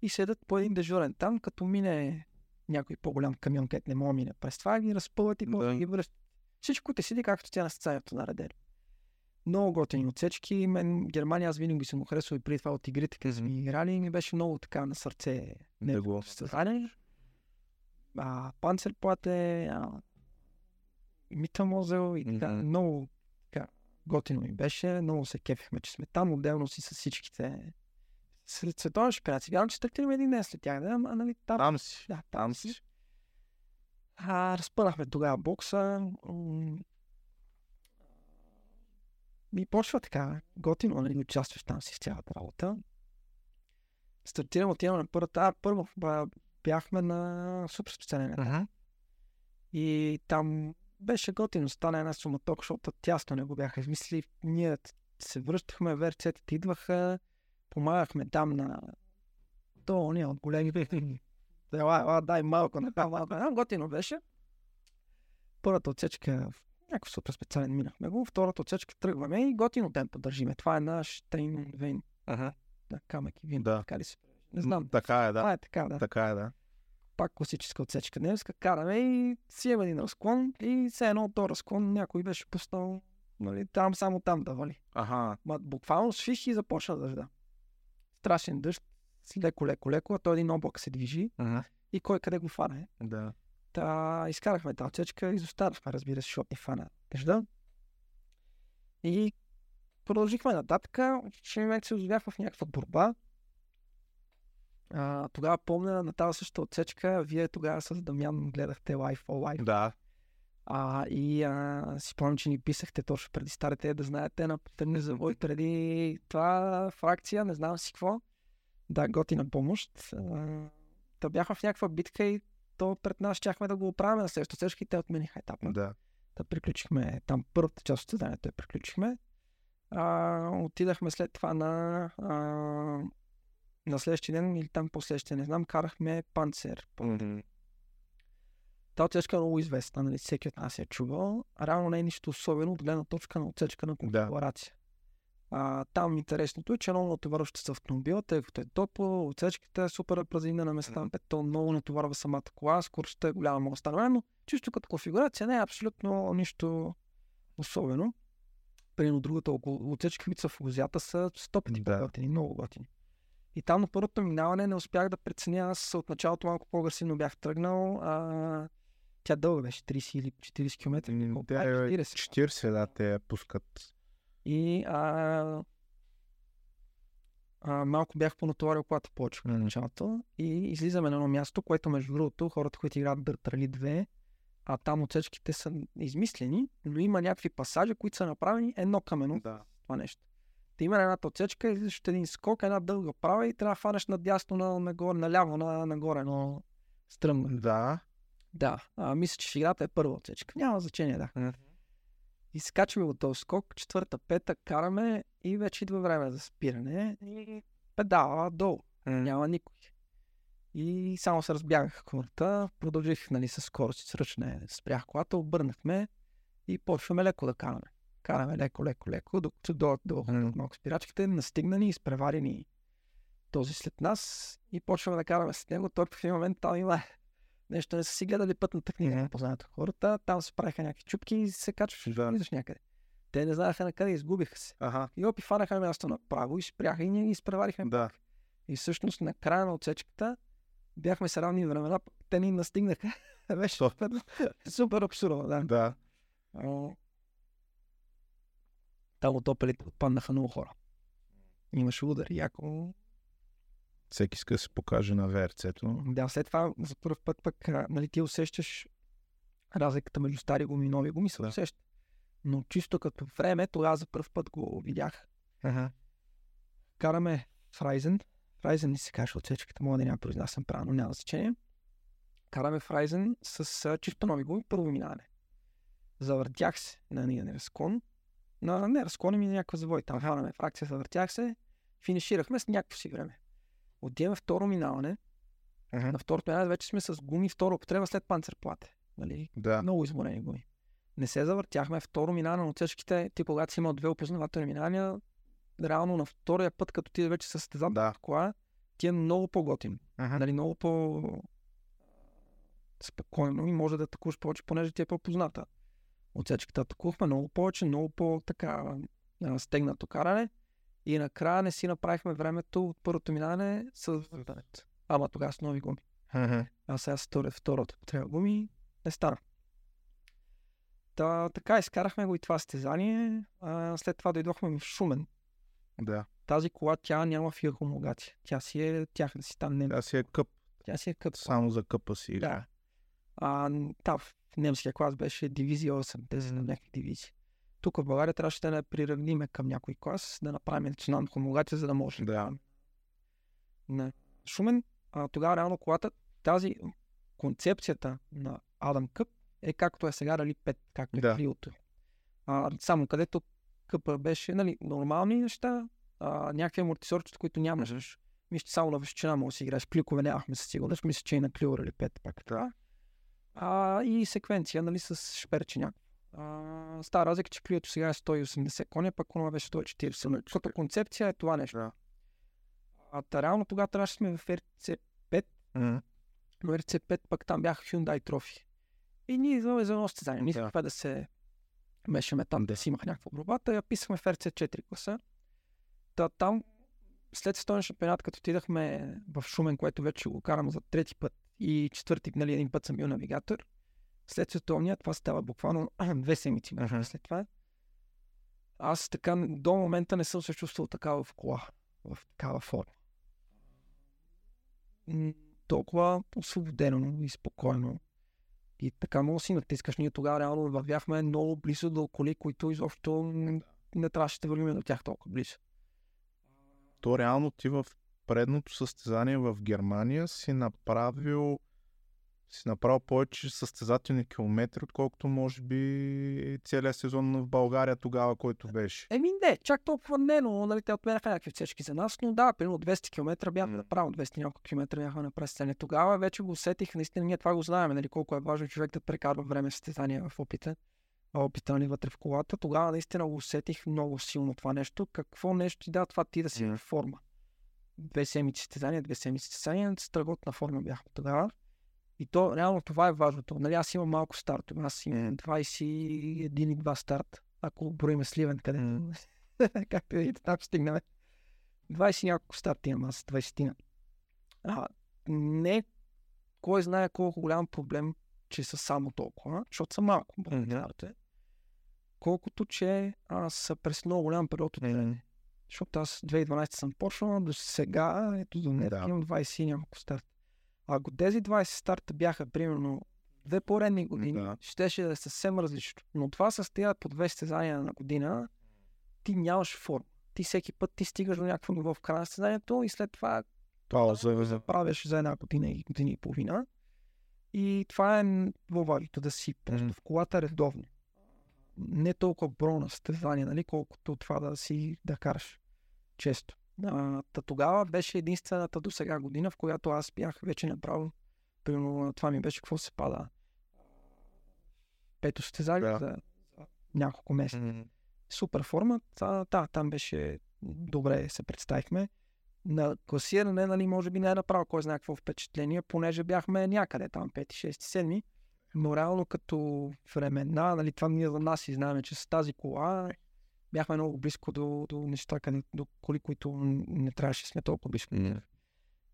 и седат по един дежурен там, като мине някой по-голям камион, където не мога да мине през това, ги разпъват и Да. ги връщат. Всичко те седи както тя на състезанието наредено. Много готини отсечки. Мен Германия аз винаги съм харесвал и преди това от игрите, където сме играли и ми беше много така на сърце. Да го- състезание. А, Панцерплате, а, Митамозел и така. Мгм. Много така, готино ми беше. Много се кефихме, че сме там. Отделно си с всичките след световен шампионат. Си вярвам, че стартираме един ден след тях. Да, ама, нали, там, Там си. да, Там си. а, разпънахме тогава бокса. м, И почва така, готино, нали, участваш там си в цялата работа. Стартирам, отивам на първата. А, първо бяхме на супер специален етап. Мгм. И там беше готино, стана една суматока, защото тясно не го бяха измислили. Ние се връщахме, верцетите идваха, помагахме там на то, ние от големи Ела, ела, дай малко, направо малко. А, готино беше. Първата отсечка в някакъв супер специален минахме го. Втората отсечка тръгваме и готино темпо държиме. Това е наш Тейн Вейн. Ага. Да, камък и вин. Да. Така ли се? Не знам. Така е, да. Това е така, да Така е, да. пак класическа отсечка. Днеска караме и си имаме един разклон и все едно от този разклон някой беше пуснал нали, там, само там да вали. Ага. Ма буквално свих и започна дъжда. Страшен дъжд, леко, леко, леко, а той един облак се движи Ага. и кой къде го фане. Да. Та, изкарахме тази отсечка, изостанахме, разбира се, защото ни фана дъжда. И продължихме нататък. Един момент се озовях в някаква борба. А, тогава помня на тази същата отсечка, вие тогава с Дамян гледахте Life for Life. Да. А, и а, си спомням, че ни писахте точно преди старите, да знаете, на Потърни завой, преди това фракция, не знам си какво. Да, готина помощ. А, Та бяха в някаква битка и то пред нас щяхме да го оправяме на следващото отсечка и те отмениха етапа. Да. Та приключихме там първата част от създанието я приключихме. А, отидахме след това на, а, на следващия ден или там последващия, не знам, карахме Панцер. Та отсечка е много известна, нали, всеки от нас е чувал. Реално не е нищо особено от гледна точка на отсечка на конфигурация. А, там интересното е, че много натоварваща с автомобила, тъй като е топло, отсечката е супер празина на места, mm-hmm. то много натоварва самата кола, скоростта е голяма, да стане, но чисто като конфигурация не е абсолютно нищо особено. Примерно другата около отсечки, които са в лозята, са 100 пъти да. готини, много готини. И там на първото минаване не успях да преценя, аз от началото малко по-агресивно бях тръгнал. А, тя дълга беше 30 или 40 км. Тя е 40. 40, да, те пускат и а, а, малко бях понатоварил колата повече в началото. И излизаме на едно място, което между другото хората, които играят Dirt Rally 2, а там отсечките са измислени, но има някакви пасажи, които са направени едно към едно. Да. Това нещо. Ти има едната отсечка, излизаш един скок, една дълга права и трябва да фанеш надясно на, нагоре, наляво, на, нагоре, но стръмно. Да. Да. А, мисля, че в играта е първа отсечка. Няма значение, да. Mm-hmm. И скачаме от този скок, четвърта, пета, караме и вече идва време за спиране и педала долу. Mm. Няма никой. И само се разбягаха хората, продължих нали, с скорост и сръчне, спрях колата, обърнахме и почваме леко да караме. Караме леко, леко, леко, докато дойдат до mm. спирачките, настигнани, изпреварени този след нас и почваме да караме с него. Той в един момент там има нещо не са си гледали пътната книга, mm-hmm. познато хората, там се правиха някакви чупки и се качваш, да. влизаш някъде. Те не знаеха на къде, изгубиха се. Ага. И опи фанаха място направо и спряха и ние ги изпреварихме да. И всъщност на края на отсечката бяхме с равни времена, те ни настигнаха. Беше супер, супер абсурдно, да. Да. там от опелите отпаднаха много хора. Имаше удар, яко всеки иска да се покаже на ВРЦ-то. Да, след това за първ път пък нали, ти усещаш разликата между стари гуми и нови гуми, се да. усеща. Но чисто като време, тогава за първ път го видях. Ага. Караме Фрайзен. Фрайзен не се каже отсечката, мога да няма произнасям правилно, няма значение. Караме Фрайзен с а, чисто нови гуми, първо минаване. Завъртях се на ние разклон. На не разклон ми някаква завой. Там хванаме фракция, завъртях се. Финиширахме с някакво си време. Отиваме второ минаване. Uh-huh. На второто минаване вече сме с гуми второ употреба след панцерплате. Нали? Да. Много изморени гуми. Не се завъртяхме. Второ минаване на отсечките, ти когато си имал две опознавателни минания, реално на втория път, като ти вече с състезателна да. кола, ти е много по-готин. Uh-huh. Нали, много по спокойно и може да атакуваш повече, понеже ти е по-позната. Отсечката атакувахме много повече, много по-така стегнато каране. И накрая не си направихме времето от първото минаване с въртането. Ама тогава с нови гуми. Uh-huh. А сега с второто трябва гуми не стана. Та, така изкарахме го и това стезание. А, след това дойдохме в Шумен. Да. Тази кола тя няма фир хомологация. Тя си е тяхна си там немска. Тя си е къп. Тя си е къп. Само за къпа си. Да. А, та, в немския клас беше дивизия 8, тези на някакви дивизии. Тук в България трябваше да не приравниме към някой клас, да направим национална хомологация, за да може да. На Шумен, а, тогава реално колата, тази концепцията на Адам Къп е както е сега, дали 5, както е да. Клиото. А, само където къпа беше нали, нормални неща, а, някакви амортисорчета, които нямаш. Мисля, само на височина може да си играеш. Кликове нямахме със сигурност. Мисля, че и на Клио или 5 пак. Да. А, и секвенция, нали, с шперче някакво. А, става разлика, че Клиото сега е 180 коня, пък това беше 140. Като концепция е това нещо. Да. А та реално тогава трябваше сме в RC5, mm-hmm. но RC5 пък там бяха Hyundai трофи. И ние за едно състезание. Не да. да се мешаме там, да си имах някаква борбата. Я писахме в RC4 класа. Та там след стойен шампионат, като отидахме в Шумен, което вече го карам за трети път и четвърти, нали, един път съм бил навигатор, след световния, това става буквално две седмици uh-huh. след това. Аз така до момента не съм се чувствал такава в кола, в такава форма. Толкова освободено и спокойно. И така много си натискаш. Ние тогава реално вървяхме много близо до коли, които изобщо не, не трябваше да вървим до тях толкова близо. То реално ти в предното състезание в Германия си направил си направил повече състезателни километри, отколкото може би целият сезон в България тогава, който беше. Еми не, чак толкова не, но нали, те отменяха някакви отсечки за нас, но да, примерно 200 км бяхме направо, 200 няколко км бяхме направили състезание. Тогава вече го усетих, наистина ние това го знаем, нали, колко е важно човек да прекарва време състезания в опита, а опита нали, вътре в колата. Тогава наистина го усетих много силно това нещо. Какво нещо ти дава това ти да си в форма? Две седмици състезания, две седмици състезания, страхотна форма бяхме тогава. И то, реално това е важното. Нали, аз имам малко старт. Аз имам 21 и 2 старт. Ако броим Сливен, където М. както и там стигнаме. 20 и няколко старта имам аз, 20 а, Не кой знае колко голям проблем, че са само толкова, защото са малко старте. Колкото, че аз през много голям период от време. Защото аз 2012 съм почнал, до сега, ето до днес, Да. имам 20 и няколко старта. Ако тези 20 старта бяха примерно две поредни години, Да. щеше да е съвсем различно. Но това с тези по две състезания на година, ти нямаш форма. Ти всеки път ти стигаш до някакво ниво в края на състезанието и след това Пауза. го правиш за една година и година и половина. И това е важното да си просто Мгм. в колата редовно. Не толкова броя на състезания, нали, колкото това да си да караш често. А, та тогава беше единствената до сега година, в която аз бях вече направил. Примерно това ми беше какво се пада. Пето състезание Да. за, за няколко месеца М. супер форма. Та, да, там беше добре се представихме. На класиране, нали, може би не е направил кой знае какво впечатление, понеже бяхме някъде там 5, 6, 7. Но реално като времена, нали, това ние за нас и знаем, че с тази кола бяхме много близко до, до неща, къде, до коли, които не трябваше да сме толкова близко. М.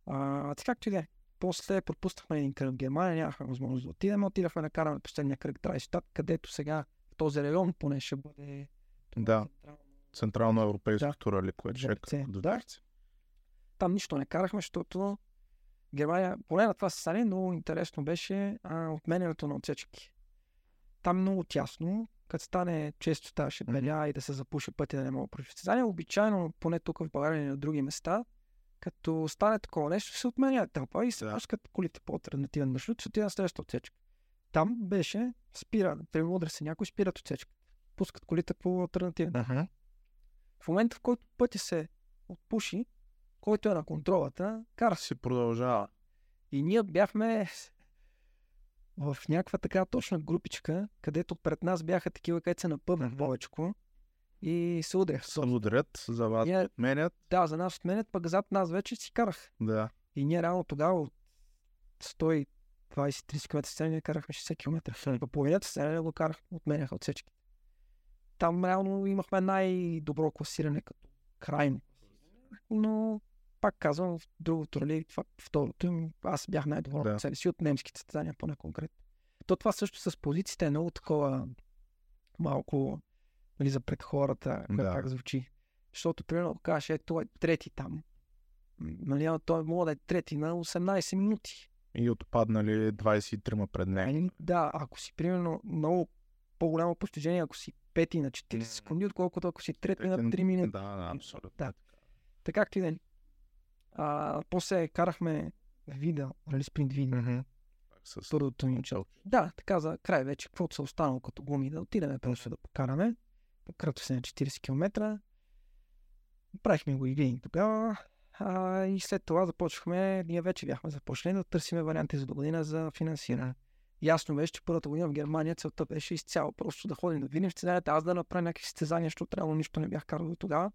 А, така както и да е. После пропуснахме един кръг в Германия, нямахме възможност да отидем. Отидахме да караме последния кръг Драйштат, където сега в този район поне ще бъде Да. централно. Европейското рали, което ще е Да. Там нищо не карахме, защото Германия, поне на това състезание, много интересно беше а, отменянето на отсечки. Там много тясно, като стане често ставаше беля и да се запуши пътя да не мога да състезание. Обичайно, поне тук в България и на други места, като стане такова нещо, се отменя тълпа и се пускат колите по альтернативен маршрут, ще отида на следващата отсечка. Там беше спира, примерно удря се някой, спират отсечка. Пускат колите по альтернативен. Мгм. В момента, в който пътя се отпуши, който е на контролата, кара се. Продължава. И ние бяхме в някаква така точна групичка, където пред нас бяха такива, където се напъват Мгм. повечко и се удрях. Се удрят, за вас Ние, отменят. да, за нас отменят, пък зад нас вече си карах. Да. И ние реално тогава от 120-30 км състезание карахме 60 км. По половината състезание го карах, отменяха отсечки. Там реално имахме най-добро класиране като крайно. Но пак казвам, в другото рали, това второто им, аз бях най-добро Да. себе си от немските състезания, поне конкретно. То това също с позициите е много такова малко нали, за пред хората, да. Да. как звучи. Защото, примерно, кажеш, е, той е трети там. Нали, а той може да е трети на 18 минути. И отпаднали 23 пред него. Ами, да, ако си, примерно, много по-голямо постижение, ако си пети на 40 М. секунди, отколкото ако си трети на Трети- 3 минути. Да, да, абсолютно. Да. Така както и да е. А, после карахме вида, нали спринт вида, Мгм. С първото ми учило. Да, така за край вече, каквото се останало като гуми, да отидем просто да покараме. Кръто се на 40 км. Правихме го и винаги тогава. А, и след това започнахме, ние вече бяхме започнали да търсиме варианти за до година за финансиране. Ясно беше, че първата година в Германия целта беше изцяло просто да ходим да видим състезанията, аз да направя някакви състезания, защото реално нищо не бях карал до тогава.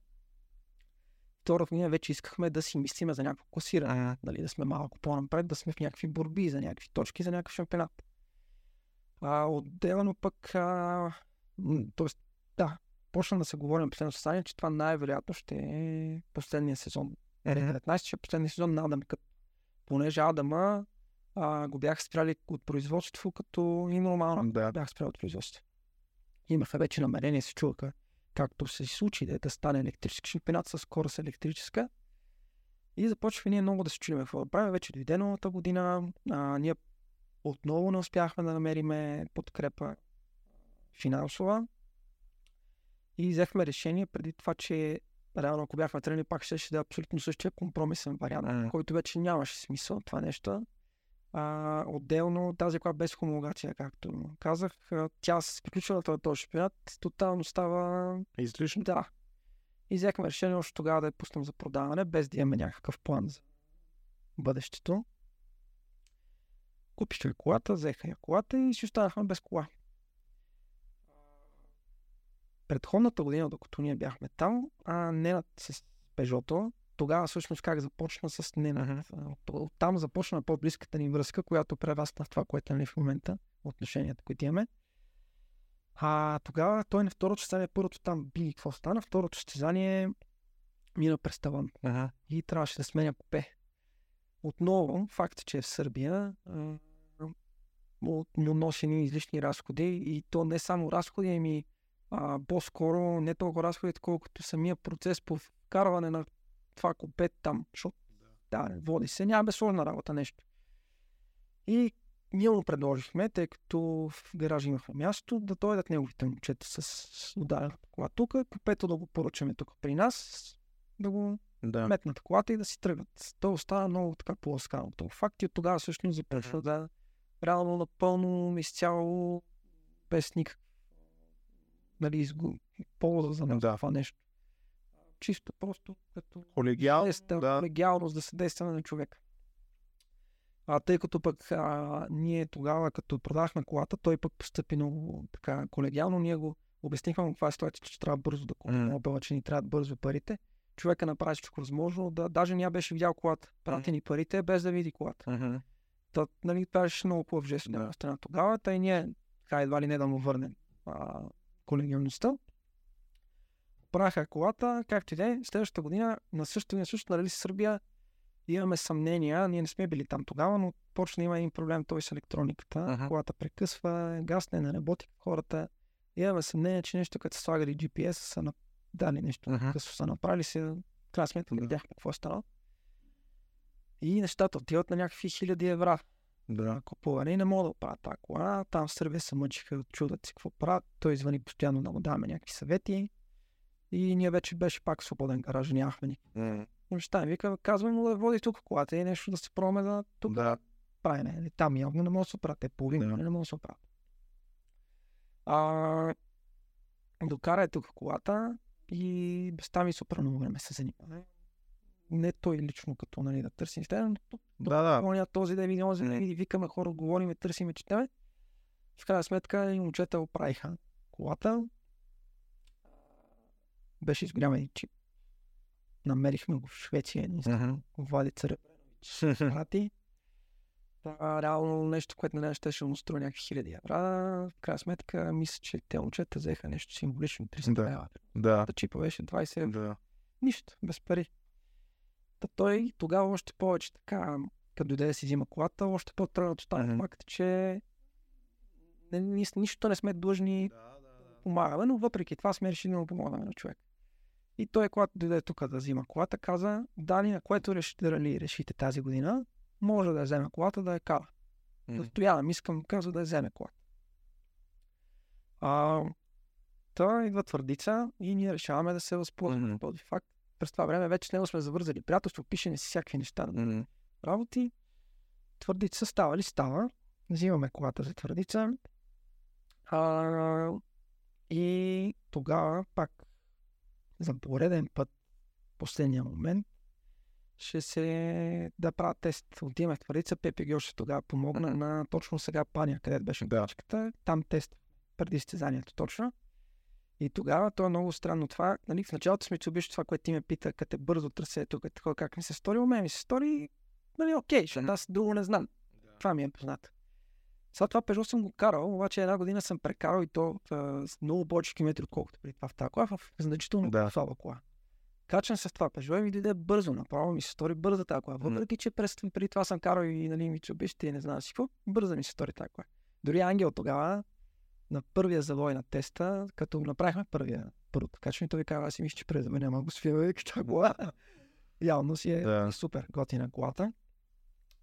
Втората година вече искахме да си мислиме за някакво класиране, нали, да сме малко по-напред, да сме в някакви борби, за някакви точки, за някакъв шампионат. А, отделно пък, а, тоест, да, почна да се говори на последното състезание, че това най-вероятно ще е последния сезон. 19 ще е последния сезон на Адам Кът. Понеже Адама а, го бяха спряли от производство като и нормално Да. бях спрял от производство. Имаха вече намерение, се чуваха както се случи да, да стане електрически шампионат с скорост електрическа. И започваме ние много да се чудим какво да правим. Вече дойде новата година. А, ние отново не успяхме да намерим подкрепа финансова. И взехме решение преди това, че реално ако бяхме тръгнали, пак ще, ще да е абсолютно същия компромисен вариант, който вече нямаше смисъл това нещо. А, отделно тази, която без хомологация, както казах, тя с приключването на този шампионат тотално става Излишно. да. И взехме решение още тогава да я пуснем за продаване, без да имаме някакъв план за бъдещето. Купиха колата, взеха я колата и си останахме без кола. Предходната година, докато ние бяхме там, а Ненат с Пежото, тогава всъщност как започна с Ненат. Uh-huh. Оттам започна по-близката ни връзка, която прерасна в това, което е в момента, отношенията, които имаме. А тогава той на второто състезание, първото там би какво стана, второто състезание мина през таван. Ага. И трябваше да сменя купе. Отново, факт, че е в Сърбия, му носи ни излишни разходи и то не само разходи, ами а, по-скоро не толкова разходи, колкото самия процес по вкарване на това купе там, защото да, води се, няма безсложна работа нещо. И ние му предложихме, тъй като в гаража имахме място, да дойдат неговите момчета с ударената кола тук, купето да го поръчаме тук при нас, да го Да. метнат колата и да си тръгват. То остана много така поласкано. То факт и от тогава всъщност започна да реално напълно изцяло без никакъв нали, изгу... полза за Да. това нещо. Чисто просто като Колегиал. да. колегиалност да се действа на човек. А тъй като пък а, ние тогава, като продахме колата, той пък постъпи много така колегиално. Ние го обяснихме му каква е ситуация, че трябва бързо да купим мобила, че ни трябват бързо парите. Човека направи всичко възможно, да даже няма беше видял колата. Прати ни парите, без да види колата. Мгм. Та, нали, това беше много хубав жест от да. страна тогава. Та и ние така едва ли не да му върнем а, колегиалността. Праха колата, както и да е, следващата година, на същата година, също нали, Сърбия, имаме съмнения, ние не сме били там тогава, но почна има един проблем той с електрониката. Аха. Колата прекъсва, гасне, не работи хората. Имаме съмнение, че нещо като са слагали GPS са на... дали нещо Аха. късно са направили се. Крайна сметка Да. видяхме какво е станало. И нещата отиват на някакви хиляди евра Да. купуване и не мога да правят тази кола. Там в Сърбия се мъчиха, чудат си какво правят. Той извъни постоянно да му даваме някакви съвети. И ние вече беше пак свободен гараж, нямахме никакви М, неща. И вика, казваме му да води тук колата и нещо да се пробваме да тук да Да. правим. Нали, Там явно не може да се оправят. Те половина Да. не може да се оправят. А, докара тук колата и без там и супер много време се занимава. Не той лично като нали, да търси неща, но тук Да, да. Този онзи да Не. види, викаме хора, говориме, търсиме, четеме. В крайна сметка и момчета оправиха колата. Беше изгорял един чип. Намерихме го в Швеция, не знам, Мгм. Влади Царев прати. Та, реално нещо, което на ще ще му струва някакви хиляди евра. В крайна сметка, мисля, че те момчета взеха нещо символично 300 Да. евра. Да. Та чипа беше 20 евро. Да. Нищо, без пари. Та той тогава още повече така, като дойде да си взима колата, още по-трудно стана Мгм. факт, че не, ни, нищо не сме длъжни помагаме, но въпреки това сме решили да му помогнем на човек. И той, когато дойде тук да взима колата, каза, дали на което решите, решите тази година, може да я вземе колата да я кара. М. Настоявам, искам, казва да я вземе колата. А, та идва твърдица и ние решаваме да се възползваме Мгм. от този факт. През това време вече с него сме завързали приятелство, пишене си всякакви неща, М. работи. Твърдица става ли става? Взимаме колата за твърдица. А, и тогава пак за пореден път, последния момент, ще се да правя тест. Отиваме в твърдица, Пепи ги още тогава помогна на точно сега Паня, където беше Да. точката. Там тест преди изтезанието точно. И тогава то е много странно това. Нали, в началото сме чубиш това, което ти ме пита, като е бързо търсето, като такова, как ми се стори, у мен ми се стори, нали, окей, защото аз друго не знам. Това ми е познато. Сега това Peugeot съм го карал, обаче една година съм прекарал и то а, с много повече километри, отколкото преди това в тази кола, в значително Да. слаба кола. Се с това Peugeot и ми дойде бързо, направо ми се стори бърза тази кола. Въпреки, че през, преди това съм карал и нали, ми чубищите и не знам си какво, бърза ми се стори тази кола. Дори Ангел тогава, на първия завой на теста, като направихме първия, първото качване, той ви казва, аз си мисля, че през мен няма го свива, кола. Явно си е Да. супер готина колата.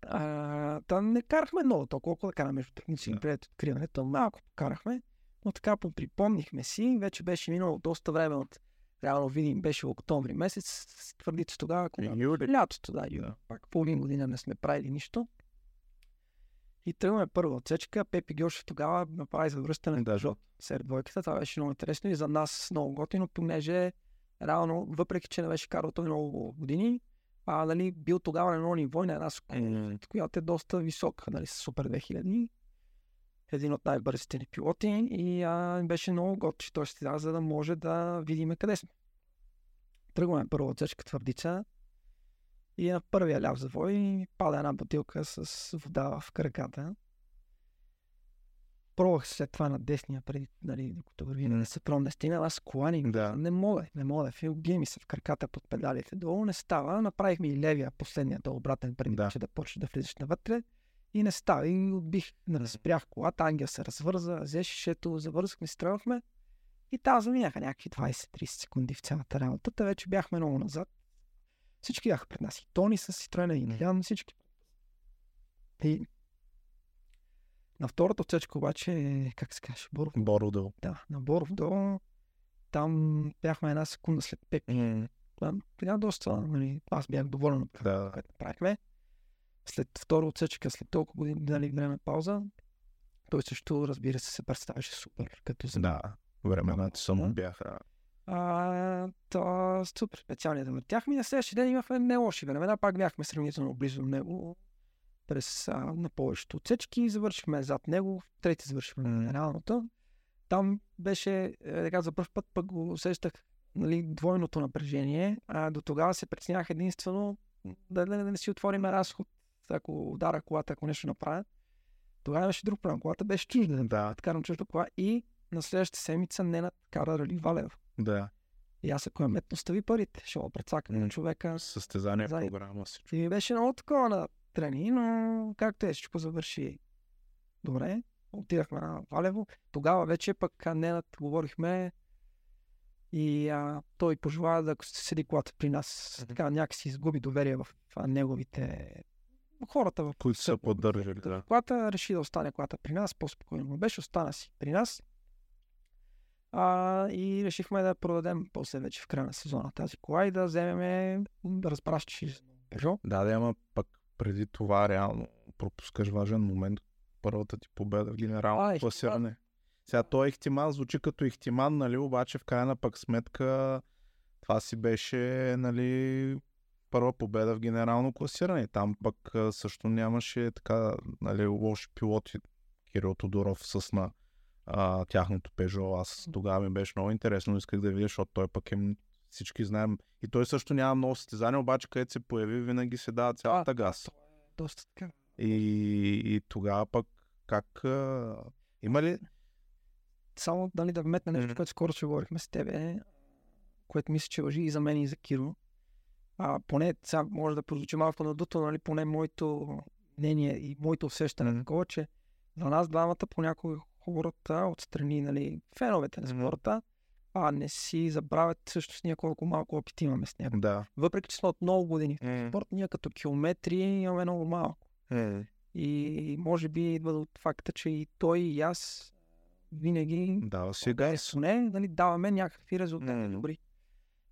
А, та не карахме много толкова, колко да караме между техници да. пред откриването. Малко карахме, но така поприпомнихме си. Вече беше минало доста време от реално видим, беше октомври месец. Твърдите тогава, когато Юли. лятото, да, юли. Да. Пак половин година не сме правили нищо. И тръгваме първа отсечка. Пепи Гьошев тогава направи завръщане Да, жълт. сред двойката. Това беше много интересно и за нас много готино, понеже реално, въпреки че не беше карал той много години, а, нали, бил тогава на едно ниво и на една скорост, която е доста висока, нали, с Супер 2000. Един от най-бързите ни пилоти и а, беше много готин, той ще даде, за да може да видим къде сме. Тръгваме първа отсечка твърдица и на първия ляв завой пада една бутилка с вода в краката. Пробвах след това на десния, преди, нали, докато върви да не се пробвам да стигна, аз колани. Да. Не мога, не мога. Бие ми се в краката под педалите долу, не става. Направихме и левия, последния долу обратен, преди Да. че да почне да влизаш навътре. И не става. И отбих, нали, спрях колата, Ангел се развърза, взе шишето, завързахме, се тръгнахме. И там заминаха някакви 20-30 секунди в цялата работа. Та вече бяхме много назад. Всички бяха пред нас. И Тони с Ситроена, и Илян, всички. И на втората отсечка обаче, как се каже, Боров, Бородъл. да, на Боров до там бяхме една секунда след. Това Тогава доста, нали, аз бях доволен от това, Да. което направихме. След втора отсечка, след толкова години дали време пауза, той също, разбира се, се представяше супер, като за Да. Времената само Да. бяха. А, то супер специални да и на следващия ден имахме не лоши времена, пак бяхме сравнително близо до него през а, на повечето отсечки, завършихме зад него, трети завършихме на генералното. Там беше, е, така за първ път пък го усещах нали, двойното напрежение, а до тогава се преценях единствено да, да, да не си отворим разход, ако удара колата, ако нещо направя. Тогава имаше друг проблем. Колата беше чужда. Да, Карам чужда кола и на следващата седмица не кара Рали Валев. да. И аз ако е метно стави парите, ще го прецакам на М. човека. Състезание, Заедно. програма, всичко. И ми беше много такова на трени, но както е, всичко завърши добре. Отидахме на Валево. Тогава вече пък а, Ненат говорихме и а, той пожела да седи колата при нас. Така някакси изгуби доверие в а, неговите хората, в Които са поддържали, да. колата, реши да остане колата при нас, по-спокойно му беше, остана си при нас. А, и решихме да продадем после вече в края на сезона тази кола и да вземем, разбраш, че. Да, да, ама пък преди това реално пропускаш важен момент. Първата ти победа в генерално А, класиране. Сега той Ихтиман звучи като Ихтиман, нали, обаче в крайна пък сметка това си беше, нали, първа победа в генерално класиране. Там пък също нямаше така, нали, лоши пилоти. Кирил Тодоров с на а, тяхното Пежо. Аз тогава ми беше много интересно, исках да видя, защото той пък е всички знаем. И той също няма много състезания, обаче където се появи, винаги се дава цялата газ. Доста така. И, и тогава пък как... А... Има ли... Само дали да вметна нещо, Мгм. което скоро ще говорихме с тебе, което мисля, че въжи и за мен и за Киро. А, поне сега може да прозвучи малко надуто, нали, поне моето мнение и моето усещане е Мгм. такова, че за нас двамата понякога хората отстрани, нали, феновете на спорта, а не си забравят всъщност ние колко малко опит имаме с него. Да. Въпреки, че сме от много години в спорт, ние като километри имаме много малко. И може би идва от факта, че и той и аз винаги Дава си газ. поне нали, даваме някакви резултати Мгм. добри.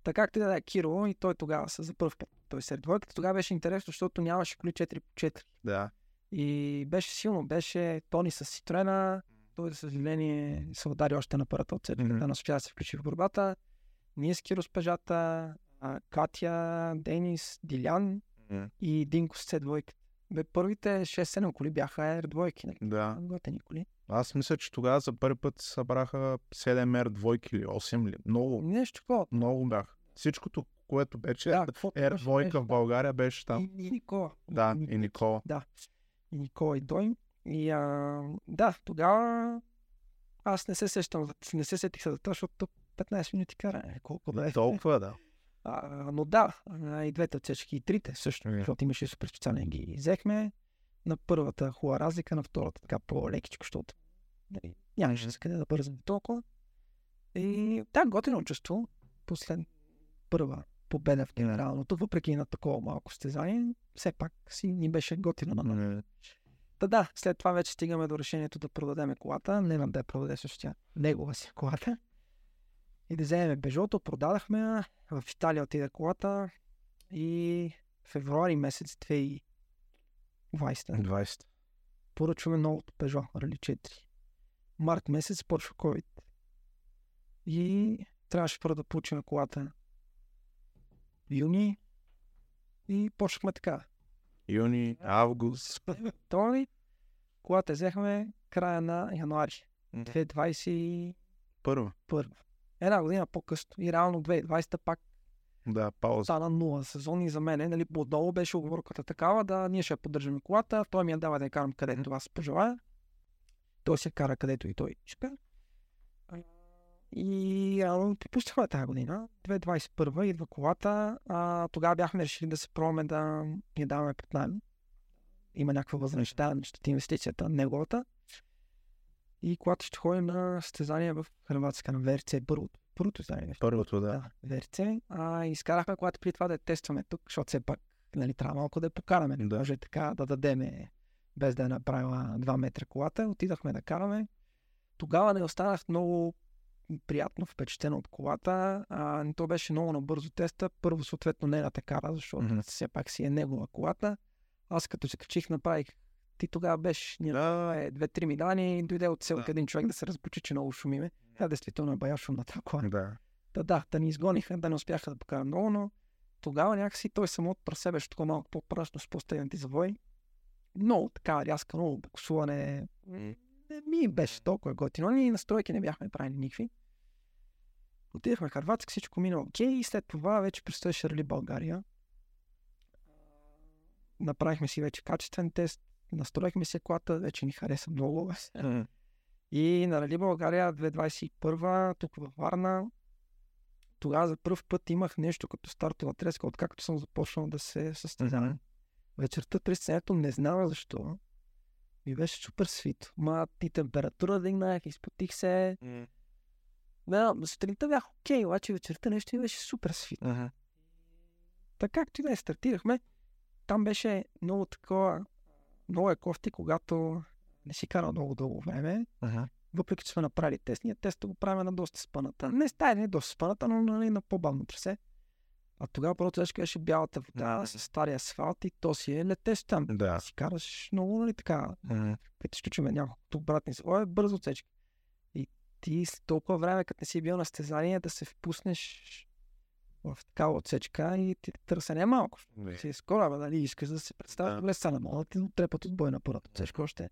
Така както да е Киро и той тогава са за първ път. Той сред двойката тогава беше интересно, защото нямаше коли 4 по 4. Да. И беше силно. Беше Тони с Ситрена. Той, за съжаление, се удари още на първата отсечка, Мгм. да не успя да се включи в борбата. Ние с Киро с пежата, Катя, Денис, Дилян М. и Динко с C2. Бе, първите 6-7 коли бяха R2. Нали? Да. Готени коли. Аз мисля, че тогава за първи път събраха 7R двойки или 8 ли. Много, Нещо такова. много бях. Всичкото, което беше Да, какво R беше, двойка беше, в България беше там. И, и Никола. Да, и Никола. Да. И Никола и той. И а, да, тогава аз не се сещам, за- не се сетих за това, защото 15 минути каране. Колко да е. Толкова, да. А, но да, и двете отсечки, и трите също, Е. защото имаше супер специален ги взехме. На първата хубава разлика, на втората така по-лекичко, защото нали, нямаше с къде да бързаме толкова. И да, готино чувство. Послед първа победа в генералното, въпреки на такова малко стезание, все пак си ни беше готино на нас. Та да, след това вече стигаме до решението да продадем колата. Не нам да я продаде също тя. Негова си колата. И да вземем Бежото. Продадахме. я. В Италия отиде колата. И февруари месец 2020 20. поръчваме новото Peugeot Rally 4. Март месец почва COVID. И трябваше първо да получим колата юни и почнахме така. Юни, август. Втори, колата взехме края на януари 2021. Първа. Една година по-късно. И реално 2020 пак Да, пауза. стана нула сезон и за мен, нали, отдолу беше оговорката такава, да ние ще поддържаме колата, той ми я дава да я карам където аз пожелая. Той се кара където и той иска. И реално припуснахме тази година. 2021 идва колата. А, тогава бяхме решили да се пробваме да я даваме под найем. Има някаква възнаграждаване, ще инвестицията неговата. И колата ще ходи на състезание в Хрватска на ВРЦ, първото. Първото издание. Първото, да. Да, ВРЦ. А, изкарахме колата преди това да я тестваме тук, защото все пак нали, трябва малко да я покараме. Да. може така да дадеме без да е направила 2 метра колата. Отидахме да караме. Тогава не останах много приятно впечатлен от колата. А, то беше много набързо теста. Първо, съответно, не на кара, защото Мгм. все пак си е негова колата. Аз като се качих, направих ти тогава беше Да, е, две-три милани, дойде от селка Да. един човек да се разбучи, че много шумиме. Тя действително е бая шумна тази кола. да. Да, да, да ни изгониха, да не успяха да покарат много, но тогава някакси той само от себе беше такова малко по-пръсно с по-стегнати завои. Много така рязка, много буксуване. Не ми беше толкова готино. Ние настройки не бяхме правили никакви. Отидахме в Харватска, всичко мина окей и след това вече предстоеше Рали България. Направихме си вече качествен тест, настроихме се колата, вече ни хареса много. И на Рали България 2021 тук във Варна, тогава за първ път имах нещо като стартова треска, откакто съм започнал да се състезавам. Вечерта през сценето не знам защо. Ми беше супер свит. Ма и температура дигнах, изпотих се. Да, сутринта бях окей, обаче вечерта нещо ми беше супер свит. Мгм. Така както и да е, стартирахме. Там беше много такова, много е кофти, когато не си карал много дълго време, Мгм. въпреки че сме направили тест. Ние теста го правим на доста спъната. Не стая, не е доста спъната, но нали, на по-бавно трасе. А тогава първото нещо беше бялата вода Мгм. с стария асфалт и то си е летеж там. Да. Си караш много, нали така, като изключиме няколко обратни завоя, бързо отсечка. Ти с толкова време, като не си бил на стезание, да се впуснеш в такава отсечка и ти търсене е малко. Не. Си скоро, бе, нали, искаш да се представя Да. добре стана, мога да ти отрепат от бой на първата отсечка още.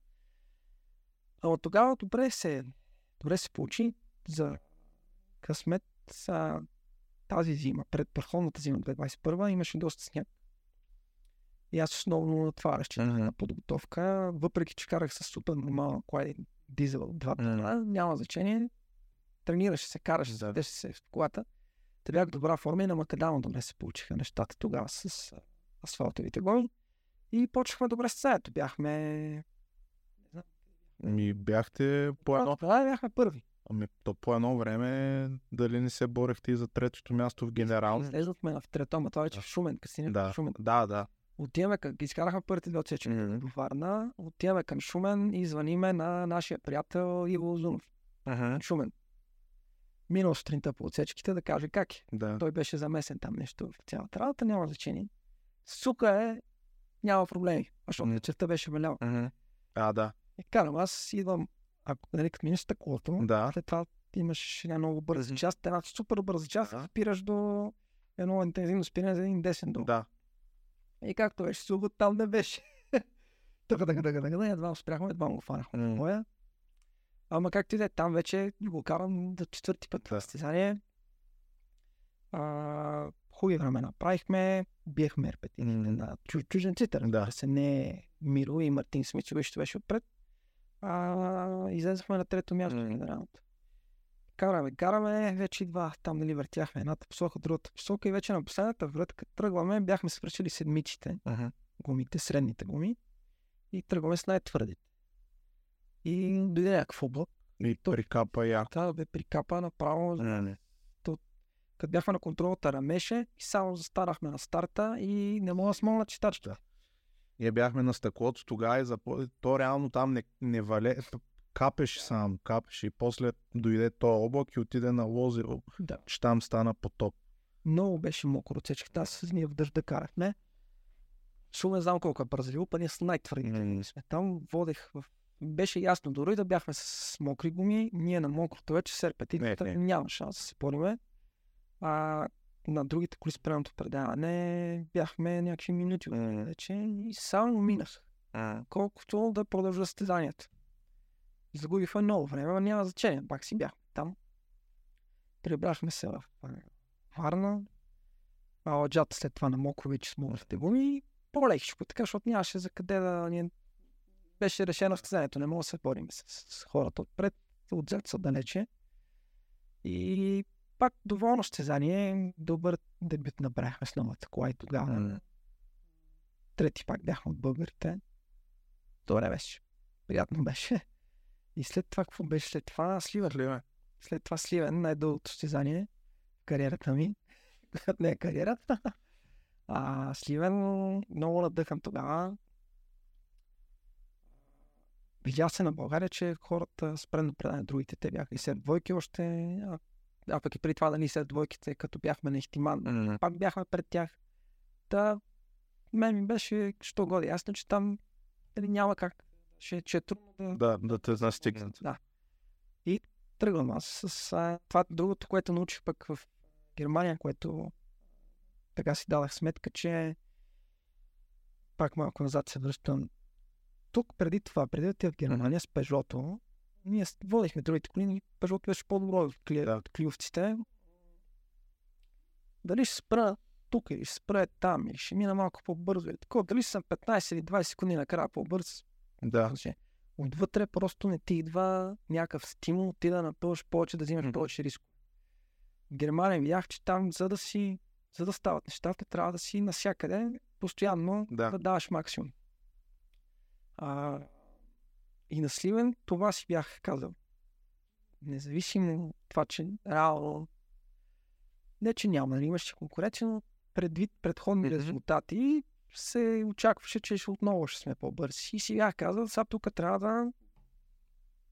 А от тогава добре се, добре се получи за късмет са тази зима, пред предходната зима 2021 имаше доста сняг. И аз основно на това разчитах на подготовка, въпреки че карах с супер нормална кола, дизел, два тона, няма значение. Тренираше се, Да. деше се в колата. Те бях добра форма и на макадално добре се получиха нещата тогава с асфалтовите голи. И почнахме добре с заето. Бяхме... Ми бяхте по едно... Да, бяхме първи. Ами, то по едно време дали не се борехте и за третото място в генерално? Излезохме в трето, ама това вече в Шумен, Касине Да, Шумен. да, да. Отиваме към... Изкарахме първите две отсечки в Варна, отиваме към Шумен и звъниме на нашия приятел Иво Озунов. Мгм. Шумен. Минал сутринта по отсечките да каже как е. Да. Той беше замесен там нещо в цялата работа, няма значение. Сука е, няма проблеми. Защото М. вечерта беше белял. Мгм. А, да. И карам, аз идвам, ако нали, като минеш стъклото, Да. след това имаш една много бърза част, една супер бърза част, Да. спираш до едно интензивно спиране за един десен долу. Да. И както беше сугът, там не беше. Така, така, така, така, едва успяхме, едва го фанахме М. в боя. Ама както и да е, там вече го карам за четвърти път Да. на състезание. А, хубави времена правихме, биехме репетициите М. на чу, чужденците, разбира Да. се, не Миро и Мартин Смицович беше отпред. А, излезахме на трето място М. генералното. Караме, караме, вече идва там, нали, въртяхме едната посока, другата посока и вече на последната врътка тръгваме, бяхме свършили седмичите, Мгм. гумите, средните гуми и тръгваме с най-твърдите. И дойде някакъв облак, И То- прикапа я. това бе прикапа направо, Не, не. като бяхме на контролата рамеше и само застарахме на старта и не мога да смогна читачките. Ние бяхме на стъклото тогава и запо... то реално там не, не вале, капеше само, капеше и после дойде този облак и отиде на Лозево, Да. че там стана потоп. Много беше мокро отсечката, аз ние в дъжда карахме. Шум не знам колко е бързливо, па ние с най-твърдите М. сме. Там водех в... Беше ясно, дори да бяхме с мокри гуми, ние на мокрото вече с репетицията Не, не. няма шанс да се бориме. А на другите коли с предното предаване бяхме някакви минути М. вече и само минах. Колкото да продължа състезанието. Загубихме много време, но няма значение. Пак си бях там. Прибрахме се в Варна. Аладжата след това на Мокович с гуми. и По-лекичко, така, защото нямаше за къде да ни... Беше решено състезанието. Не мога да се борим с, с хората отпред. Отзад са далече. И пак доволно състезание. Добър дебют набрахме с новата кола и тогава. М. Трети пак бяхме от българите. Добре беше. Приятно беше. И след това, какво беше след това? Сливен. Сливен. След това Сливен, най-дългото състезание в кариерата ми. Не е кариерата. А Сливен, много надъхан тогава. Видя се на България, че хората спредно предане другите. Те бяха и след двойки още. А, а пък и преди това, нали, след двойките, като бяхме на Ихтиман, М. пак бяхме пред тях. Та, мен ми беше, що годи, ясно, че там нали, няма как. Ще, ще е трудно да, Да, да те настигнат. да. И тръгвам аз с а, това другото, което научих пък в Германия, което така си дадах сметка, че пак малко назад се връщам. Тук преди това, преди да отида в Германия с Пежото, ние водихме другите коли, и Пежото беше по-добро от, кли... Да. от клиовците. Дали ще спра тук или ще спра е там, или ще мина малко по-бързо или такова. Дали съм 15 или 20 секунди накрая по-бърз, Да. Отвътре просто не ти идва някакъв стимул ти да напълваш повече, да взимаш повече рискове. В Германия видях, че там, за да си, за да стават нещата, трябва да си насякъде, постоянно Да. да даваш максимум. А, и на Сливен това си бях казал. Независимо от това, че реално не, че няма, нали, имаше конкуренция, но предвид предходни резултати се очакваше, че ще отново ще сме по-бързи. И си бях казал, сега тук трябва да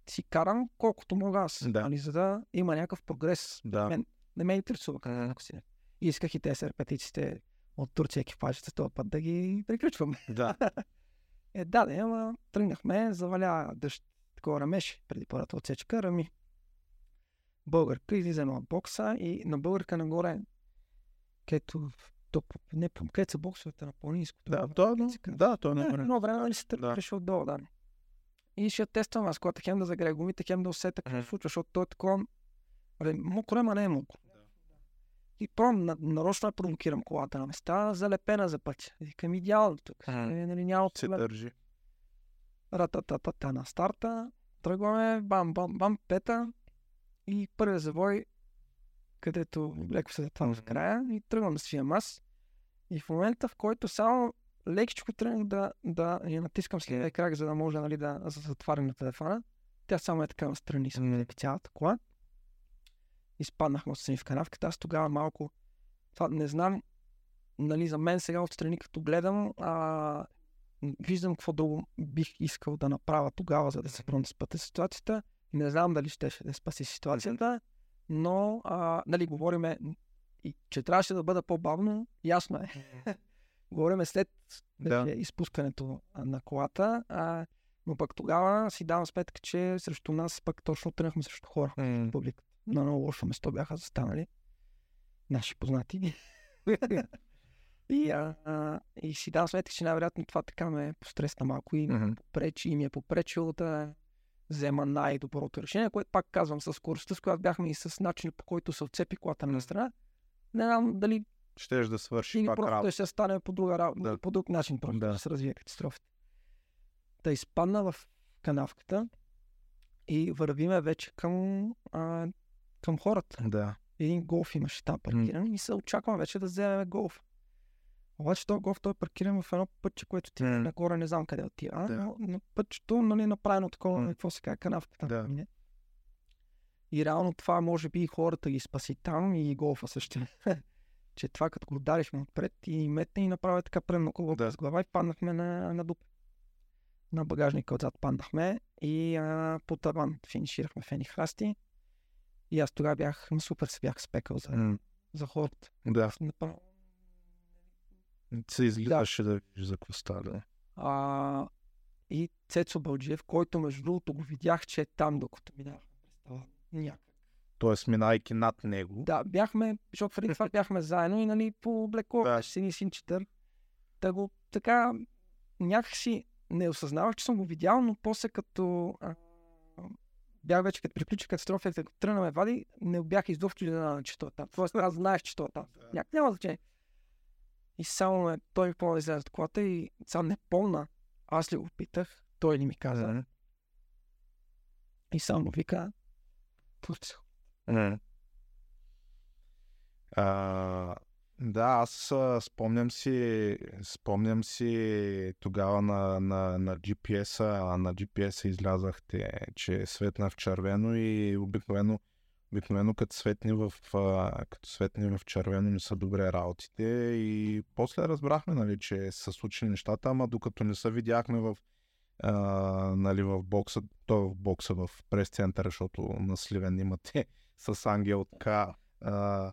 си карам колкото мога аз, Да. нали, за да има някакъв прогрес. Да. Мен не ме интересува М. ако си. Исках и те с репетициите от Турция екипажите този път да ги приключваме. Да. Е, да, да, ама тръгнахме, заваля дъжд, такова рамеше преди първата отсечка, рами. Българка излизаме от бокса и на българка нагоре, където, то, не помня, където са боксовете на планинското. Да, то, се казва? да, то Е, не едно време нали се Да. тръгваше отдолу, да. И ще тествам аз, когато хем да загрея гумите, хем да усета какво се случва, защото той е такова... Абе, мокро, ама не е мокро. И пробвам, на- нарочно провокирам колата на места, залепена за пътя. И Викам, идеално тук. Мгм. Е, нали, няма се държи. Рататата на старта. Тръгваме, бам, бам, бам, пета. И първият завой, където леко се затвам в края и тръгвам да свиям аз. И в момента, в който само лекичко тръгнах да, да я натискам с левия крак, за да може нали, да за- затварям на телефона, тя само е така настрани с М. цялата кола. Изпаднахме отстрани в канавката. Аз тогава малко, това не знам, нали, за мен сега отстрани като гледам, а, виждам какво друго бих искал да направя тогава, за да се промени спътя ситуацията. Не знам дали ще да спаси ситуацията, но, а, нали, говориме, и, че трябваше да бъда по-бавно, ясно е. Говориме след Да. изпускането на колата, а, но пък тогава си давам сметка, че срещу нас пък точно тръгнахме срещу хора М. в публиката. На много лошо место бяха застанали наши познати. и, а, а, и си давам сметка, че най-вероятно това така ме постресна малко и Мгм. попречи, и ми е попречило да взема най-доброто решение, което пак казвам с скоростта, с която бяхме и с начина по който се отцепи колата на страна. Не знам дали Щеш да свърши или пак просто работа. ще стане по друга работа, Да. по друг начин просто Да. да. се развие катастрофата. Да изпадна в канавката и вървиме вече към, а, към хората. Да. Един голф имаше там паркиран и се очаквам вече да вземем голф. Обаче този голф той е паркиран в едно пътче, което ти М. нагоре не знам къде отива, Да. но на пътчето нали, е направено такова, М. какво се казва, канавката. Да. мине. И реално това може би хората ги спаси там и голфа също. че това като го ударихме отпред и метне и направи така премнако Да. с глава и паднахме на, на дупе. На багажника отзад паднахме и а, по таван финиширахме в едни храсти. И аз тогава бях, супер се бях спекал за, М. за хората. Да. Направо Се излизаше да, да видиш за какво става. А, и Цецо Бълджиев, който между другото го видях, че е там, докато минавахме през някак. Тоест, минайки над него. Да, бяхме, защото преди това бяхме заедно и нали по облекло, Да. да. сини синчетър. Та го така някакси не осъзнавах, че съм го видял, но после като а, бях вече като приключи катастрофата, като тръгна ме вади, не бях изобщо изненадан, че той е там. Тоест аз знаех, че той е там. Да. Няк, няма значение. И само ме, той ми помня да излезе от колата и сега не помна. Аз ли го питах, той ли ми каза. Мгм. И само вика, пуцал. Мгм. А, да, аз спомням си, спомням си тогава на, на, на GPS-а, на GPS-а излязахте, че светна в червено и обикновено, обикновено като светни в, като светни в червено не са добре работите и после разбрахме, нали, че са случили нещата, ама докато не се видяхме в а, нали, в бокса, то в бокса в прес-центъра, защото на Сливен имате с Ангел така а,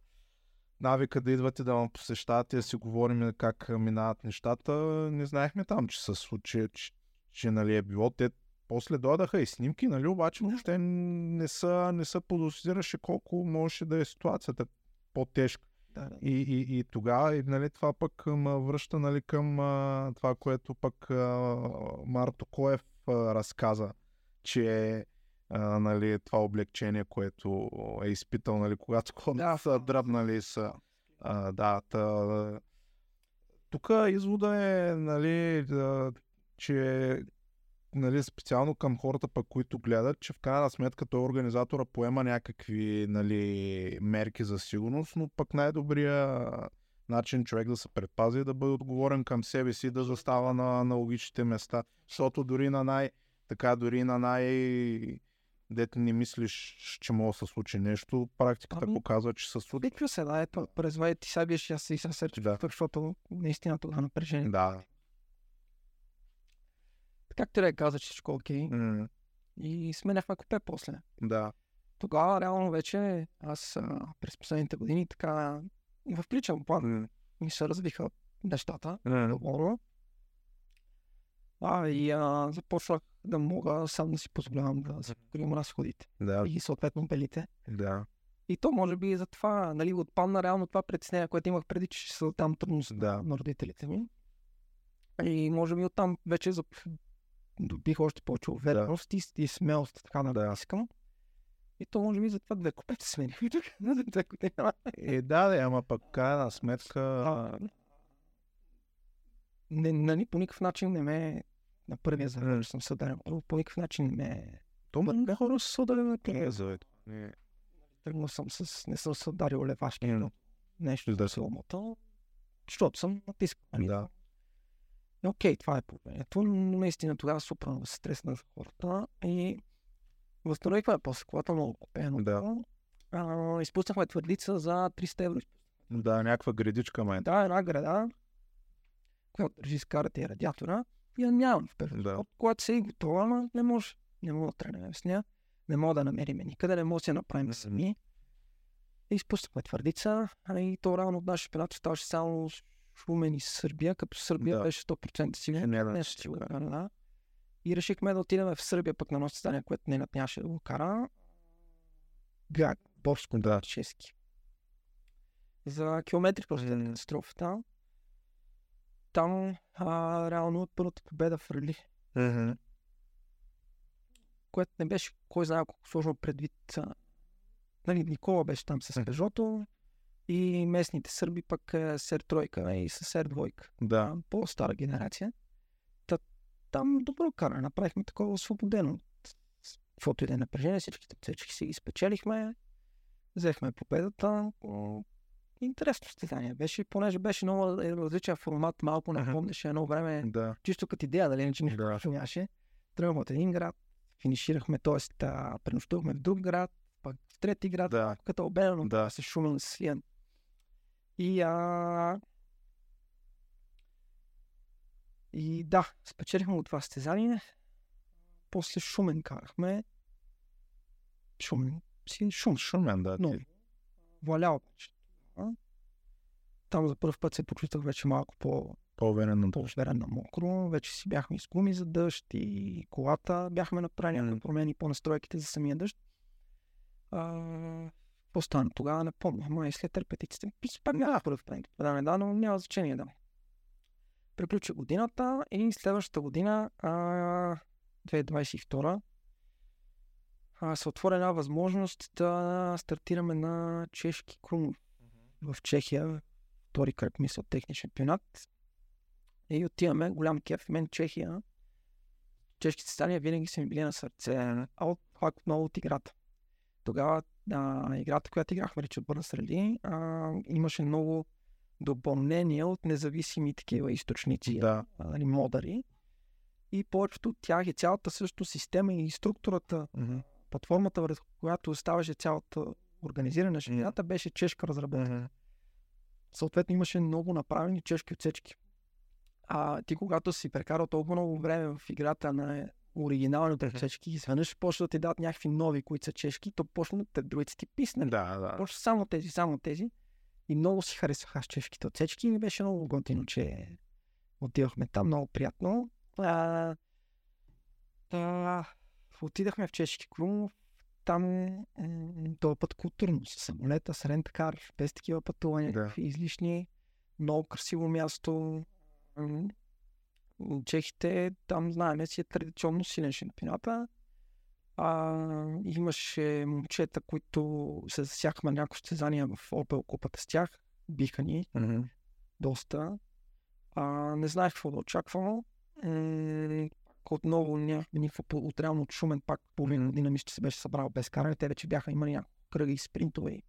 навика да идвате да ме посещавате, да си говорим как минават нещата. Не знаехме там, че се случи, че, че нали, е било. Те после дойдаха и снимки, нали, обаче въобще не са, не са подозираше колко можеше да е ситуацията по-тежка. Да, да. И, и, и тогава, и, нали, това пък ме връща нали, към а, това, което пък а, Марто Коев а, разказа, че а, нали, това облегчение, което е изпитал, нали, когато хората Да. са дръбнали са. А, да, та, тук извода е, нали, да, че нали, специално към хората, пък, които гледат, че в крайна сметка той организатора поема някакви нали, мерки за сигурност, но пък най-добрия начин човек да се предпази е да бъде отговорен към себе си, да застава на, на логичните места. Защото дори на най... Така, дори на най... Дете не мислиш, че може да се случи нещо, практиката Ами, показва, че се случи. Обиква се, да, ето, през това ти сега биеш и аз и сега се Да. защото наистина тогава напрежение. Да. Както да каза, че всичко е окей. М, И сменяхме купе после. да. Тогава реално вече аз а, през последните години така в личен план М, ми се развиха нещата. м, Добро. А, и а, започнах да мога сам да си позволявам да си покривам разходите. Да, И съответно белите. да, И то може би за това, нали, отпадна реално това притеснение, което имах преди, че ще са там трудност Да. на, родителите ми. И може би оттам вече за... добих още повече увереност и, и смелост, така да, искам. И то може би за това две купета смених. Две купета. Е, да, да, ама пък крайна сметка... А, не, нали, по никакъв начин не ме на първия завет, съм се ударил. По никакъв начин не ме... То много хора са ударени на криза. Не. Тръгнал съм с... Не съм се ударил левашки, но нещо Да. се ломота, защото съм натискал. нали? Да. И окей, това е положението. Но наистина тогава супер много се стреснах хората и възстановихме после колата много купено. Да. А, изпуснахме твърдица за 300 евро. Да, някаква градичка май. Да, една града, която държи с карата и радиатора, я нямам в първия. Да. Когато се и готова, ама не може. Не мога да тръгнем с нея. Не мога да намерим никъде, не мога да се направим сами. И изпуснахме твърдица, а и то рано от нашия шпинат ставаше само Шумен и Сърбия, като Сърбия Да. беше 100% сигурен. Не, да, Не съм сигурен, да. И решихме да отидем в Сърбия, пък на едно състезание, което не нямаше да го кара. Град, Борско, Да. чески. За километри просто е катастрофата. Там а, реално от първата победа в Рали, което не беше кой знае колко сложно предвид. А, нали, Никола беше там с. Пежото и местните сърби пък е, Сер Тройка и с Двойка. Да. по-стара генерация. Та, там добро каране, направихме такова освободено. Каквото и да е напрежение, всичките цечки си ги спечелихме, взехме победата. Интересно състезание беше, понеже беше много различен формат, малко не помнеше едно време, Да. чисто като идея, дали иначе нищо Да. нямаше. Тръгваме от един град, финиширахме, т.е. пренощувахме в друг град, пък в трети град, Да. като обедено Да. се шумен с Свиен. И, а... и да, спечелихме от това състезание. После Шумен карахме. Шумен си Шум. Шумен, да. Но. Валял. А? там за първ път се почувствах вече малко по, По-уверен на по-уверен на мокро. Вече си бяхме с гуми за дъжд и колата бяхме направили някакви промени по настройките за самия дъжд. А, какво стана тогава, не помня. Май след репетициите. Пак път. Да, не да, но няма значение да. Приключи годината и следващата година, а, 2022, а, се отвори една възможност да стартираме на чешки крум в Чехия, втори кръг, мисля, техния шампионат. И отиваме, голям кеф, мен Чехия, чешките стания винаги са ми били на сърце, а от, пак отново от играта. Тогава а, играта, която играхме, рече отбърна среди, а, имаше много допълнения от независими такива източници, Да. нали, модъри. И повечето от тях и цялата също система и структурата, платформата, върху която оставаше цялата организиране на шампионата, беше чешка разработка. Съответно имаше много направени чешки отсечки. А ти когато си прекарал толкова много време в играта на оригиналните Мгм. отсечки, изведнъж почва да ти дадат някакви нови, които са чешки, то почнат те другите ти писнали. Да, да. Почва само тези, само тези. И много си харесвах аз чешките отсечки и ми беше много готино, че отивахме там, много приятно. А, да, отидахме в чешки Крумов, там е, този път културно, с самолета, с ренткар, без такива пътувания, Да. излишни, много красиво място. Чехите, там знаем си е традиционно силен шампионата. А, имаше момчета, които се засяхме на някои състезания в Опел купата с тях. Биха ни Мгм. доста. А, не знаех какво да очаквам. М, отново нямахме никакво от реално от Шумен, пак половина година мисля, че се беше събрал без каране. Те вече бяха имали няколко кръги и спринтове.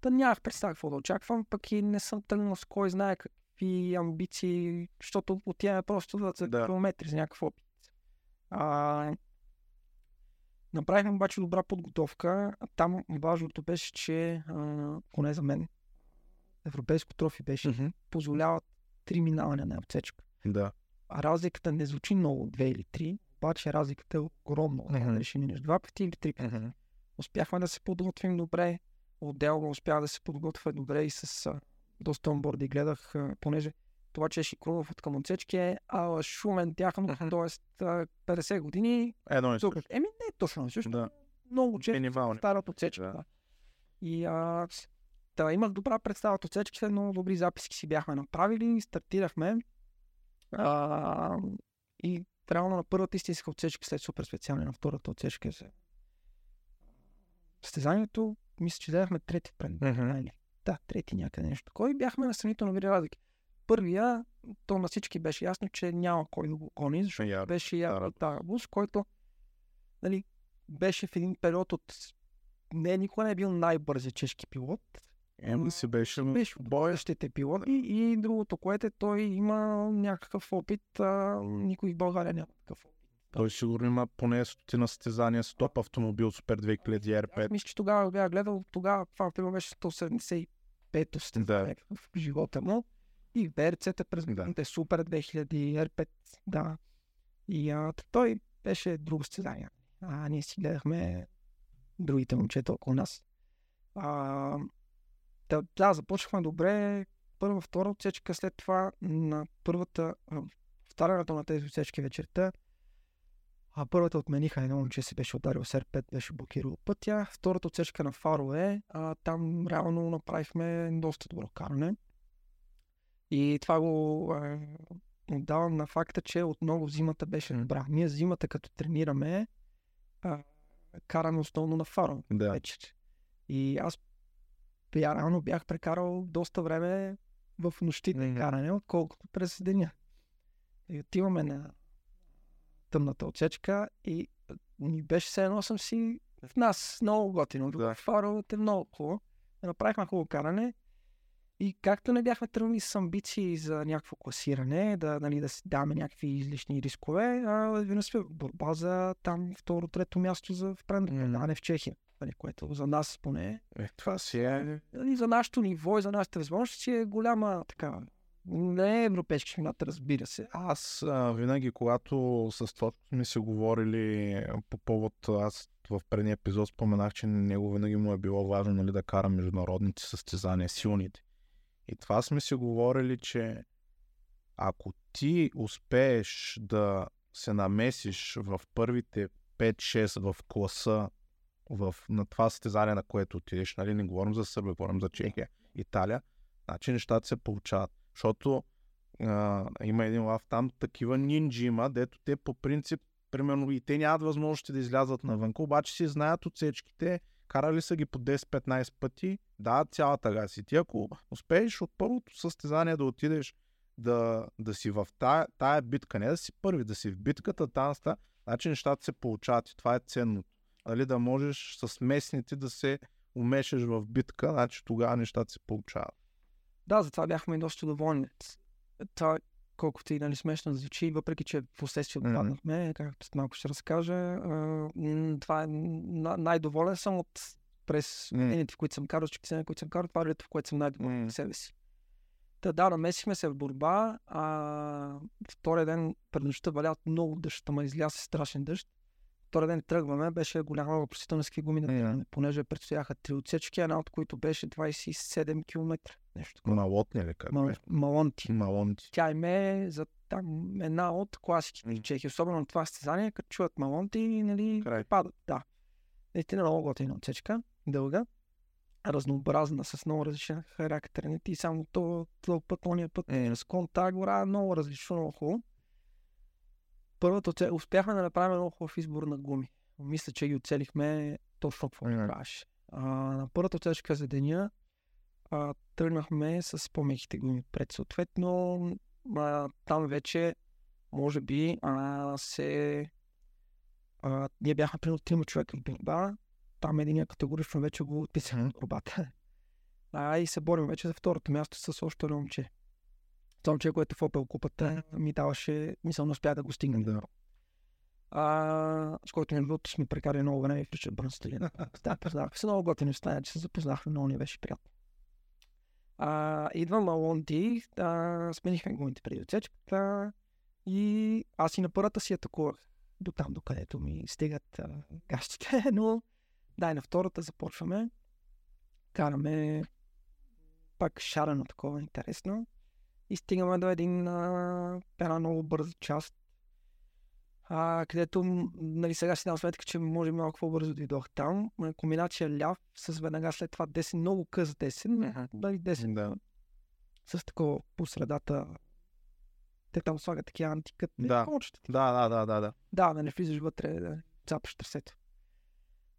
Та нямах представа какво да очаквам, пък и не съм тръгнал с кой знае какви амбиции, защото отиваме просто да за Да. километри, за някакъв опит. А, направихме обаче добра подготовка. Там важното беше, че а, поне за мен европейско трофи беше Мгм. позволяват три минавания на отсечка. Да. А разликата не звучи много, две или три, обаче разликата е огромна. Mm-hmm. Ще минеш два пъти или три пъти. Мгм. Успяхме да се подготвим добре. Отделно успях да се подготвя добре и с доста онборди гледах, понеже това, че е Шикрунов от към отсечки е а, Шумен тяхно, т.е. 50 години. Едно и също. Еми не е точно, също Да. много често старата отсечка. Да. И а, да, имах добра представа от отсечките, много добри записки си бяхме направили, стартирахме. А, и реално на първата истинска отсечка, след супер специална, на втората отсечка за състезанието, мисля, че взехме трети пред. Да, трети някъде нещо. Кой бяхме на сравнително добри разлики. Първия, то на всички беше ясно, че няма кой да го гони, защото Яр. беше Яр Тарабус. Който нали, беше в един период от не, никога не е бил най-бързи чешки пилот. Еми си беше Беше боящите пилоти и другото, което е, той има някакъв опит, а, никой в България няма такъв опит. Той сигурно има поне стотина състезания с топ автомобил Супер 2000 Аз R5. мисля, че тогава бях гледал, тогава това пило беше 175 Да. в живота му. И ВРЦ-та през Да. годините Супер 2000, R5, да. И а, той беше друго състезание. А ние си гледахме другите момчета около нас. А, да, да, започнахме добре. Първа, втора отсечка, след това на първата, а, повтарянето на тези отсечки вечерта, а първата отмениха едно момче се беше ударил с R5, беше блокирал пътя. Втората отсечка на Фарове, а, там реално направихме доста добро каране. И това го е, отдавам на факта, че отново зимата беше добра. Ние зимата като тренираме, а, караме основно на Фарове Да. вечер. И аз я реално бях прекарал доста време в нощите Мгм. каране, отколкото през деня. И отиваме на тъмната отсечка и ми беше все едно съм си в нас много готино. Да. Фаровете е много хубаво. Направихме хубаво каране. И както не бяхме тръгнали с амбиции за някакво класиране, да, нали, да си даваме някакви излишни рискове, а винаги сме борба за там второ, трето място за в не в Чехия. Нали, което за нас поне Е, това си е... нали, за нашето ниво и за нашите възможности е голяма така. Не е европейски шампионат, разбира се. Аз а, винаги, когато с това сме се говорили по повод, аз в предния епизод споменах, че него винаги му е било важно нали, да кара международните състезания, силните. И това сме си говорили, че ако ти успееш да се намесиш в първите 5-6 в класа в, на това състезание, на което отидеш, нали, не говорим за Сърбия, говорим за Чехия, Италия, значи нещата се получават. Защото а, има един лав там, такива нинджи има, дето те по принцип, примерно и те нямат възможности да излязат навън, обаче си знаят отсечките, карали са ги по 10-15 пъти, да, цялата газ. И ти ако успееш от първото състезание да отидеш да, да си в тая, тая битка, не да си първи, да си в битката, танста, значи нещата се получават и това е ценното. Дали да можеш с местните да се умешаш в битка, значи тогава нещата се получават. Да, затова бяхме доста доволни. Това, колкото и нали, смешно да звучи, въпреки че в последствие отпаднахме, mm-hmm. както малко ще разкажа, това е най-доволен съм от през mm-hmm. в които съм карал, че които съм карал, това е в което съм най-доволен mm-hmm. себе си. Та да, намесихме се в борба. А, втория ден пред нощта валят много дъжд, ама изляза страшен дъжд. Втория ден тръгваме, беше голяма въпросителна ски гуми на yeah. понеже предстояха три отсечки, една от които беше 27 км. Нещо такова. Малотни ли как? Мал, малонти. Малонти. Тя им е за там една от класиките mm. чехи, особено на това състезание, като чуват малонти, нали, Край. падат. Да. Наистина много готина отсечка, дълга разнообразна, с много различен характер. Не ти само то, то път, ония път, е, с тази гора много различно, много хубаво. Първото, успяхме да направим много хубав избор на гуми. Мисля, че ги оцелихме точно какво правиш. А, на първата отсечка за деня а, тръгнахме с по-меките гуми пред. Съответно, а, там вече, може би, а, се... А, ние бяхме примерно трима човека в бинба, там един категорично вече го отписах на борбата. А и се борим вече за второто място с още едно момче. Момче, което в Опел купата ми даваше, мисъл, не успя да го стигне. Да. А, с който не било, сме прекарали много време в Ричард Брънстели. Да, познавахме се много готини стая, че се запознахме, много ни беше приятно. А, идва Малонти, а, сменихме гумите преди отсечката и аз и на първата си атакувах до там, до където ми стигат а, гащите, но да, и на втората започваме. Караме пак шарено такова интересно. И стигаме до един, а, една много бърза част, а, където нали, сега си дам сметка, че може малко по-бързо дойдох там. Комбинация ляв с веднага след това 10, много къс 10, uh-huh. дали 10. Да. С такова по средата. Те там слагат такива антикът. Да. да, да, да, да, да. Да, да не влизаш вътре, да цапаш тресето.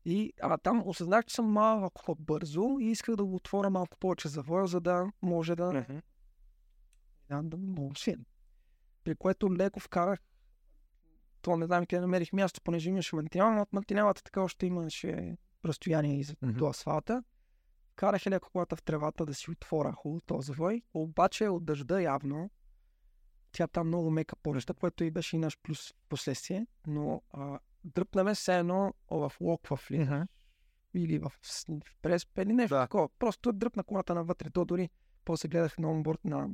И а, там осъзнах, че съм малко по-бързо и исках да го отворя малко повече завоя, за да може да... Mm-hmm. Да, мога При което леко вкарах то не знам къде намерих място, понеже имаше мантинал, но от мантиналата така още имаше разстояние за mm-hmm. до асфалта. Карах леко колата в тревата да си отворя хубаво този завой, обаче от дъжда явно тя там много мека пореща, което и беше и наш плюс последствие, но а, дръпнаме се едно в лок в ли. Uh-huh. Или в, в преспе или нещо да. такова. Просто дръпна колата навътре. То дори после гледах на онборд на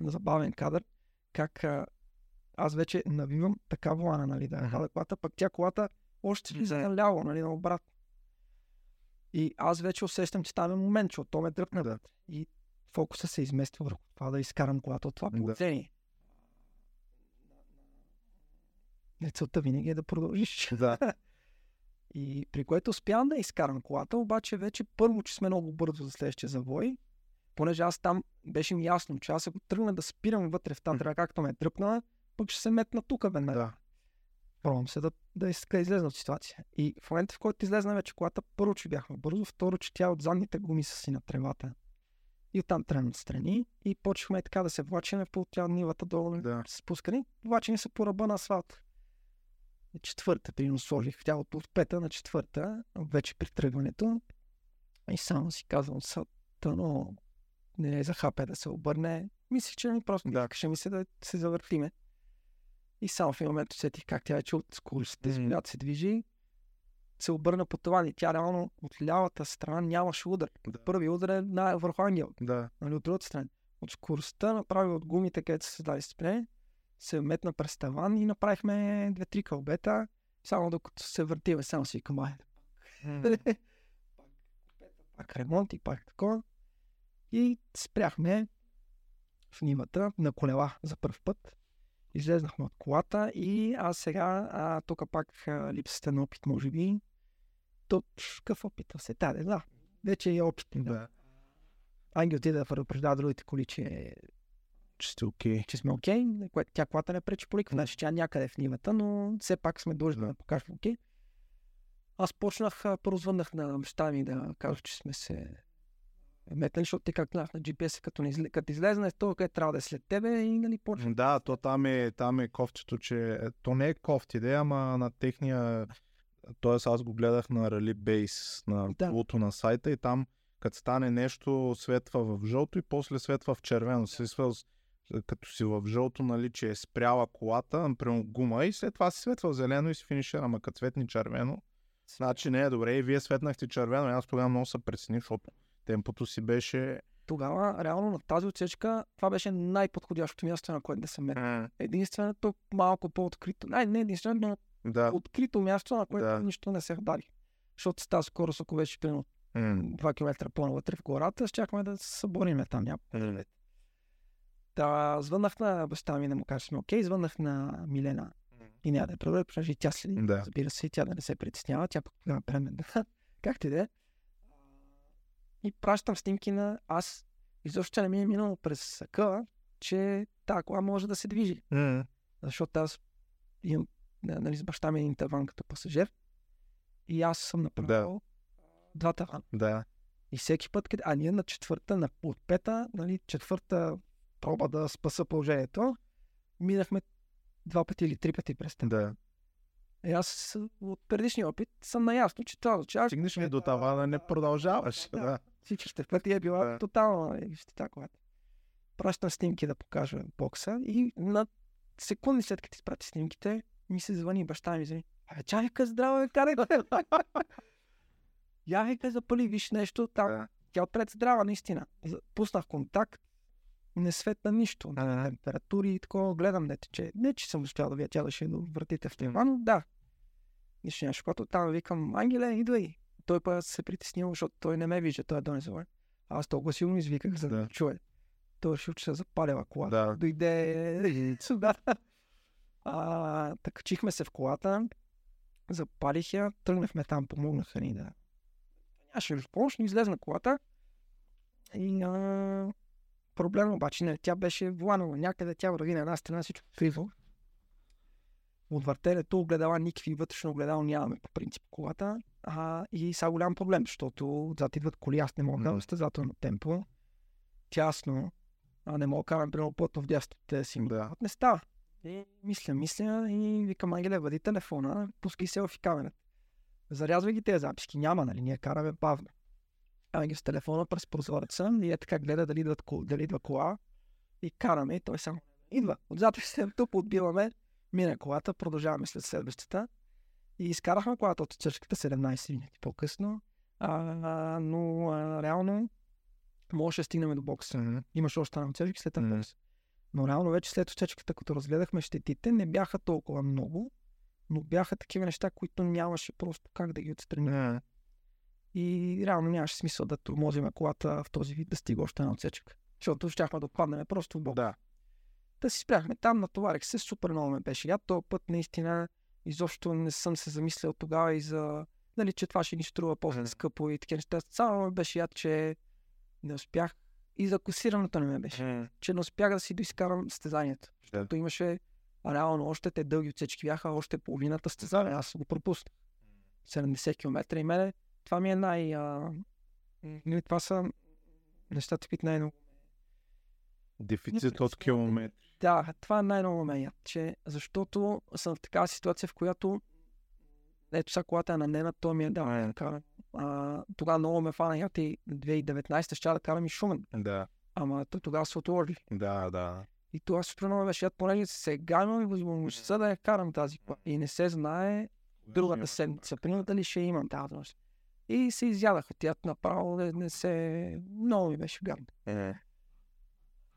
забавен кадър, как а, аз вече навивам така волана, нали, да uh-huh. колата, пък тя колата още влиза наляво, нали, на обрат. И аз вече усещам, че там е момент, че от то ме дръпна. Да. И фокуса се измества върху това да изкарам колата от това положение. Да. Целта винаги е да продължиш. Да. И при което успявам да изкарам колата, обаче вече първо, че сме много бързо за следващия завой, понеже аз там беше ми ясно, че аз ако тръгна да спирам вътре в тази както ме е дръпна, пък ще се метна тук веднага. Да. Пробвам се да, да излезна от ситуация. И в момента, в който излезна вече колата, първо, че бяхме бързо, второ, че тя от задните гуми са си на тревата. И оттам тръгна страни и почнахме така да се влачиме по тя нивата долу, да. спускани. Влачени са по ръба на асфалт четвърта, примерно сложих тялото от пета на четвърта, вече при тръгването. И само си казвам, но не е за хапе да се обърне. Мислих, че ми просто да. ще ми се да се завъртиме. И само в един момент усетих как тя вече от скоростта, mm-hmm. която се движи, се обърна по това и тя реално от лявата страна нямаше удар. Да. Първи удар е на върху ангел. Да. Нали, от другата страна. От скоростта направи от гумите, където се дали спре, се метна през таван и направихме две-три кълбета, само докато се въртиме, само си към айде. пак ремонт и пак такова. И спряхме в нивата на колела за първ път. Излезнахме от колата и аз сега, а, тук пак а, липсата на опит, може би. Какъв опит се таде, да. Вече е опит. Да. Ангел отиде да предупреждава другите коли, че, Че сте окей. че сме окей, okay, тя колата не пречи по никакъв начин, тя е някъде в нивата, но все пак сме длъжни да, покажем окей. Аз почнах, първо звъннах на баща ми да кажа, че сме се метнали, защото те как на GPS, като, не като излезне, то къде трябва да е след тебе и нали почва. Да, то там е, там е кофтито, че е, то не е кофти, де, ама на техния, т.е. аз го гледах на Rally Base, на Да. да. на сайта и там, като стане нещо, светва в жълто и после светва в червено. Светва, с- като си в жълто, нали, че е спряла колата, например гума и след това си светва в зелено и си финишира, ама като светни червено, значи не е добре. И вие светнахте червено, и аз тогава много се прецених, защото темпото си беше... Тогава, реално на тази отсечка, това беше най-подходящото място, на което да се метне. Единственото малко по-открито, не, не единственото, но Да. открито място, на което Да. нищо не се вдари. Защото с тази скорост, ако беше примерно М. 2 км по-навътре в гората, щяхме да се събориме там някакво. Та, звъннах на баща ми да му кажа, сме окей, звъннах на Милена и няма да преброя, понеже и тя следи. Да. Разбира се, тя да не се притеснява, тя пък тогава преме да. Както и да е. И пращам снимки на аз. Изобщо не ми е минало през съка, че тази кола може да се движи. М. Защото аз имам на- нали, с баща ми един таван като пасажир. И аз съм направил два тавана. Да. И всеки път, къде... а ние на четвърта, на, от пета, нали, четвърта проба да спаса положението, минахме два пъти или три пъти през теб. Да. И аз от предишния опит съм наясно, че това означава, Стигнеш ли до тавана, не продължаваш. Да. Да. Всичките пъти е била Да. тотална ищета колата. Пращам снимки да покажа бокса и на секунди след като изпрати снимките, ми се звъни баща ми звъни. Абе, чай, вика, здраво, бе, карай. Я, вика, запали, виж нещо там. Да. Тя отпред здрава, наистина. Пуснах контакт, не светна нищо. На температури и такова, гледам не тече. Не, че съм успял да вия тя да ще до вратите в това, но да. Нищо нямаше, когато там викам, Ангеле, идвай. Той пък се притеснил, защото той не ме вижда, той е донесъл. Аз толкова силно извиках, за да, Да. чуе. Той решил, че се запалила колата. Да. Дойде сюда. А, така качихме се в колата, запалих я, тръгнахме там, помогнаха ни да... Нямаше помощ, но излезна колата. И а, проблем обаче не, тя беше вланала някъде, тя върви на една страна, всичко криво. От въртелето огледала никакви вътрешно огледало нямаме по принцип колата. А, и са голям проблем, защото отзад идват коли, аз не мога да Мгм. състезателно темпо. Тясно, а не мога да карам примерно плътно в дясно да си Да. не става. И мисля, мисля и викам, Ангеле, въди телефона, пускай селфи камерата. Зарязвай ги тези записки. Няма, нали? Ние караме бавно. Ангел с телефона през прозореца и е така гледа дали, идват, дали идва кола. И караме и той само идва. Отзад се тупо отбиваме, мина колата, продължаваме след следващата. И изкарахме колата от чършката 17 минути по-късно. А, но а, реално можеше да стигнем до бокса. Имаше още една отсечка след Мгм. бокс. Но реално вече след отсечката, като разгледахме щетите, не бяха толкова много, но бяха такива неща, които нямаше просто как да ги отстраним. И реално нямаше смисъл да тормозиме колата в този вид да стига още една отсечка. Защото щяхме да отпаднем просто в бок. Да. Да си спряхме там, натоварих се, супер много ме беше яд. Този път наистина изобщо не съм се замислял тогава и за, нали, че това ще ни струва по-скъпо и такива неща. Само беше яд, че не успях. И за косирането не ме беше. Че не успях да си доизкарам състезанието. Защото имаше реално още те дълги отсечки бяха, още половината състезание. Аз го пропуснах. 70 км и мене това ми е най... А... нали, Това са нещата, които най-много Дефицит от километри. Да, това е най-много ме яд, че защото съм в такава ситуация, в която ето сега колата е на нена, то ми е да, М. да карам. А, тогава много ме фана яд и 2019 ще да карам и Шумен. Да. Ама тогава се отложи. Да, да. И това супер много беше яд, понеже сега имам възможността да я карам тази кола. И не се знае другата седмица, примерно дали ще имам тази възможност. И се изядах от яд направо, не, не се... Много ми беше гадно. Е.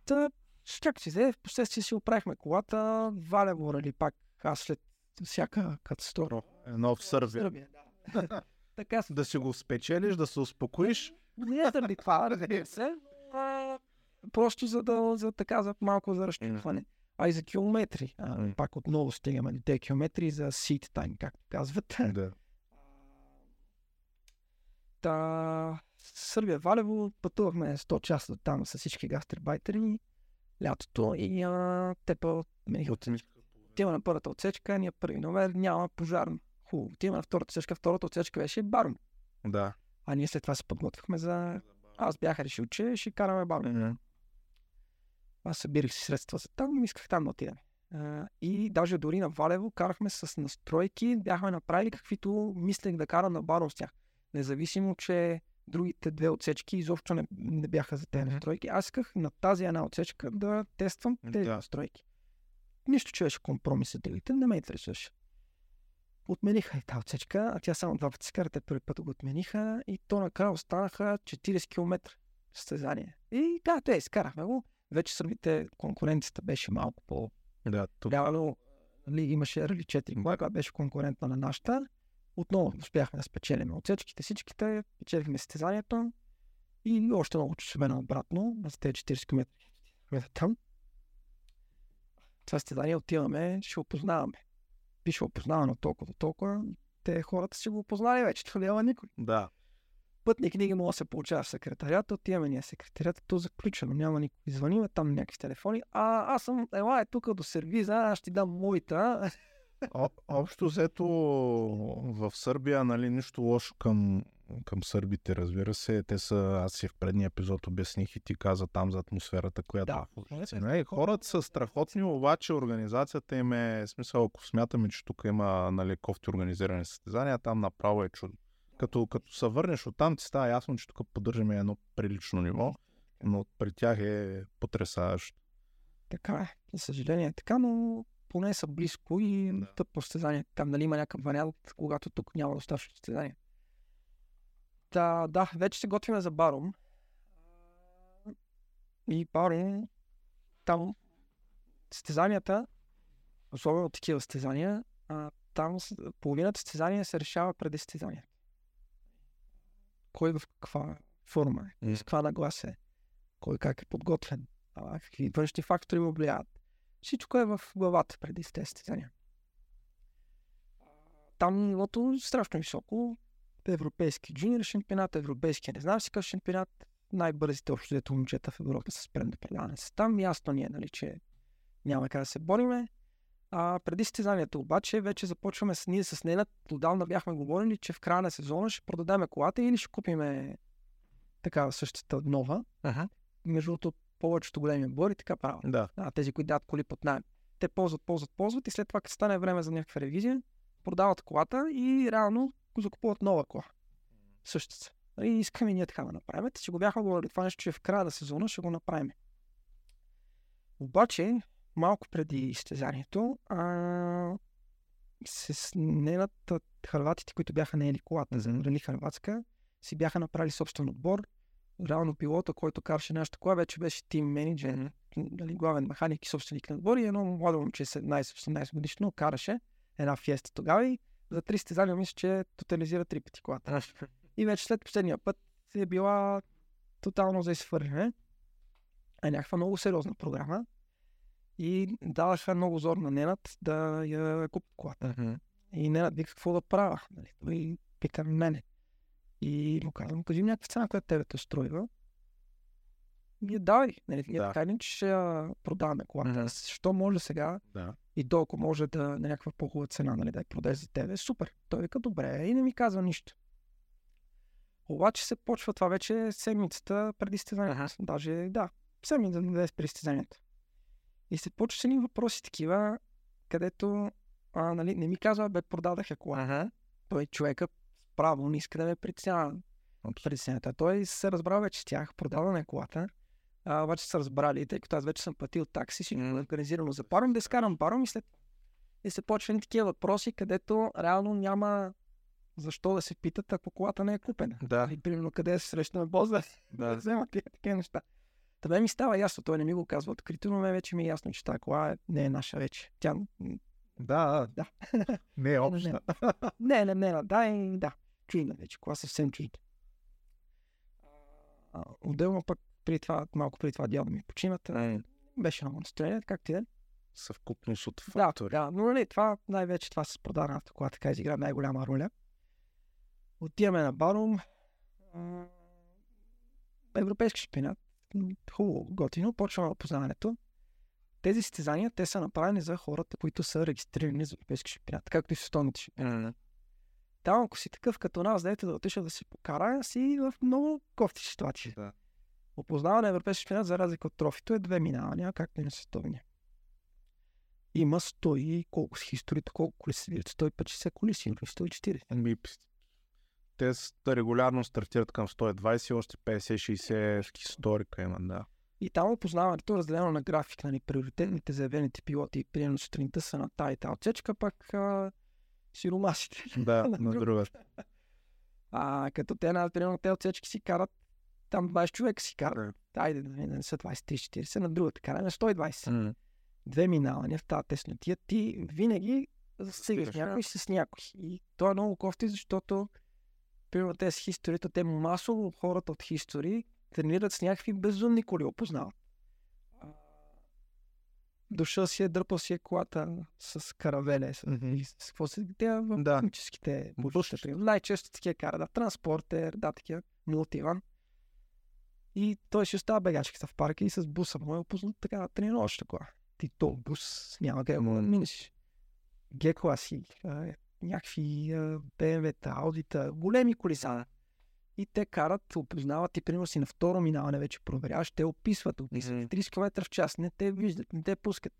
Та, чак си в последствие си оправихме колата, валя го рали пак, аз след всяка катастрофа. Едно в Сърбия. Сърбия, да. така се. Да си го спечелиш, да се успокоиш. Не е заради това, разбира се. просто за да, за така, за малко за разчупване. А и за километри. А, пак отново стигаме до тези километри за seat time, както казват. Да. Та, Сърбия, Валево, пътувахме 100 часа там с всички гастрибайтери лятото и а, те па мениха Отива на първата отсечка, ние първи номер, няма пожарно. Хубаво. Отива на втората отсечка, втората отсечка беше барно. Да. А ние след това се подготвихме за... Аз бях решил, че ще караме барно. Аз събирах си средства за там и исках там да отидем. И даже дори на Валево карахме с настройки, бяхме направили каквито мислех да карам на барон с тях. Независимо, че другите две отсечки изобщо не, не бяха за тези настройки. Аз исках на тази една отсечка да тествам тези Да. настройки. Нищо, че беше компромис с другите, не ме интересуваше. Отмениха и тази отсечка, а тя само два пъти се кара, те първи път го отмениха и то накрая останаха 40 км състезание. И да, те изкарахме го. Вече сърбите конкуренцията беше малко по Да, тук Реално нали, имаше Рали 4 кола, която беше конкурентна на нашата. Отново успяхме да спечелим отсечките, всичките, печелихме състезанието и още много часове обратно, на тези 40 км там. Това състезание отиваме, ще опознаваме. Пише опознавано толкова до толкова. Те хората си го опознали вече, това няма никой. Да. Пътни книги мога да се получава в секретарията, отиваме ние секретарията, то заключено, няма никой. Звъниме там някакви телефони. А, аз съм, ела е тук до сервиза, аз ще ти дам моята. О, общо взето в Сърбия, нали, нищо лошо към, към сърбите, разбира се. Те са, аз си в предния епизод обясних и ти каза там за атмосферата, която Да. е. Не, хората са страхотни, обаче организацията им е, смисъл, ако смятаме, че тук има нали, кофти организирани състезания, там направо е чудо. Като, като се върнеш оттам, ти става ясно, че тук поддържаме едно прилично ниво, но при тях е потрясаващо. Така е, за съжаление е така, но поне са близко и Да. да. тъп по състезание. Там нали има някакъв вариант, когато тук няма достатъчно състезание. Та, да, вече се готвиме за Барум. И Барум, там състезанията, особено такива състезания, а, там половината състезания се решава преди състезание. Кой в каква форма е, М. с каква нагласа е, кой как е подготвен, а, какви външни фактори му влияят. Всичко е в главата преди тези състезания. Там нивото е страшно високо. Европейски джуниор шампионат, европейски не знам си какъв шампионат. Най-бързите общо дето момчета в Европа с предно предаване са там. Ясно ни е, нали, че няма как да се бориме. А преди състезанието обаче вече започваме с ние с Ненат. Отдавна бяхме говорили, че в края на сезона ще продадем колата или ще купиме такава същата нова. Ага. Между другото, повечето големи отбори така правят. Да. А, тези, които дават коли под найем. Те ползват, ползват, ползват и след това, като стане време за някаква ревизия, продават колата и реално закупуват нова кола. Същата. И искаме ние така да направим. Те си го бяха говорили това нещо, че в края на сезона ще го направим. Обаче, малко преди изтезанието, а, се сненат харватите, които бяха наели колата за Рали Харватска, си бяха направили собствен отбор. Реално пилота, който караше нашата кола, вече беше тим менеджер, нали, главен механик и собственик на отбор и едно младо момче 17-18 годишно караше една фиеста тогава и за три състезания мисля, че тотализира три пъти колата. И вече след последния път е била тотално за изхвърляне. Е някаква много сериозна програма. И даваха много зор на Ненат да я купи колата. И Ненат вика какво да правя. Нали? Той пика мене. И му казвам, кажи ми някаква цена, която тебе те струва. Ние давай. Нали? Ние Да. така иначе ще продаваме колата. Мгм. Защо може сега Да. и толкова може да на някаква по-хубава цена, нали, да я продаде за тебе, супер. Той вика, добре, и не ми казва нищо. Обаче се почва това вече седмицата преди състезанието. Аха. Даже, да, седмица да преди състезанието. И се почва с едни въпроси такива, където а, нали, не ми казва, бе, продадах я кола. Ага. Той човека право не иска да ме притеснява притесненията. Той се разбрал вече с тях, продава на колата, а, обаче са разбрали, тъй като аз вече съм платил такси, всичко М. организирано за паром, да изкарам паром и след и се почват такива въпроси, където реално няма защо да се питат, ако колата не е купена. Да. И примерно къде се срещаме бозда, да Да. вземат тия такива неща. Та мен ми става ясно, той не ми го казва открито, но мен вече ми е ясно, че тази кола е- не е наша вече. Тя Да. Да. Не е обща. не, не, не, да, и да. Чужда вече, кола съвсем чужда. Отделно пък преди това, малко преди това дядо ми почина. та Беше много настроение, как ти е? Съвкупност от Да, фактори. да, но нали, това най-вече това с продаваната кола така изигра най-голяма роля. Отиваме на Барум. Европейски шампионат. м, Хубаво, готино. Почваме опознаването. Тези състезания, те са направени за хората, които са регистрирани за Европейски шампионат, както и световните шампионати. Там, ако си такъв като нас, дете да отиша да се покара, си в много кофти ситуации. Да. Опознаване на Европейски шампионат, за разлика от трофито, е две минавания, както и на световния. Има 100 и колко с историята, колко коли движат. 150 коли, сигурно 140. Ами, те регулярно стартират към 120 и още 50-60 историка има, да. И там опознаването е разделено на график, нали, приоритетните заявените пилоти, примерно сутринта са на тая и тая отсечка, пак а, сиромасите. Да, На на друг- другата. А като те, на, примерно, те отсечки си карат, там 20 човека си карат. Айде, да не, да не са 20-40, на другата караме 120. М, две минавания в тази теснотия, ти винаги Стигаш някой с някой. И то е много кофти, защото примерно те с хисторията, те масово хората от хистори тренират с някакви безумни коли, опознават. Дошъл си е, дърпал си е колата с каравеле, с, или с какво се те в Да. буршите. примерно. Най-често такива кара, да, транспортер, да, такива, мултиван. И той ще остава бегачката в парка и с буса му е опознат така на тренировъчна кола. Ти то бус няма къде да го М. минеш. Г-класи, някакви BMW-та, Audi-та, големи коли са. И те карат, опознават и примерно си на второ минаване вече проверяваш, те описват, описват Мгм. 30 км в час, не те виждат, не те пускат.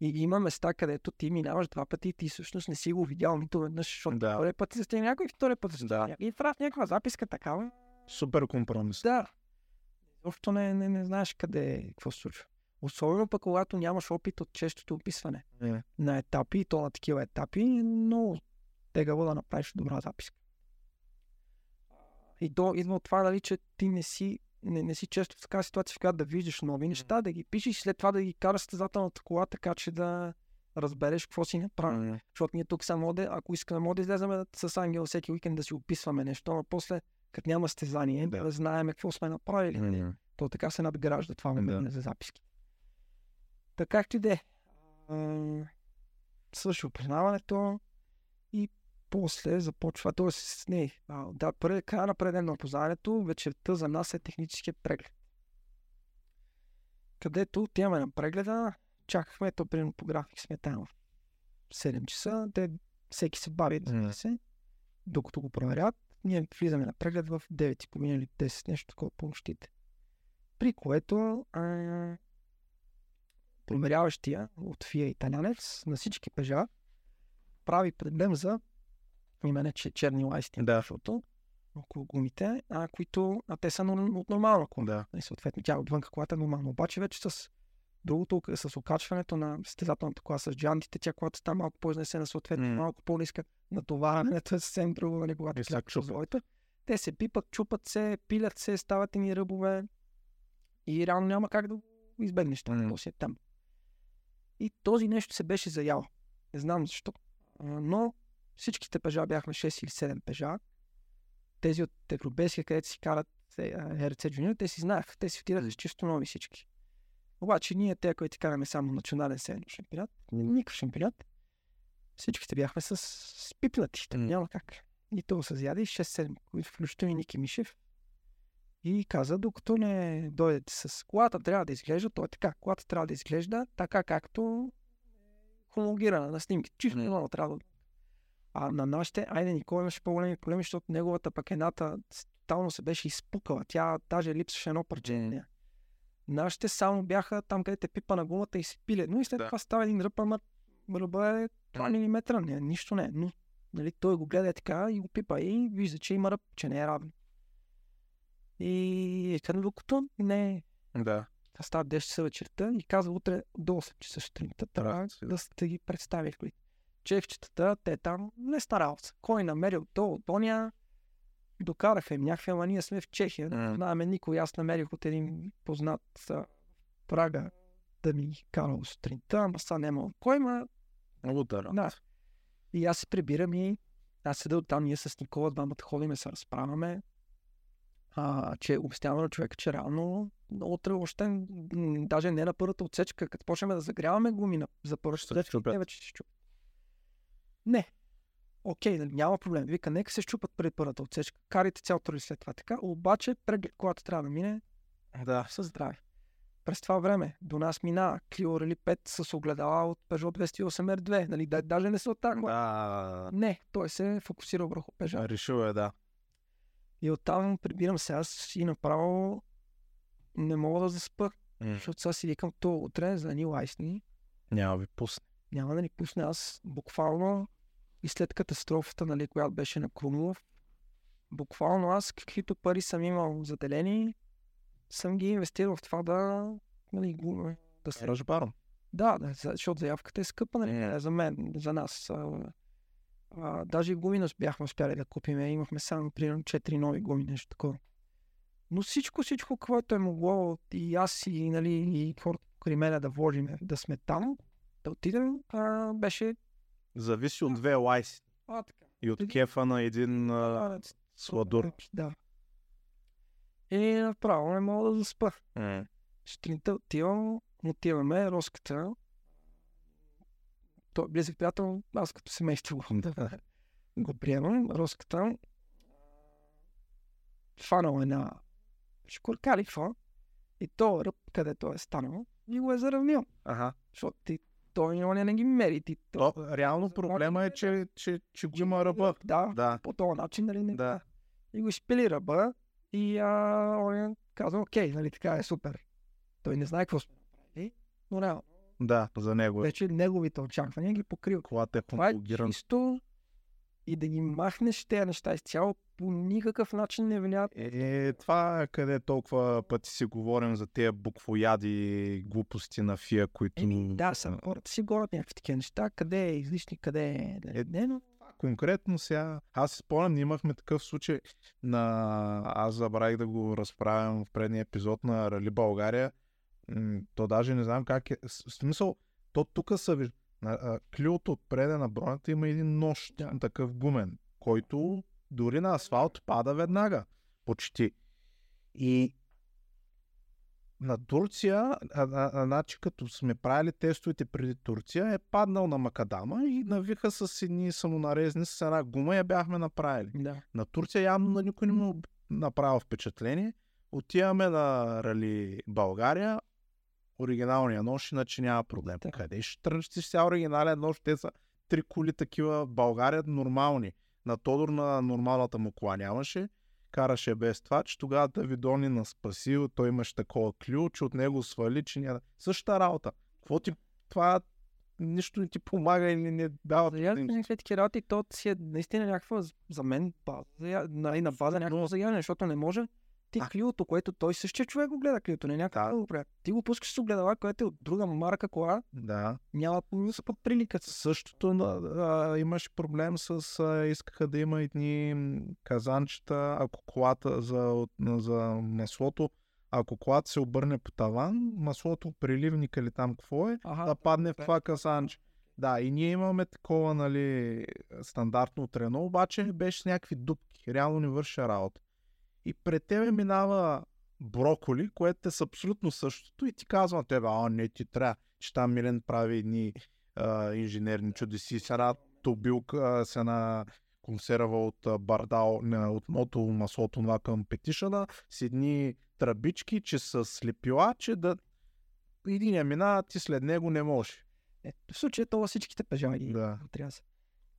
И има места, където ти минаваш два пъти и ти всъщност не си го видял нито веднъж, защото Да. втория път стигне някой, втория път се стигне Да. някой. И правят някаква записка такава. Супер компромис. Да. Изобщо не, не, не знаеш къде, какво се случва. Особено пък когато нямаш опит от честото описване Е, на етапи, и то на такива етапи, но тегаво да направиш добра записка. И то идва от това, нали, че ти не си, не, не си често в такава ситуация, в която да виждаш нови неща, да ги пишеш и след това да ги караш състезателната кола, така че да разбереш какво си направил. м, Защото ние тук само да, ако искаме, може да излезем да- с Ангел всеки уикенд да си описваме нещо, но после, като няма състезание, да, Да. да знаем какво сме направили. м, То така се надгражда това Да. умение за записки. Така както и де. Свърши опознаването и после започва, т.е. не, а, да, пред, края на преден на опознаването, вечерта за нас е техническия преглед. Където отиваме на прегледа, чакахме, то примерно по график сме там в 7 часа, те всеки се бави, да се, докато го проверят, ние влизаме на преглед в 9.30 или 10, нещо такова по нощите. При което а, проверяващия от ФИА италянец на всички пежа прави проблем за че черни лайсти, Да. защото около гумите, а, които а те са от нормална кола. Да. И съответно тя отвън колата е нормална. Обаче вече с другото, с окачването на състезателната кола с джантите, тя колата става малко по-изнесена, съответно М. малко по-ниска. Натоварването е съвсем друго, нали, когато И клякаш чупят. своите. Те се пипат, чупат се, пилят се, стават ни ръбове и реално няма как да го избегнеш то си е там. И този нещо се беше заял. Не знам защо. Но всичките пежа бяхме 6 или 7 пежа. Тези от Европейския, където си карат е, а, RC Junior, те си знаеха. Те си отидаха с чисто нови всички. Обаче ние, те, които караме само национален северен шампионат, никакъв шампионат, всичките бяхме с, с пипнати. Там няма как. И то се зяде и 6-7, които включително и Ники Мишев. И каза, докато не дойдете с колата, трябва да изглежда, то е така. Колата трябва да изглежда така, както хомологирана на снимки. Чисто нормално трябва да. А на нашите, айде, Никола имаше по-големи проблеми, защото неговата пък едната тотално се беше изпукала. Тя даже липсваше едно парче. от М. нея. Нашите само бяха там, където е пипа на гумата и се пиле. Но и след Да. това става един ръб, ама ръба е 2 мм. Не, нищо не е. Но нали, той го гледа така и го пипа и вижда, че има ръб, че не е равен. И е казва, докато не Да. става 10 часа вечерта и казва утре до 8 часа сутринта трябва да сте ги представили колите. Чехчетата, те там не старал се. Кой намерил то от оня, докараха им някакви, ама ние сме в Чехия. Не знаеме никой. Аз намерих от един познат а, Прага да ми карал сутринта, ама сега няма кой, ма Много да. И аз се прибирам и аз седа там, ние с Никола двамата ходиме, се разправяме. а, че обясняваме на човека, че реално утре още даже не на първата отсечка, като почнем да загряваме гуми на, за първата отсечка, те вече ще щупят. Не. Окей, нали, няма проблем. Вика, нека се щупат преди първата отсечка. Карайте цялото ли след това така. Обаче преглед, когато трябва да мине, Да. със здраве. През това време до нас мина Clio Rally 5 с огледала от Peugeot 208 R2. Нали, да, даже не са от тази кола. Да. Не, той се е фокусирал върху Peugeot. Решил е, да. И оттам прибирам се аз и направо не мога да заспа. М. Защото сега си викам, то утре за ни лайсни Няма ви пусне. няма да ни пусне. Аз буквално и след катастрофата, нали, която беше на Крумлов, буквално аз каквито пари съм имал заделени, съм ги инвестирал в това да, нали, го- да се... Да, да, за- защото заявката е скъпа, нали, не за мен, за нас. А, а, даже и бяхме успяли да купим. Имахме само, примерно, 4 нови гуми, нещо такова. Но всичко, всичко, което е могло и аз и, нали, и хората при мен да вложим, да сме там, да отидем, а, беше... Зависи от две лайси. А, така. И от кефа на един а, сладур. Да. И направо не мога да заспа. М. Сутринта отивам, отиваме, Роската. Той е близък приятел, аз като семейство го, да, го приемам. Роската фанал е на шкурка какво? И то ръб, където е станал, и го е заравнил. Ага. Защото ти, той не, не ги мери. Ти, то, То, реално проблема е, че, че, че го има ръба. Да, Да. по този начин, нали? Не, Да. И го изпили ръба и а, он казал, окей, нали така е супер. Той не знае какво сме направили, но реално, Да, за него е. вече неговите очаквания ги покрил. Колата е Това е чисто и да ги махнеш тези неща изцяло по никакъв начин не влияят. Е, това е къде толкова пъти си говорим за тези буквояди глупости на ФИА, които... Еми, да, са хората си говорят някакви такива неща, къде е излишни, къде е... Е, Не, но Конкретно сега, аз си спомням, имахме такъв случай на... Аз забравих да го разправям в предния епизод на Рали България. То даже не знам как е. В смисъл, то тук са виж... а, Клюото отпреде на бронята има един нож, Да. такъв гумен, който дори на асфалт пада веднага. Почти. И на Турция, а, а, а, значи като сме правили тестовете преди Турция, е паднал на Макадама и навиха с едни самонарезни с една гума и я бяхме направили. да. На Турция явно на никой не му направил впечатление. Отиваме на Рали България, оригиналния нож, иначе няма проблем. Така. Къде ще тръщиш сега оригинален нож? Те са три коли такива в България нормални. На Тодор на нормалната му кола нямаше. Караше без това, че тогава Давидони на спасил, той имаше такова клю, че от него свали, че няма... Същата работа. Какво ти... Това нищо не ти помага или не дава За яд предимство. някакви такива работи, то си е наистина някаква за мен база, на, на база някакво заявление, защото не може ти А. клиото, което той същия човек го гледа клиото, не някакъв Да. да. прави. Ти го пускаш с огледала, което е от друга марка кола, Да. няма никаква прилика. с- Същото а, имаше проблем с... А, искаха да има едни казанчета, ако колата за, за маслото, ако колата се обърне по таван, маслото, преливник или там какво е, Ага, да падне в добре. това казанче. Да, и ние имаме такова, нали, стандартно от Рено, обаче беше с някакви дупки. Реално не върши работа. И пред тебе минава броколи, което е с абсолютно същото и ти казва на тебе, а не ти трябва, че там Милен прави едни а, инженерни чудеси с една тубилка, с една консерва от бардал, не, от мото маслото това към петишана, с едни тръбички, че с слепила, че да единия мина, ти след него не можеш. Е, в случая това всичките. Да. Трябва да се.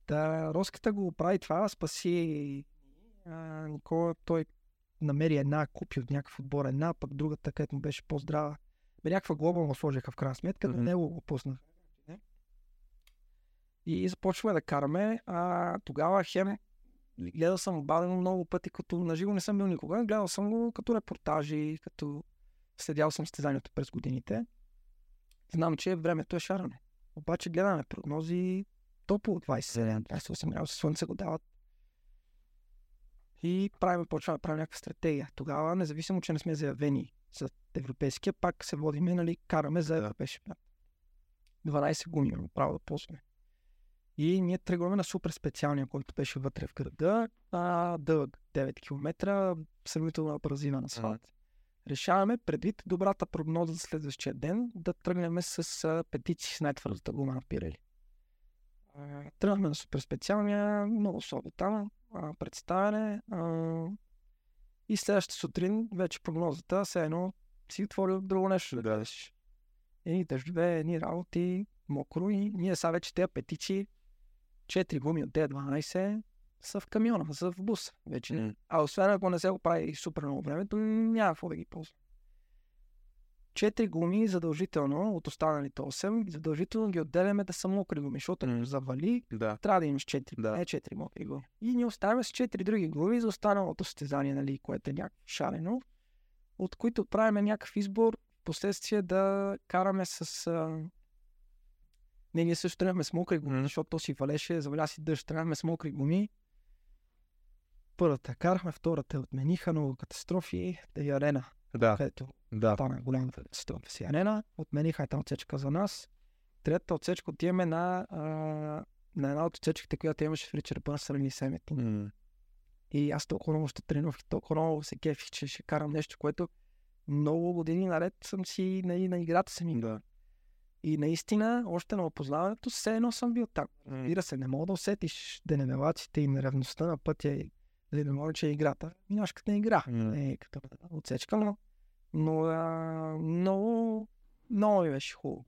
Та, Роската го прави това, спаси а, Никола, той намери една, купи от някакъв отбор една, пък другата, където му беше по-здрава. Бе, някаква глоба му сложиха в крайна сметка, mm-hmm. него го пусна. И започваме да караме, а тогава хем гледал съм бадено много пъти, като наживо не съм бил никога, гледал съм го като репортажи, като следял съм състезанието през годините. Знам, че времето е шаране. Обаче гледаме прогнози топло 27, 28 градуса слънце го дават. И правим, почваме да правим някаква стратегия. Тогава, независимо, че не сме заявени за европейския, пак се водиме, нали, караме за Да. европейски шампионат. 12 гуми имаме право да ползваме. И ние тръгваме на супер специалния, който беше вътре в града, а, дълъг 9 км, сравнително бързина на асфалт. Решаваме, предвид добрата прогноза за следващия ден, да тръгнем с а, петици с най-твърдата гума на Пирели. Тръгнахме на супер специалния, много слабо там, а, представяне. А, и следващата сутрин вече прогнозата, все едно си отворил друго нещо да Да. гледаш. Едни дъждове, едни работи, мокро и ние сега вече тези петици, 4 гуми от D12 са в камиона, са в бус вече. М. А освен ако не се го прави супер много време, то няма какво да ги ползва. Четири гуми задължително от останалите 8, задължително ги отделяме да са мокри гуми, защото М. завали, Да. трябва да имаш 4, Да. не 4 мокри гуми. И ни оставяме с 4 други гуми за останалото състезание, нали, което е някакво шарено, от които правим някакъв избор, последствие да караме с... А... Не, ние също тръгнахме с мокри гуми, Мгм. защото то си валеше, заваля си дъжд, тръгнахме с мокри гуми. Първата карахме, втората отмениха, много катастрофи, да и арена, Да. където Да. стана голямата катастрофа си арена, отмениха една отсечка за нас. Третата отсечка отиваме на, а, на една от отсечките, която имаше в Ричард Бърсън и Семети. М. И аз толкова много ще тренувах, толкова много се кефих, че ще карам нещо, което много години наред съм си на, на играта съм играл. Да. И наистина, още на опознаването, все едно съм бил там. Разбира се, не мога да усетиш деневелаците и неравността на пътя и дали не мога, че е играта. Минаш като на игра. Не е като отсечка, но, но а, много, много ми беше хубаво.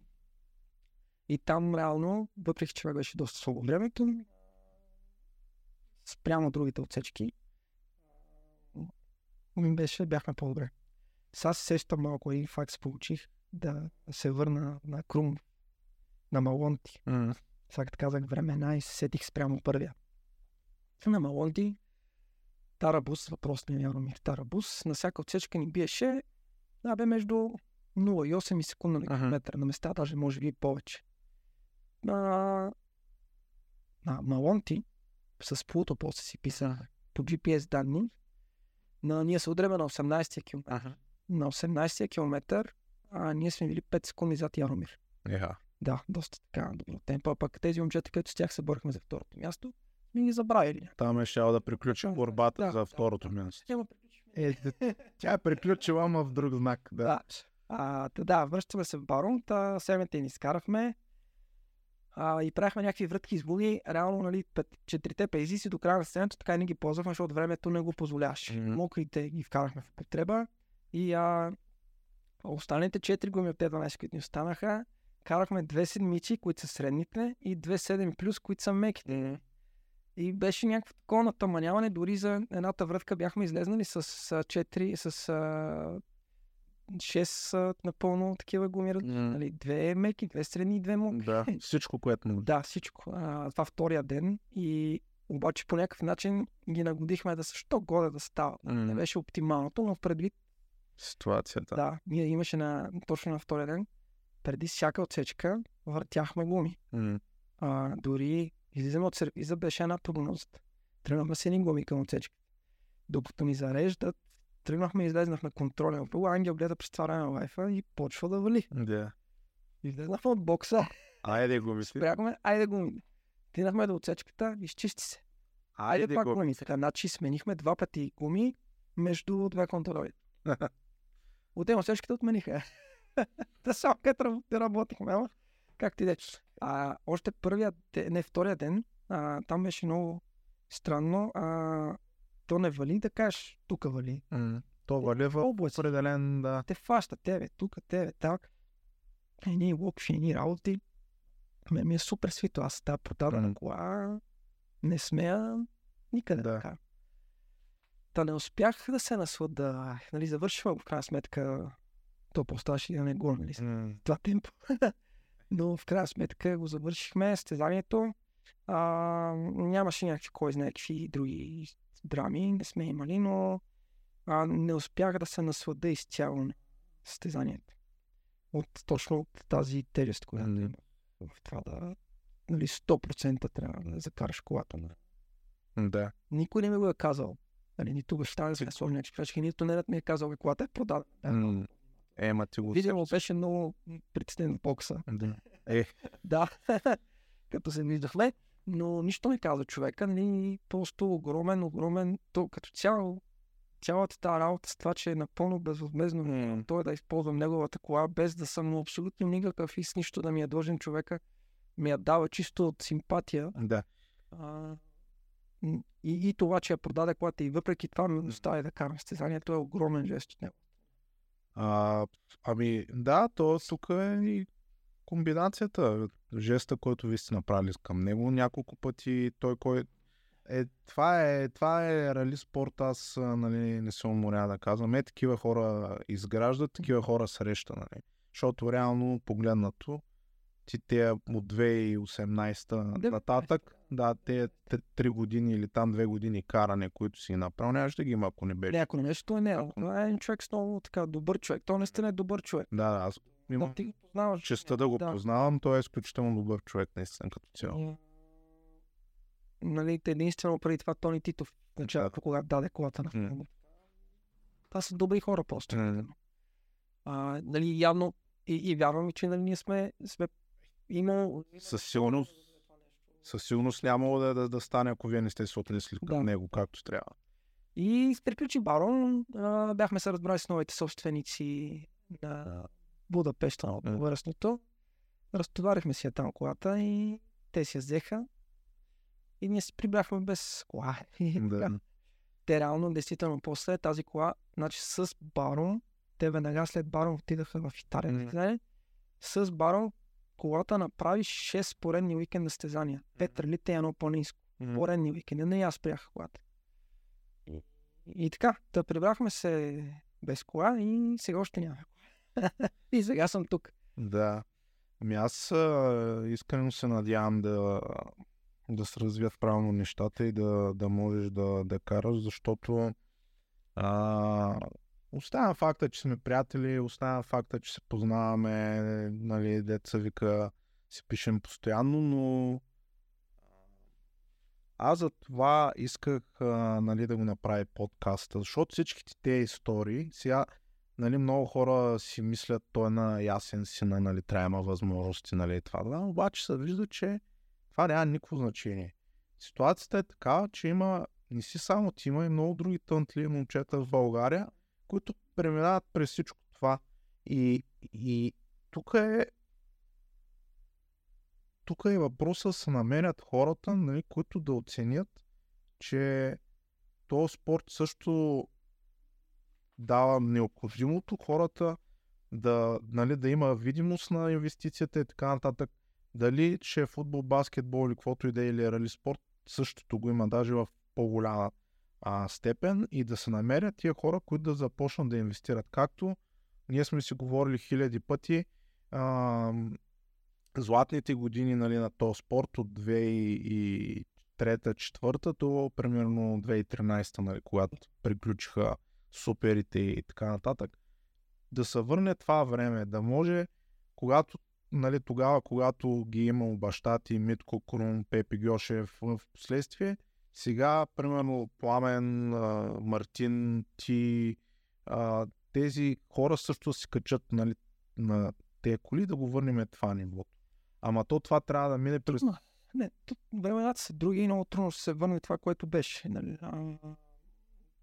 И там реално, въпреки че беше доста слабо времето, спрямо другите отсечки, ми беше, бяхме по-добре. Сега се сещам малко и факт получих да се върна на Крум, на Малонти. М. Сега като казах времена и се сетих спрямо първия. На Малонти, Тарабус, въпросния Яромир Тарабус, на всяка отсечка ни биеше да, бе между 0 и 8 секунда на километър. На места даже може би повече. На, на Малонти, с Плуто после си писа по GPS данни, на, ние се удряме на 18 км. Аха. На 18 км а, ние сме били 5 секунди зад Яромир. Еха. Да, доста така добро темпо. А пък тези момчета, които с тях се борихме за второто място, ми ги забравили. Там е щял да приключи Да, борбата да, за второто да. място. Няма Е, тя е приключила, ама в друг знак. Да. Да. А, та, да, връщаме се в Барон, та ни изкарахме а, и правихме някакви врътки избули. Реално, нали, пет, четирите пейзи си до края на сцената, така и не ги ползвахме, защото времето не го позволяваше. Мгм. Мокрите ги вкарахме в употреба и а, останалите четири гуми от те 12, които ни останаха, карахме две седмици, които са средните и две 7 плюс, които са меките. И беше някакво такова натъманяване, дори за едната врътка бяхме излезнали с а, 4, с а, 6 а, напълно такива гуми. М. Нали, две меки, две средни и две мокри. Да. Всичко, което му. Да, всичко. А, това втория ден и обаче по някакъв начин ги нагодихме да са що годе да става. Не М. беше оптималното, но предвид, Ситуацията. да, ние имаше на, точно на втория ден, преди всяка отсечка, въртяхме гуми. М. А, дори излизаме от сервиза, беше една прогнозата. Тръгнахме с едни гуми към отсечка. Докато ни зареждат, тръгнахме и излезнах на контролен пул, Ангел гледа през това време лайфа и почва да вали. Да. Излезнахме от бокса, Айде гумите. спряхме, айде гумите. Тинахме до отсечката, изчисти се. Айде, Айде пак гумите. Така, значи сменихме два пъти гуми между две контроли. От една отсечката отмениха. като раб- работихме, ама как ти де. А, още първия не втория ден, а, там беше много странно. А, то не вали да кажеш, тук вали. М. То вали в Облаци. определен, да. Те фащат тебе, тук, тебе, так. Едни локши, едни работи. Ме ми е супер свито. Аз тази продадена Мгм. кола не смея никъде Да. да. така. Та не успях да се наслада. Нали, завършвам в крайна сметка. То по-ставаше да не го, нали, М. това темпо. Но в крайна сметка го завършихме състезанието. А, нямаше някакви, кой знае, какви други драми, не сме имали, но а, не успях да се наслада изцяло на състезанието. От, точно от тази тежест, която има в това да нали, 100% трябва да закараш колата. На... Да. Никой не ми го е казал. Нали, нито баща ми се сложи някакви крачки, нито ненът ми е казал, колата е продадена. М. Ема ти го Видимо, беше много притеснен бокса. Да. Е, Да, като се виждахме. но нищо не каза човека, нали, просто огромен, огромен, то като цяло, цялата тази работа с това, че е напълно безвъзмезно М. той да използвам неговата кола, без да съм абсолютно никакъв и с нищо да ми е дължен човека, ми я дава чисто от симпатия. Да. А, и, и това, че я продаде колата и въпреки това ми остави да карам състезанието е огромен жест от него. А, ами да, то тук е и комбинацията. Жеста, който вие сте направили към него няколко пъти. Той, кой е, това е, това е рали спорт, аз нали, не се уморя да казвам. Е, такива хора изграждат, такива хора среща. Нали. Защото реално погледнато, ти те от 2018 Деветнайста. нататък, да, те 3 години или там 2 години каране, които си направил, нямаше да ги има, ако не беше. Не, ако не нещо, той не е. Ако- Това е човек с много така добър човек. Той наистина е добър човек. Да, да, аз имам Да, ти го познаваш. честа да го Да. познавам, той е изключително добър човек, наистина, като цяло. М, Нали, единствено преди това Тони Титов, началото, когато даде колата на футбол. Това са добри хора просто. М. А, нали, явно и, и вярвам, че нали, ние сме, сме имал... Със сигурност, със сигурност нямало да, да, да стане, ако вие не сте се отнесли към Да. него както трябва. И приключи Барон. А, бяхме се разбрали с новите собственици на Будапешта на М. възрастното. Разтоварихме си я там колата и те си я взеха. И ние се прибрахме без кола. Да. те реално, действително, после тази кола, значи с Барон, те веднага след Барон отидаха в Италия. Mm-hmm. С Барон колата направи 6 поредни уикенда състезания. Пет релите и едно по-низко. М. Поредни уикенди. Не аз спрях колата. И, и така, да прибрахме се без кола и сега още няма. и сега съм тук. Да. Ами аз а, искрено се надявам да, да се развият правилно нещата и да, да можеш да, да караш, защото а, оставя факта, че сме приятели, оставя факта, че се познаваме, нали, деца вика, си пишем постоянно, но аз за това исках а, нали, да го направя подкаста, защото всичките тези истории, сега нали, много хора си мислят, той е на ясен сина, нали, трябва има възможности, нали, това. Да, обаче се вижда, че това няма никакво значение. Ситуацията е такава, че има, не си само ти, има и много други тънтли момчета в България, които преминават през всичко това. И, и тук е тук е въпроса се намерят хората, нали, които да оценят, че този спорт също дава необходимото хората да, нали, да има видимост на инвестицията и така нататък. Дали ще е футбол, баскетбол или каквото и да е, или е рали спорт, същото го има даже в по-голяма а, степен и да се намерят тия хора, които да започнат да инвестират. Както ние сме си говорили хиляди пъти, а, златните години нали, на този спорт от 2003-2004 до примерно 2013, нали, когато приключиха суперите и така нататък, да се върне това време, да може, когато, нали, тогава, когато ги имал баща ти, Митко Крум, Пепи Гьошев, в последствие, сега, примерно, Пламен, а, Мартин, ти, а, тези хора също си качат нали, на тези коли, да го върнем това нивото. Ама то това трябва да мине през... Трудно. Не, тук времената са други и много трудно ще се върне това, което беше. Нали? А,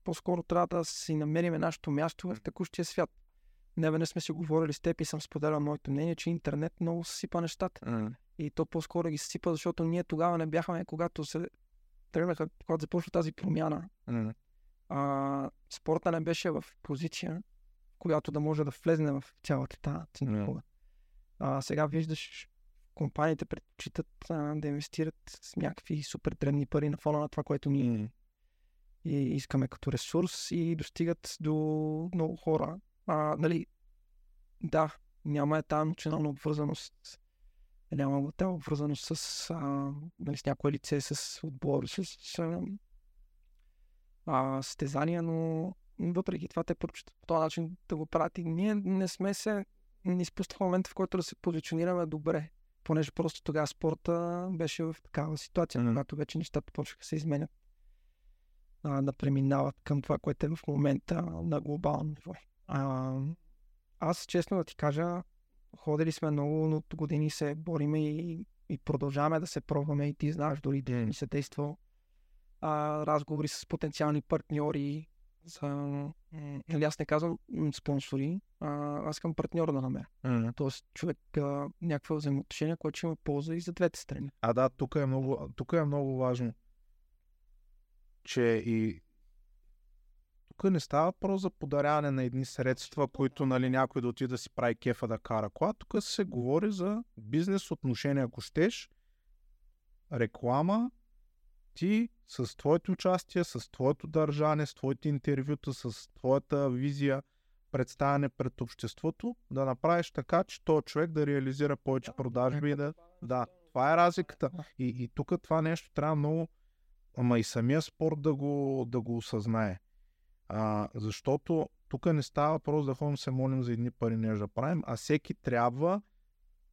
по-скоро трябва да си намерим нашето място в текущия свят. Не веднъж сме си говорили с теб и съм споделял моето мнение, че интернет много съсипа нещата. И то по-скоро ги съсипа, защото ние тогава не бяхме, когато се тръгнаха, когато започва тази промяна. А, спорта не беше в позиция, която да може да влезне в цялата тази центрифуга. А, сега виждаш, компаниите предпочитат а, да инвестират с някакви супер древни пари на фона на това, което ние М. и искаме като ресурс и достигат до много хора. А, нали, да, няма е тази емоционална обвързаност. Няма го тази обвързаност с, а, нали, с някое лице, с отбор, с, с а, състезания, но въпреки това те предпочитат по този начин да го правят и ние не сме се, не изпуснахме момента, в който да се позиционираме добре, понеже просто тогава спорта беше в такава ситуация, Мгм. когато вече нещата почнаха да се изменят а, да преминават към това, което е в момента на глобално ниво. А, аз, честно да ти кажа, ходили сме много, но от години се бориме и и продължаваме да се пробваме и ти знаеш, дори да ни се действал а, разговори с потенциални партньори, за, нали аз не казвам спонсори, а, аз към партньор да намеря. Mm. Тоест човек а, някакво взаимоотношение, което ще има полза и за двете страни. А да, тук е много, тук е много важно, че и тук не става въпрос за подаряване на едни средства, които нали, някой да отиде да си прави кефа да кара кола. Тук се говори за бизнес отношения, ако щеш, реклама, ти с твоето участие, с твоето държане, с твоите интервюта, с твоята визия, представяне пред обществото, да направиш така, че този човек да реализира повече продажби и да... Да, това е разликата. И, и тук това нещо трябва много, ама и самия спорт да го, да го осъзнае. А, защото тук не става въпрос да ходим се молим за едни пари нещо да правим, а всеки трябва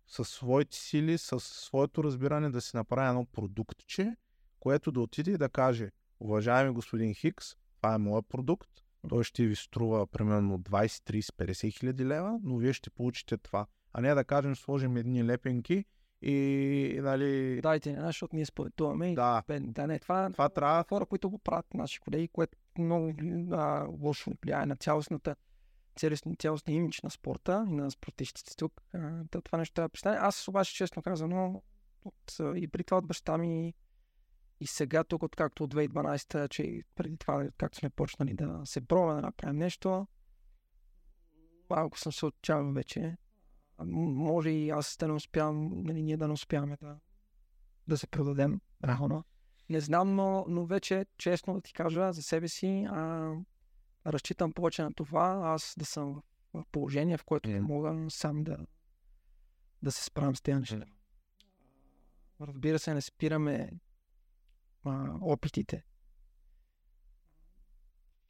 със своите сили, със своето разбиране да си направи едно продуктче, което да отиде и да каже, уважаеми господин Хикс, това е моят продукт, той ще ви струва примерно 20, 30, 50 хиляди лева, но вие ще получите това. А не да кажем, сложим едни лепенки и, нали... Дайте ни, защото ние спортуваме и Да, бе, да не, това, това трябва... хора, които го правят, наши колеги, което много а, лошо влияе на цялостната цялостния, цялостния имидж на спорта и на спортистите тук. А, това нещо трябва да престане. Аз обаче, честно казано, от, и при това от баща ми и сега тук, откакто от 2012, че преди това, както сме почнали да се пробваме да направим нещо, малко съм се отчаял вече. Може и аз да не успявам, нали, ние да не успяваме да, да се продадем рано. Не знам, но, но вече, честно да ти кажа за себе си, а, разчитам повече на това, аз да съм в положение, в което Мгм. мога сам да, да се справям с тези неща. Разбира се, не спираме а, опитите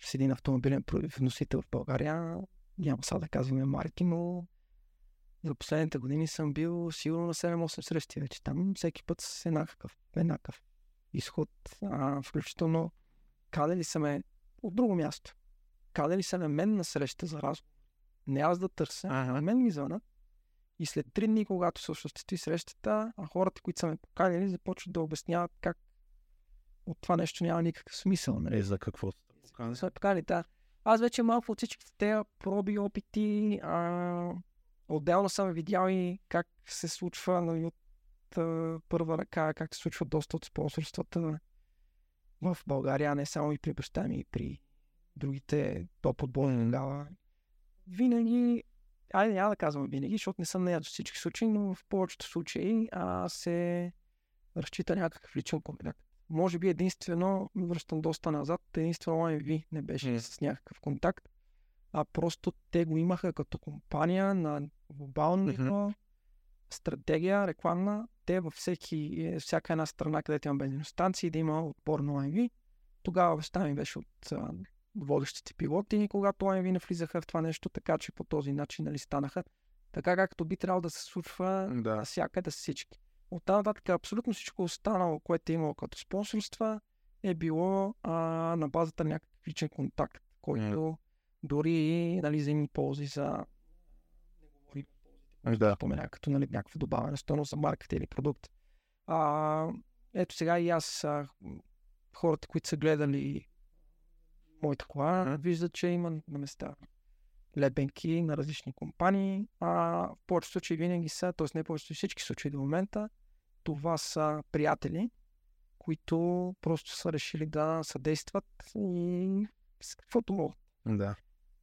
с един автомобилен вносител в България. Няма сега да казваме марки, но за последните години съм бил сигурно на 7-8 срещи вече. Там всеки път с еднакъв, еднакъв изход. А, включително кадели са ме от друго място. Кадели са на мен на среща за разговор. Не аз да търся, а на мен ми звънат. И след три дни, когато се осъществи срещата, а хората, които са ме поканили, започват да обясняват как от това нещо няма никакъв смисъл. Нали? Е, за какво? Са поканили, да. Аз вече малко от всички тези проби, опити, а, отделно съм видял и как се случва нали, от а, първа ръка, как се случва доста от спонсорствата в България, не само и при баща ми, и при другите топ отборни тогава. Винаги, айде няма да казвам винаги, защото не съм нея до всички случаи, но в повечето случаи а, се разчита някакъв личен контакт. Може би единствено, връщам доста назад, единствено OMV не беше с някакъв контакт, а просто те го имаха като компания на глобално ниво, стратегия рекламна. Те във всеки, всяка една страна, където има бензиностанции, да има отбор на OMV. Тогава баща ми беше от а, водещите пилоти, когато OMV не влизаха в това нещо, така че по този начин нали, станаха така както би трябвало да се случва Да. навсякъде с всички. От там нататък абсолютно всичко останало, което е имало като спонсорства, е било а, на базата на някакъв личен контакт, който дори и нали, ползи за не говорим Да. спомена, като нали, някаква добавена стойност за марката или продукт. А, ето сега и аз, а, хората, които са гледали моята кола, виждат, че има на места лепенки на различни компании. А, в повечето случаи винаги са, т.е. не повечето всички случаи до момента, това са приятели, които просто са решили да съдействат и с каквото могат. Да.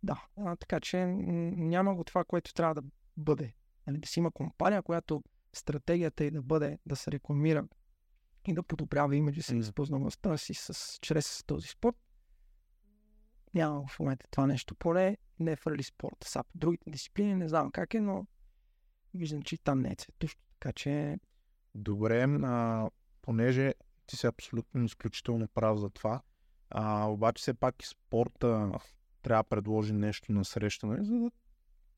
Да, а, така че няма го това, което трябва да бъде. Нали, да си има компания, която стратегията е да бъде да се рекламира и да подобрява имиджа си и Мгм. разпознаваността си с, чрез този спорт. Няма в момента това нещо. Поне не в рали спорта. Са по другите дисциплини не знам как е, но виждам, че и там не е цветущо. Така че Добре, а, понеже ти си абсолютно изключително прав за това, а, обаче все пак и спорта трябва да предложи нещо на среща, нали, за да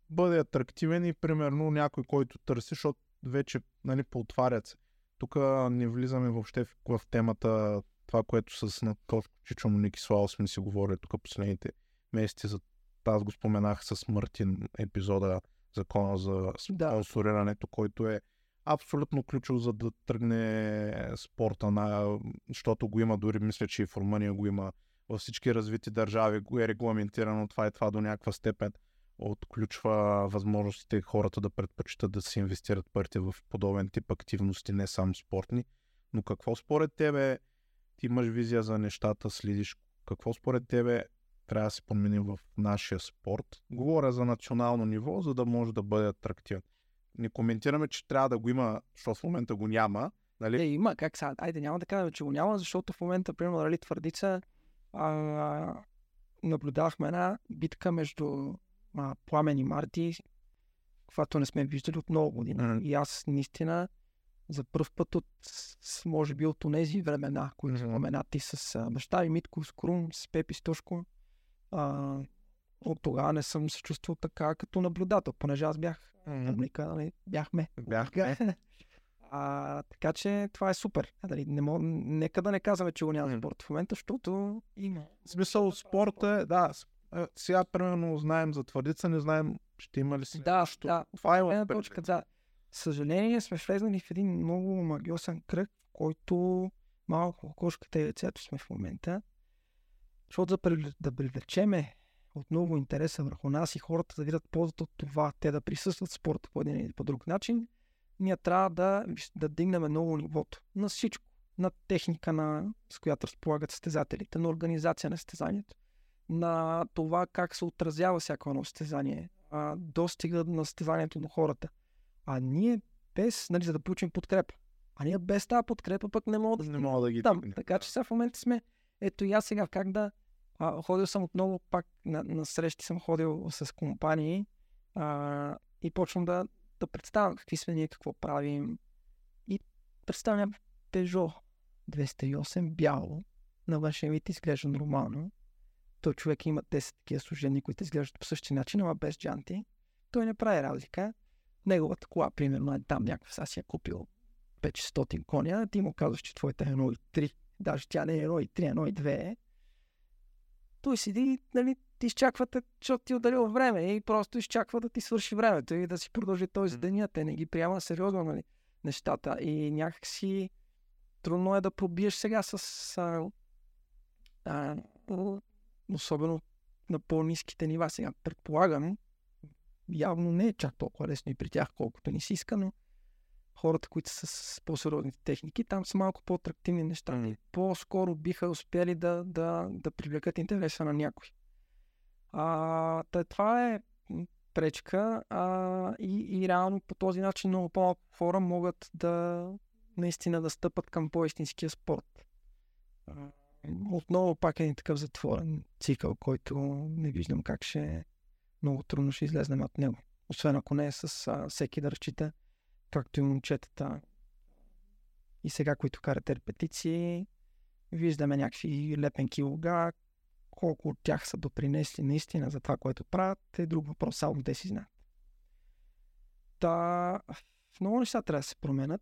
бъде атрактивен и примерно някой, който търси, защото вече нали, поотварят се. Тук не влизаме въобще в, в темата това, което с на Кошко Чичо Ники Слава сме си говорили тук последните месеци. За, аз го споменах с Мартин епизода закона за Да. спонсорирането, който е абсолютно ключов за да тръгне спорта, на, защото го има дори, мисля, че и в Румъния го има във всички развити държави, го е регламентирано това и това до някаква степен отключва възможностите хората да предпочитат да се инвестират парите в подобен тип активности, не само спортни. Но какво според тебе, ти имаш визия за нещата, следиш, какво според тебе трябва да се промени в нашия спорт? Говоря за национално ниво, за да може да бъде атрактивен. Не коментираме, че трябва да го има, защото в момента го няма. Нали? Е, има, как сега? Айде, няма да кажем, че го няма, защото в момента, примерно, нали, твърдица, а, наблюдахме една битка между а, Пламен и Марти, каквато не сме виждали от много години. Mm-hmm. И аз наистина за първ път от, може би, от тези времена, които mm-hmm. споменати с а, баща ми Митко, с Крум, с Пепи Стошко, а, от тогава не съм се чувствал така като наблюдател, понеже аз бях mm-hmm. публика, нали, бяхме. Бяхме. А, така че това е супер. Дали, не мог, нека да не казваме, че го няма спорт в момента, защото има. В смисъл спорта е, да, сега примерно знаем за твърдица, не знаем ще има ли си да, нещо. Да, това е една точка, да. Съжаление сме влезнали в един много магиосен кръг, който малко кошката и лицето сме в момента. Защото да, да привлечеме отново интереса върху нас и хората да видят ползата от това, те да присъстват в спорта по един или по друг начин, ние трябва да, да дигнем много нивото на всичко. На техника, на, с която разполагат състезателите, на организация на състезанието, на това как се отразява всяко едно състезание, а, достига на състезанието на хората. А ние без, нали, за да получим подкрепа. А ние без тази подкрепа пък не мога да, не мога да ги там. Така че сега в момента сме, ето и аз сега как да, а, ходил съм отново пак на, на срещи съм ходил с компании а, и почвам да, да представям какви сме ние, какво правим. И представям Peugeot 208 бяло. На външен вид изглежда нормално той човек има 10 такива служени, които изглеждат по същия начин, ама без джанти. Той не прави разлика. Неговата кола, примерно, е там някакъв, сега си е купил 500 коня, ти му казваш, че твоята е 1,3. Даже тя не е 1,3, 1,2. Той седи, нали, ти изчаквате, защото ти е отделил време и просто изчаква да ти свърши времето и да си продължи този ден. Те не ги приема сериозно, нали, нещата. И някакси трудно е да пробиеш сега с а, а, особено на по-низките нива. Сега предполагам, явно не е чак толкова лесно и при тях, колкото ни си иска, но хората, които са с по-сериозните техники, там са малко по-атрактивни неща. Mm. По-скоро биха успели да, да, да привлекат интереса на някой. А, това е пречка а, и, и реално по този начин много по-малко хора могат да наистина да стъпат към по-истинския спорт. Отново пак е такъв затворен цикъл, който не виждам как ще много трудно ще излезнем от него. Освен ако не е с а, всеки да разчита, както и момчетата. И сега, които карат репетиции, виждаме някакви лепенки луга, колко от тях са допринесли наистина за това, което правят, е друг въпрос, само те си знаят. Та, много неща трябва да се променят.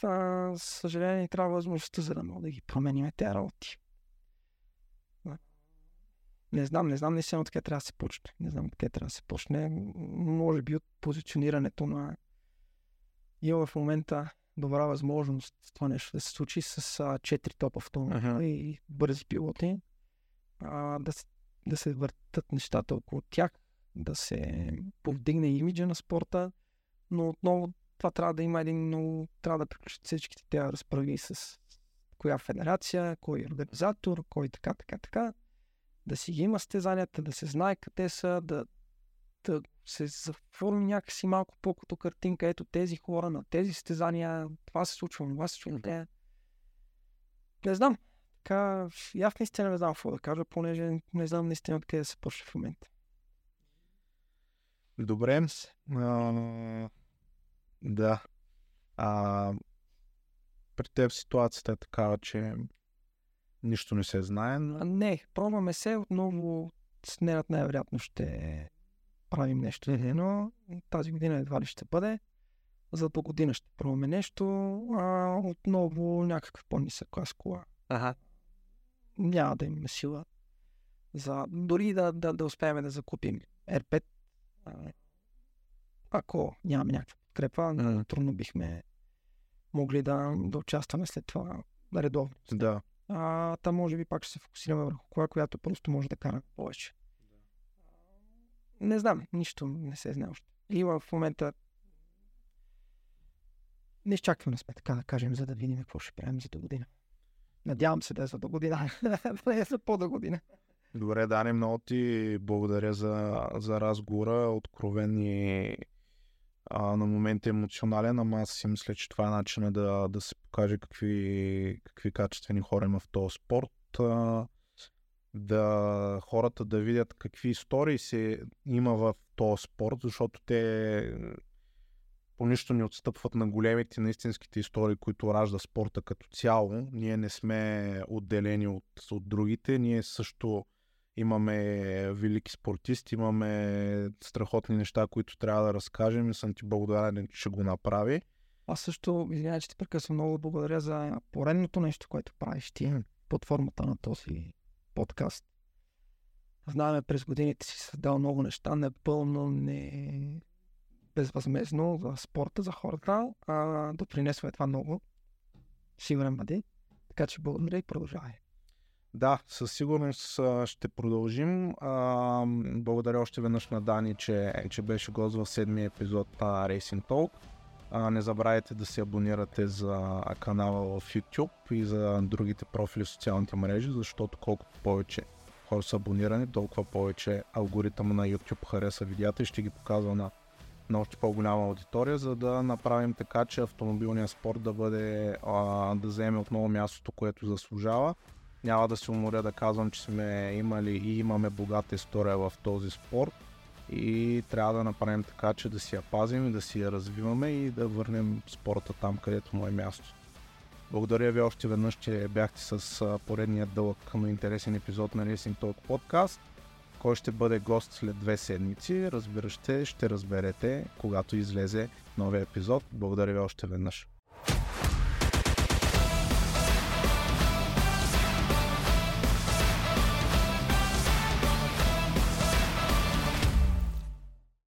За съжаление, трябва възможността, за да мога да ги променим тези работи. Не знам, не знам наистина откъде трябва да се почне. Не знам откъде трябва да се почне. Може би от позиционирането на... Има в момента добра възможност това нещо да се случи с а, 4 топ автомобили uh-huh. и бързи пилоти. А, да, да се въртат нещата около тях, да се повдигне имиджа на спорта, но отново това трябва да има един много... Трябва да приключат всичките тези разправи с коя федерация, кой организатор, кой така, така, така да си ги има стезанията, да се знае къде са, да, да се заформи някакси малко по-като картинка. Ето тези хора на тези стезания, това се случва, това се случва. Не, не знам. Така, и аз наистина не знам какво да кажа, понеже не знам наистина откъде да се почне в момента. Добре. А, да. А, при теб ситуацията е такава, че Нищо не се знае. Но... Не, пробваме се. Отново с нерад най-вероятно ще правим нещо, но тази година едва ли ще бъде. За до година ще пробваме нещо. А, отново някакъв по-нисък клас кола. Ага. Няма да имаме сила. За... Дори да, да, да успеем да закупим R5, ако нямаме някаква подкрепа, mm. трудно бихме могли да, да участваме след това редовно. Да. А, там може би пак ще се фокусираме върху кола, която просто може да кара повече. Не знам, нищо не се знае още. И в момента не изчакваме сме, така да кажем, за да видим какво ще правим за до година. Надявам се да е за до година, да е за по-до година. Добре, Дани, много ти благодаря за, за разговора. Откровен и а, на момент емоционален, ама аз си мисля, че това е начинът да, да се покаже какви, какви качествени хора има в този спорт. А, да хората да видят какви истории се има в този спорт, защото те по нищо не отстъпват на големите, на истинските истории, които ражда спорта като цяло. Ние не сме отделени от, от другите. Ние също имаме велики спортисти, имаме страхотни неща, които трябва да разкажем и съм ти благодарен, че го направи. Аз също, извинявай, че ти прекъсвам, много благодаря за поредното нещо, което правиш ти под формата на този подкаст. Знаеме, през годините си създал много неща, непълно, не безвъзмезно за спорта, за хората, а допринесва е това много. Сигурен бъде. Така че благодаря и продължавай. Да, със сигурност ще продължим. Благодаря още веднъж на Дани, че, че беше гост в седмия епизод на Racing Talk. Не забравяйте да се абонирате за канала в YouTube и за другите профили в социалните мрежи, защото колкото повече хора са абонирани, толкова повече алгоритъм на YouTube хареса видеята и ще ги показва на, на още по-голяма аудитория, за да направим така, че автомобилният спорт да бъде а, да вземе отново мястото, което заслужава няма да се уморя да казвам, че сме имали и имаме богата история в този спорт и трябва да направим така, че да си я пазим и да си я развиваме и да върнем спорта там, където му е място. Благодаря ви още веднъж, че бяхте с поредния дълъг, но интересен епизод на Racing Talk подкаст. Кой ще бъде гост след две седмици, разбира ще, ще разберете, когато излезе новия епизод. Благодаря ви още веднъж.